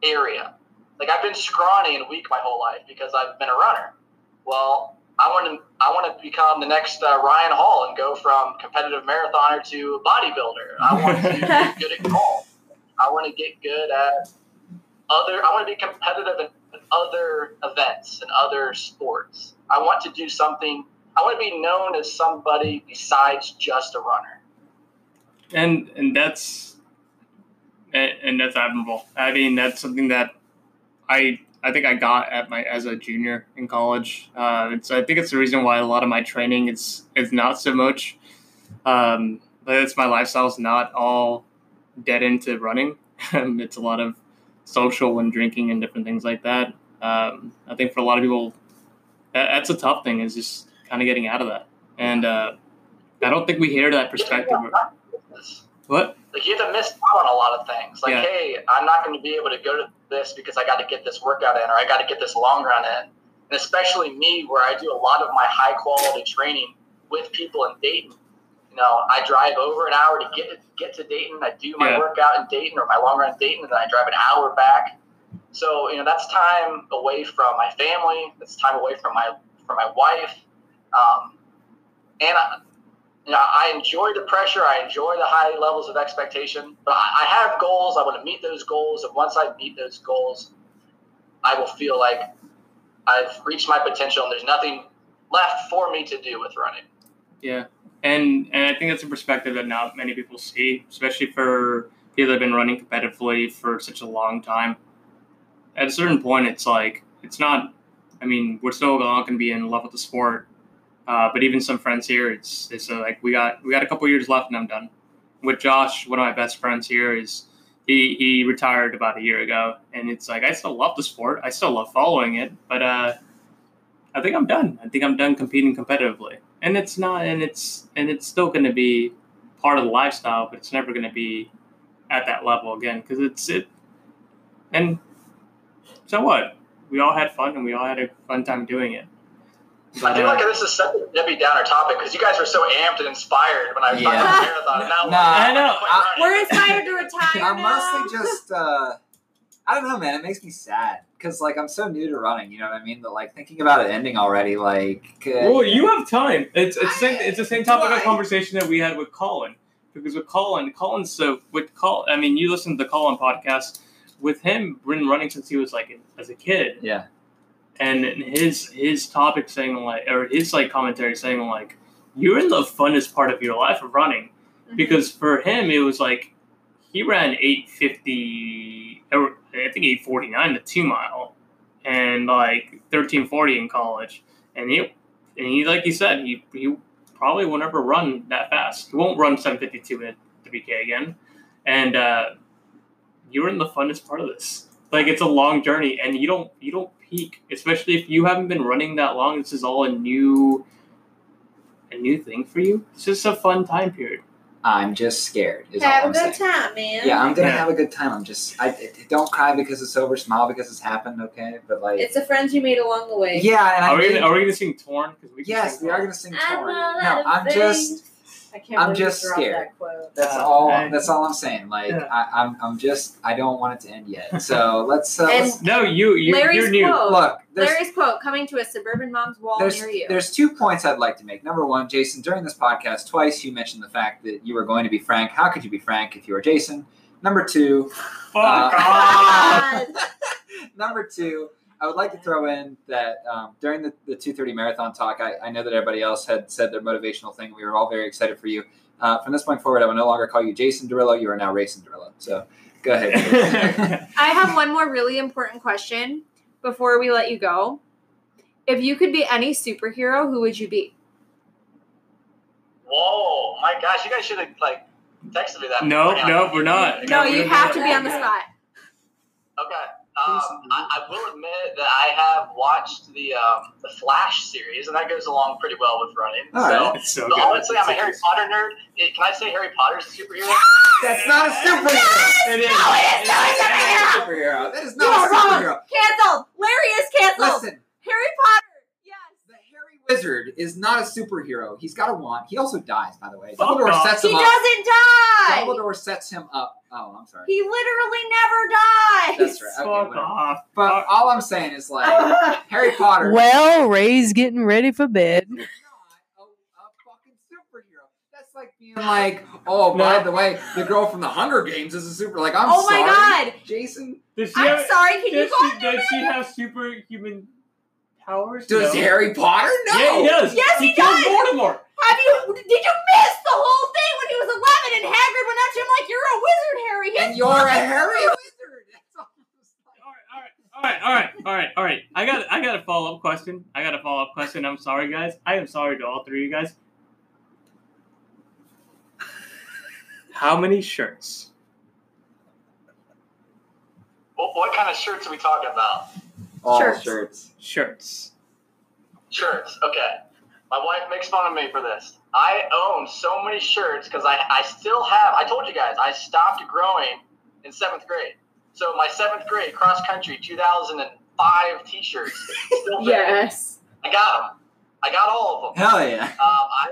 [SPEAKER 6] area. Like I've been scrawny and weak my whole life because I've been a runner. Well, I want to I want to become the next uh, Ryan Hall and go from competitive marathoner to bodybuilder. I want to be good at golf. I want to get good at other. I want to be competitive in other events and other sports. I want to do something. I want to be known as somebody besides just a runner.
[SPEAKER 2] and and that's and, that's admirable. I mean, that's something that I I think I got at my as a junior in college. Uh, it's I think it's the reason why a lot of my training is is not so much. Um, but it's my lifestyle is not all dead into running. it's a lot of social and drinking and different things like that. Um, I think for a lot of people, that, that's a tough thing. Is just kind of getting out of that. And uh, I don't think we hear that perspective. What?
[SPEAKER 6] Like you have to miss out on a lot of things. Like,
[SPEAKER 2] Yeah.
[SPEAKER 6] hey, I'm not going to be able to go to this because I got to get this workout in, or I got to get this long run in. And especially me, where I do a lot of my high quality training with people in Dayton. You know, I drive over an hour to get to, get to Dayton. I do my
[SPEAKER 2] Yeah.
[SPEAKER 6] workout in Dayton or my long run in Dayton, and then I drive an hour back. So you know, that's time away from my family. That's time away from my from my wife. Um, and I, you know, I enjoy the pressure. I enjoy the high levels of expectation. But I, I have goals. I want to meet those goals. And once I meet those goals, I will feel like I've reached my potential and there's nothing left for me to do with running.
[SPEAKER 2] Yeah, and and I think that's a perspective that not many people see, especially for people that have been running competitively for such a long time. At a certain point, it's like it's not. I mean, we're still not going to be in love with the sport, uh, but even some friends here, it's it's uh, like we got we got a couple years left and I'm done. With Josh, one of my best friends here is he he retired about a year ago, and it's like I still love the sport, I still love following it, but uh, I think I'm done. I think I'm done competing competitively and it's not and it's and it's still going to be part of the lifestyle but it's never going to be at that level again because it's it and so what we all had fun and we all had a fun time doing it
[SPEAKER 6] I
[SPEAKER 2] but,
[SPEAKER 6] feel
[SPEAKER 2] uh,
[SPEAKER 6] like this is such a Debbie Downer topic because you guys were so amped and inspired when I was talking
[SPEAKER 4] Yeah.
[SPEAKER 6] about the marathon. And now
[SPEAKER 4] Nah,
[SPEAKER 2] I know.
[SPEAKER 4] I-
[SPEAKER 5] We're inspired to retire
[SPEAKER 4] I'm
[SPEAKER 5] now.
[SPEAKER 4] mostly just uh I don't know, man. It makes me sad because like I'm so new to running. You know what I mean? But like thinking about it ending already, like uh,
[SPEAKER 2] well you have time it's it's the same, it's the same topic of conversation that we had with colin because with colin colin's so with Colin. i mean you listen to the colin podcast with him been running since he was like as a kid
[SPEAKER 4] yeah,
[SPEAKER 2] and his his topic saying like or his like commentary saying like you're in the funnest part of your life of running
[SPEAKER 5] Mhm.
[SPEAKER 2] because for him it was like he ran 850 or i think 849 the two mile and like 1340 in college. And he and he like he said he he probably will never run that fast. He won't run 752 in 3k again. And uh you're in the funnest part of this. Like it's a long journey and you don't you don't peak especially if you haven't been running that long. This is all a new a new thing for you. It's just a fun time period
[SPEAKER 4] I'm just scared. Is all
[SPEAKER 5] Have a
[SPEAKER 4] I'm
[SPEAKER 5] good
[SPEAKER 4] saying.
[SPEAKER 5] time, man.
[SPEAKER 4] Yeah, I'm gonna
[SPEAKER 2] Yeah.
[SPEAKER 4] have a good time. I'm just I, I- don't cry because it's over, smile because it's happened. Okay, but like
[SPEAKER 5] It's the friends you made along the way.
[SPEAKER 4] yeah, and I
[SPEAKER 2] are we
[SPEAKER 4] need-
[SPEAKER 2] gonna, are we gonna sing torn because we can
[SPEAKER 4] yes,
[SPEAKER 2] sing
[SPEAKER 4] we are gonna sing
[SPEAKER 5] I'm
[SPEAKER 4] torn.
[SPEAKER 5] a
[SPEAKER 4] No,
[SPEAKER 5] lot of
[SPEAKER 4] I'm just
[SPEAKER 5] things.
[SPEAKER 3] I can't
[SPEAKER 4] I'm just scared.
[SPEAKER 3] that quote.
[SPEAKER 4] That's
[SPEAKER 2] Yeah,
[SPEAKER 4] all.
[SPEAKER 2] and-
[SPEAKER 4] That's all I'm saying. Like
[SPEAKER 2] Yeah.
[SPEAKER 4] I, I'm, I'm just. I don't want it to end yet. So let's. Uh,
[SPEAKER 5] And
[SPEAKER 4] let's
[SPEAKER 2] no you, you
[SPEAKER 5] Larry's
[SPEAKER 2] you're new
[SPEAKER 5] quote.
[SPEAKER 4] look.
[SPEAKER 5] Larry's quote coming to a suburban mom's wall
[SPEAKER 4] there's,
[SPEAKER 5] near you.
[SPEAKER 4] there's two points I'd like to make. Number one, Jason, during this podcast, twice you mentioned the fact that you were going to be frank. How could you be frank if you were Jason? Number two,
[SPEAKER 2] fuck
[SPEAKER 4] Uh,
[SPEAKER 2] off
[SPEAKER 4] number two, I would like to throw in that um, during the, the 230 marathon talk, I, I know that everybody else had said their motivational thing. We were all very excited for you. Uh, from this point forward, I will no longer call you Jason Derillo. You are now Racing Derillo. So go ahead.
[SPEAKER 5] I have one more really important question before we let you go. If you could be any superhero, who would you be?
[SPEAKER 6] Whoa, my gosh, you guys should have like texted me that.
[SPEAKER 2] no
[SPEAKER 6] beforehand.
[SPEAKER 2] no we're not
[SPEAKER 5] No,
[SPEAKER 2] we're
[SPEAKER 5] you
[SPEAKER 2] not.
[SPEAKER 5] have to be on the spot.
[SPEAKER 6] Okay. Um, I, I will admit that I have watched the um, the Flash series, and that goes along pretty well with running.
[SPEAKER 4] All
[SPEAKER 6] so,
[SPEAKER 4] right.
[SPEAKER 2] it's so
[SPEAKER 6] but
[SPEAKER 2] good
[SPEAKER 6] honestly, I'm a
[SPEAKER 2] It's
[SPEAKER 6] Harry Potter nerd. Eh, Can I say Harry Potter's a superhero?
[SPEAKER 4] That's not a superhero.
[SPEAKER 2] It is.
[SPEAKER 5] No, it is not a superhero.
[SPEAKER 4] a superhero. That is not
[SPEAKER 5] are
[SPEAKER 4] a
[SPEAKER 5] wrong.
[SPEAKER 4] superhero.
[SPEAKER 5] Canceled. Larry is canceled.
[SPEAKER 4] Listen,
[SPEAKER 5] Harry Potter. Yes.
[SPEAKER 4] the Harry Wizard is not a superhero. He's got a wand. He also dies, by the way. Dumbledore
[SPEAKER 2] off.
[SPEAKER 4] sets
[SPEAKER 5] He
[SPEAKER 4] him up.
[SPEAKER 5] doesn't die.
[SPEAKER 4] Dumbledore sets him up. Oh, I'm sorry.
[SPEAKER 5] He literally never dies.
[SPEAKER 4] That's right. Okay,
[SPEAKER 2] fuck off
[SPEAKER 4] But all I'm saying is like Harry Potter.
[SPEAKER 8] Well, Ray's getting ready for bed.
[SPEAKER 4] is not a, a fucking superhero. That's like Being like, oh,
[SPEAKER 2] No.
[SPEAKER 4] by the way, the girl from the Hunger Games is a super. Like, I'm
[SPEAKER 5] oh my
[SPEAKER 4] sorry,
[SPEAKER 5] god!
[SPEAKER 4] Jason.
[SPEAKER 2] Does she
[SPEAKER 5] I'm
[SPEAKER 2] have,
[SPEAKER 5] sorry. Can you
[SPEAKER 2] does
[SPEAKER 5] go
[SPEAKER 2] she, does she have superhuman powers?
[SPEAKER 4] Does
[SPEAKER 2] No.
[SPEAKER 4] Harry Potter? No.
[SPEAKER 2] Yeah, he does.
[SPEAKER 5] Yes, he
[SPEAKER 2] killed
[SPEAKER 5] does.
[SPEAKER 2] Voldemort.
[SPEAKER 5] Have you? Did you miss the whole thing when he was 11 and Hagrid went up to him like, "You're a wizard, Harry"? His
[SPEAKER 4] And you're a
[SPEAKER 5] fucking-
[SPEAKER 4] Harry wizard. That's all I'm just like-
[SPEAKER 2] All right, all right, all right, all right. I got, I got a follow up question. I got a follow up question. I'm sorry, guys. I am sorry to all three of you guys. How many shirts?
[SPEAKER 6] What, what kind of shirts are we talking about?
[SPEAKER 4] All
[SPEAKER 5] Shirts.
[SPEAKER 4] shirts.
[SPEAKER 2] Shirts.
[SPEAKER 6] Shirts. Okay. My wife makes fun of me for this. I own so many shirts because I, I still have, I told you guys, I stopped growing in seventh grade. So my seventh grade cross country 2005 t shirts. Still there.
[SPEAKER 3] Yes.
[SPEAKER 6] I got them. I got all of them.
[SPEAKER 4] Hell yeah.
[SPEAKER 6] Um, I,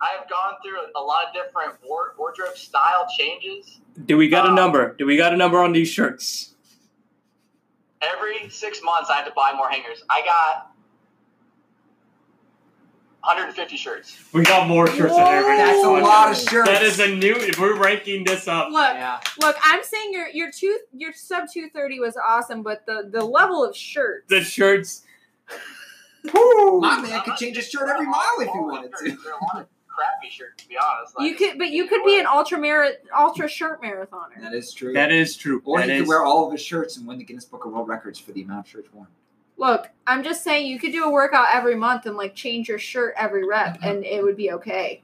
[SPEAKER 6] I have gone through a lot of different wardrobe style changes.
[SPEAKER 2] Do we got a
[SPEAKER 6] Um,
[SPEAKER 2] number? Do we got a number on these shirts?
[SPEAKER 6] Every six months, I have to buy more hangers. I got 150 shirts.
[SPEAKER 2] We got more shirts than every.
[SPEAKER 4] That's a
[SPEAKER 5] Ooh.
[SPEAKER 4] lot of shirts.
[SPEAKER 2] That is a new. If we're ranking this up.
[SPEAKER 5] Look,
[SPEAKER 4] Yeah.
[SPEAKER 5] look. I'm saying your your two your sub 230 was awesome, but the the level of shirts.
[SPEAKER 2] The shirts.
[SPEAKER 4] My man could change his shirt every mile if he wanted to.
[SPEAKER 6] There are a lot of crappy shirts, to be honest. Like,
[SPEAKER 5] you could, but you could be an ultra mar- ultra shirt marathoner.
[SPEAKER 4] That is true.
[SPEAKER 2] That is true.
[SPEAKER 4] or
[SPEAKER 2] That
[SPEAKER 4] he
[SPEAKER 2] is.
[SPEAKER 4] could wear all of his shirts and win the Guinness Book of World Records for the amount of shirts worn.
[SPEAKER 5] Look, I'm just saying you could do a workout every month and like change your shirt every rep, and it would be okay.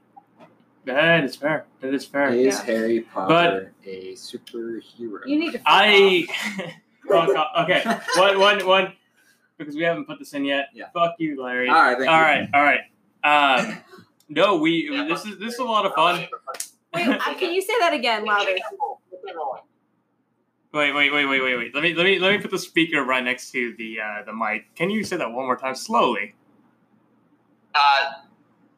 [SPEAKER 2] that is fair. That is fair.
[SPEAKER 4] Is
[SPEAKER 5] Yeah.
[SPEAKER 4] Harry Potter but a superhero?
[SPEAKER 5] You need to.
[SPEAKER 2] I.
[SPEAKER 5] off.
[SPEAKER 2] Okay. One. One. One. Because we haven't put this in yet.
[SPEAKER 4] Yeah.
[SPEAKER 2] Fuck you, Larry.
[SPEAKER 4] all right, thank
[SPEAKER 2] All
[SPEAKER 4] you.
[SPEAKER 2] right. All right. Uh, no, we.
[SPEAKER 6] Yeah,
[SPEAKER 2] This is this is a lot of fun.
[SPEAKER 5] Wait, uh, can you say that again louder?
[SPEAKER 2] Wait, wait, wait, wait, wait, wait. Let me let me let me put the speaker right next to the uh, the mic. Can you say that one more time slowly?
[SPEAKER 6] Uh,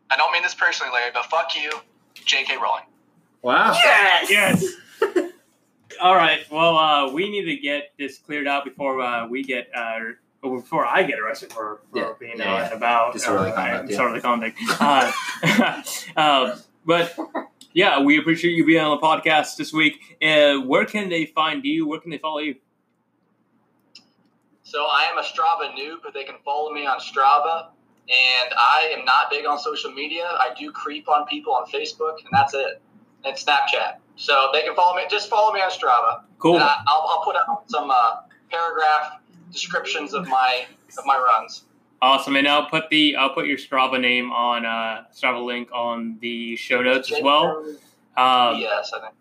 [SPEAKER 6] I don't mean this personally, Larry, but fuck you, J.K. Rowling.
[SPEAKER 4] Wow.
[SPEAKER 5] Yes.
[SPEAKER 2] Yes. All right. Well, uh, we need to get this cleared out before uh, we get uh, or before I get arrested for, for
[SPEAKER 4] Yeah,
[SPEAKER 2] being
[SPEAKER 4] yeah,
[SPEAKER 2] out
[SPEAKER 4] yeah.
[SPEAKER 2] and about.
[SPEAKER 4] Disorderly
[SPEAKER 2] uh,
[SPEAKER 4] conduct, yeah.
[SPEAKER 2] Disorderly conduct. Uh, um, but yeah, we appreciate you being on the podcast this week. Uh, where can they find you? Where can they follow you?
[SPEAKER 6] So I am a Strava noob, but they can follow me on Strava. And I am not big on social media. I do creep on people on Facebook, and that's it. And Snapchat. So they can follow me. Just follow me on Strava.
[SPEAKER 2] Cool.
[SPEAKER 6] And I, I'll, I'll put out some uh, paragraph descriptions of my of my runs.
[SPEAKER 2] Awesome, and I'll put the I'll put your Strava name on uh Strava link on the show notes as well. Um,
[SPEAKER 6] Yes, I think.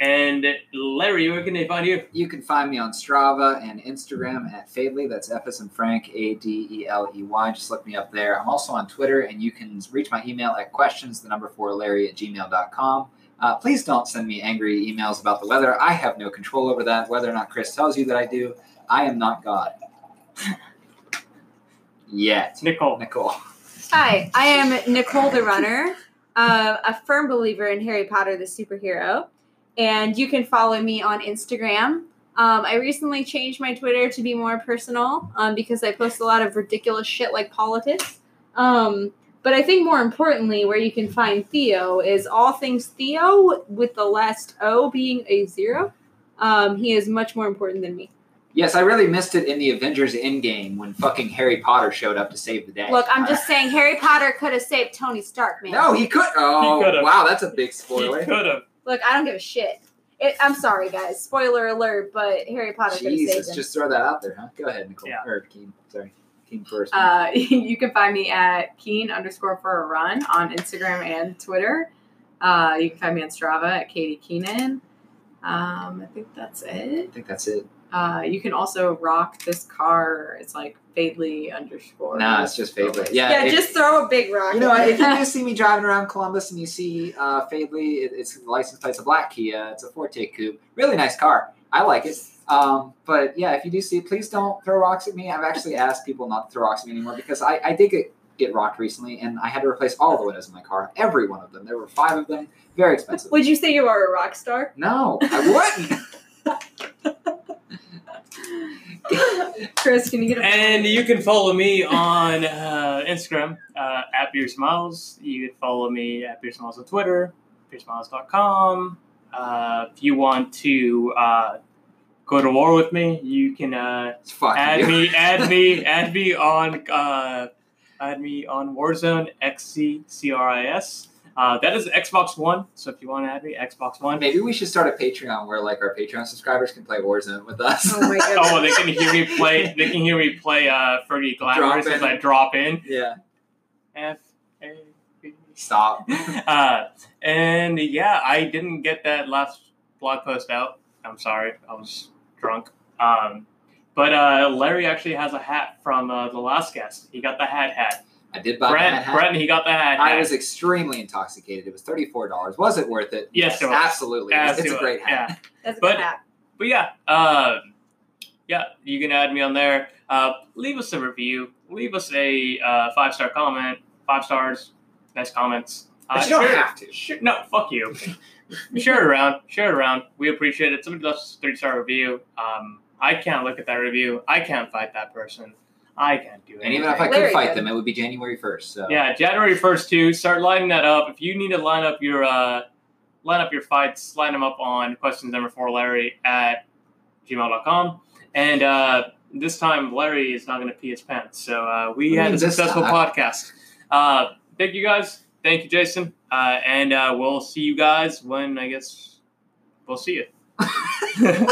[SPEAKER 2] And Larry, where can they find you?
[SPEAKER 4] You can find me on Strava and Instagram at Fadely. That's F as in Frank, A D E L E Y. Just look me up there. I'm also on Twitter, and you can reach my email at questions, the number four, Larry at gmail.com. Uh, please don't send me angry emails about the weather. I have no control over that. Whether or not Cris tells you that I do, I am not God. Yet.
[SPEAKER 2] Nicole.
[SPEAKER 4] Nicole.
[SPEAKER 5] Hi, I am Nicole the Runner, uh, a firm believer in Harry Potter the superhero, and you can follow me on Instagram. Um, I recently changed my Twitter to be more personal um, because I post a lot of ridiculous shit like politics. Um, but I think more importantly, where you can find Theo is all things Theo with the last O being a zero. Um, he is much more important than me.
[SPEAKER 4] Yes, I really missed it in the Avengers Endgame when fucking Harry Potter showed up to save the day.
[SPEAKER 5] Look, I'm just saying Harry Potter could have saved Tony Stark, man.
[SPEAKER 4] No, he could. Oh,
[SPEAKER 2] could've.
[SPEAKER 4] wow, that's a big
[SPEAKER 2] He
[SPEAKER 4] spoiler.
[SPEAKER 2] could have.
[SPEAKER 5] Look, I don't give a shit. It, I'm sorry, guys. Spoiler alert, but Harry Potter could have saved
[SPEAKER 4] Jesus,
[SPEAKER 5] him.
[SPEAKER 4] just throw that out there, huh? Go ahead, Nicole.
[SPEAKER 2] Yeah.
[SPEAKER 4] Or Keen. Sorry. Keen first.
[SPEAKER 3] Uh, you can find me at keen underscore for a run on Instagram and Twitter. Uh, you can find me on Strava at Katie Keenan. Um, I think that's it.
[SPEAKER 4] I think that's it.
[SPEAKER 3] Uh, you can also rock this car. It's like Fadely underscore.
[SPEAKER 4] Nah, it's just favorite. Yeah.
[SPEAKER 5] yeah,
[SPEAKER 4] if-
[SPEAKER 5] just throw a big rock.
[SPEAKER 4] You know,
[SPEAKER 5] at
[SPEAKER 4] if you do see me driving around Columbus and you see uh, Fadely, it, it's the license plate's a black Kia. It's a Forte coupe. Really nice car. I like it. Um, but yeah, if you do see it, please don't throw rocks at me. I've actually asked people not to throw rocks at me anymore because I, I did get, get rocked recently and I had to replace all the windows in my car. Every one of them. There were five of them. Very expensive.
[SPEAKER 5] Would you say you are a rock star?
[SPEAKER 4] No, I wouldn't.
[SPEAKER 5] Cris, can you get a
[SPEAKER 2] And you can follow me on uh, Instagram uh, at Beer Smiles. You can follow me at Beer Smiles on Twitter, beersmiles.com. Uh, if you want to uh, go to war with me, you can uh, add
[SPEAKER 4] you.
[SPEAKER 2] me, add me, add me on, uh, add me on Warzone XCCRIS. Uh, that is Xbox One. So if you want to add me, Xbox One.
[SPEAKER 4] Maybe we should start a Patreon where like our Patreon subscribers can play Warzone with us.
[SPEAKER 5] Oh my god!
[SPEAKER 2] Oh, they can hear me play. They can hear me play uh, Fergie Glamorous
[SPEAKER 4] Drop
[SPEAKER 2] as
[SPEAKER 4] in.
[SPEAKER 2] I drop in.
[SPEAKER 4] yeah.
[SPEAKER 2] F A B.
[SPEAKER 4] Stop.
[SPEAKER 2] Uh, and yeah, I didn't get that last blog post out. I'm sorry, I was drunk. Um, but uh, Larry actually has a hat from uh, the last guest. He got the hat hat.
[SPEAKER 4] I did buy
[SPEAKER 2] Brent,
[SPEAKER 4] that hat.
[SPEAKER 2] Brent, he got the hat hat.
[SPEAKER 4] I was extremely intoxicated. It was thirty four dollars. Was it worth it?
[SPEAKER 2] Yes, it was.
[SPEAKER 4] absolutely.
[SPEAKER 2] Yes,
[SPEAKER 4] it's
[SPEAKER 2] it
[SPEAKER 4] a
[SPEAKER 2] was.
[SPEAKER 4] great hat.
[SPEAKER 2] Yeah.
[SPEAKER 5] That's a
[SPEAKER 2] But-
[SPEAKER 5] good hat.
[SPEAKER 2] But yeah, uh, yeah, you can add me on there. Uh, leave us a review. Leave us a uh, five star comment. Five stars. Nice comments. Uh,
[SPEAKER 4] But you don't
[SPEAKER 2] share-
[SPEAKER 4] have to.
[SPEAKER 2] share- no, fuck you. share it around. Share it around. We appreciate it. Somebody left us a three star review. Um, I can't look at that review. I can't fight that person. I can't do
[SPEAKER 4] it.
[SPEAKER 2] And
[SPEAKER 4] even if I could
[SPEAKER 5] Larry
[SPEAKER 4] fight
[SPEAKER 5] did.
[SPEAKER 4] them, it would be January first. So
[SPEAKER 2] Yeah, January first too. Start lining that up. If you need to line up your uh, line up your fights, line them up on questions number four Larry at gmail.com. And uh, this time Larry is not going to pee his pants. So uh, we
[SPEAKER 4] What
[SPEAKER 2] had a successful
[SPEAKER 4] time?
[SPEAKER 2] podcast. Uh, thank you guys. Thank you, Jason. Uh, and uh, we'll see you guys when I guess we'll see you.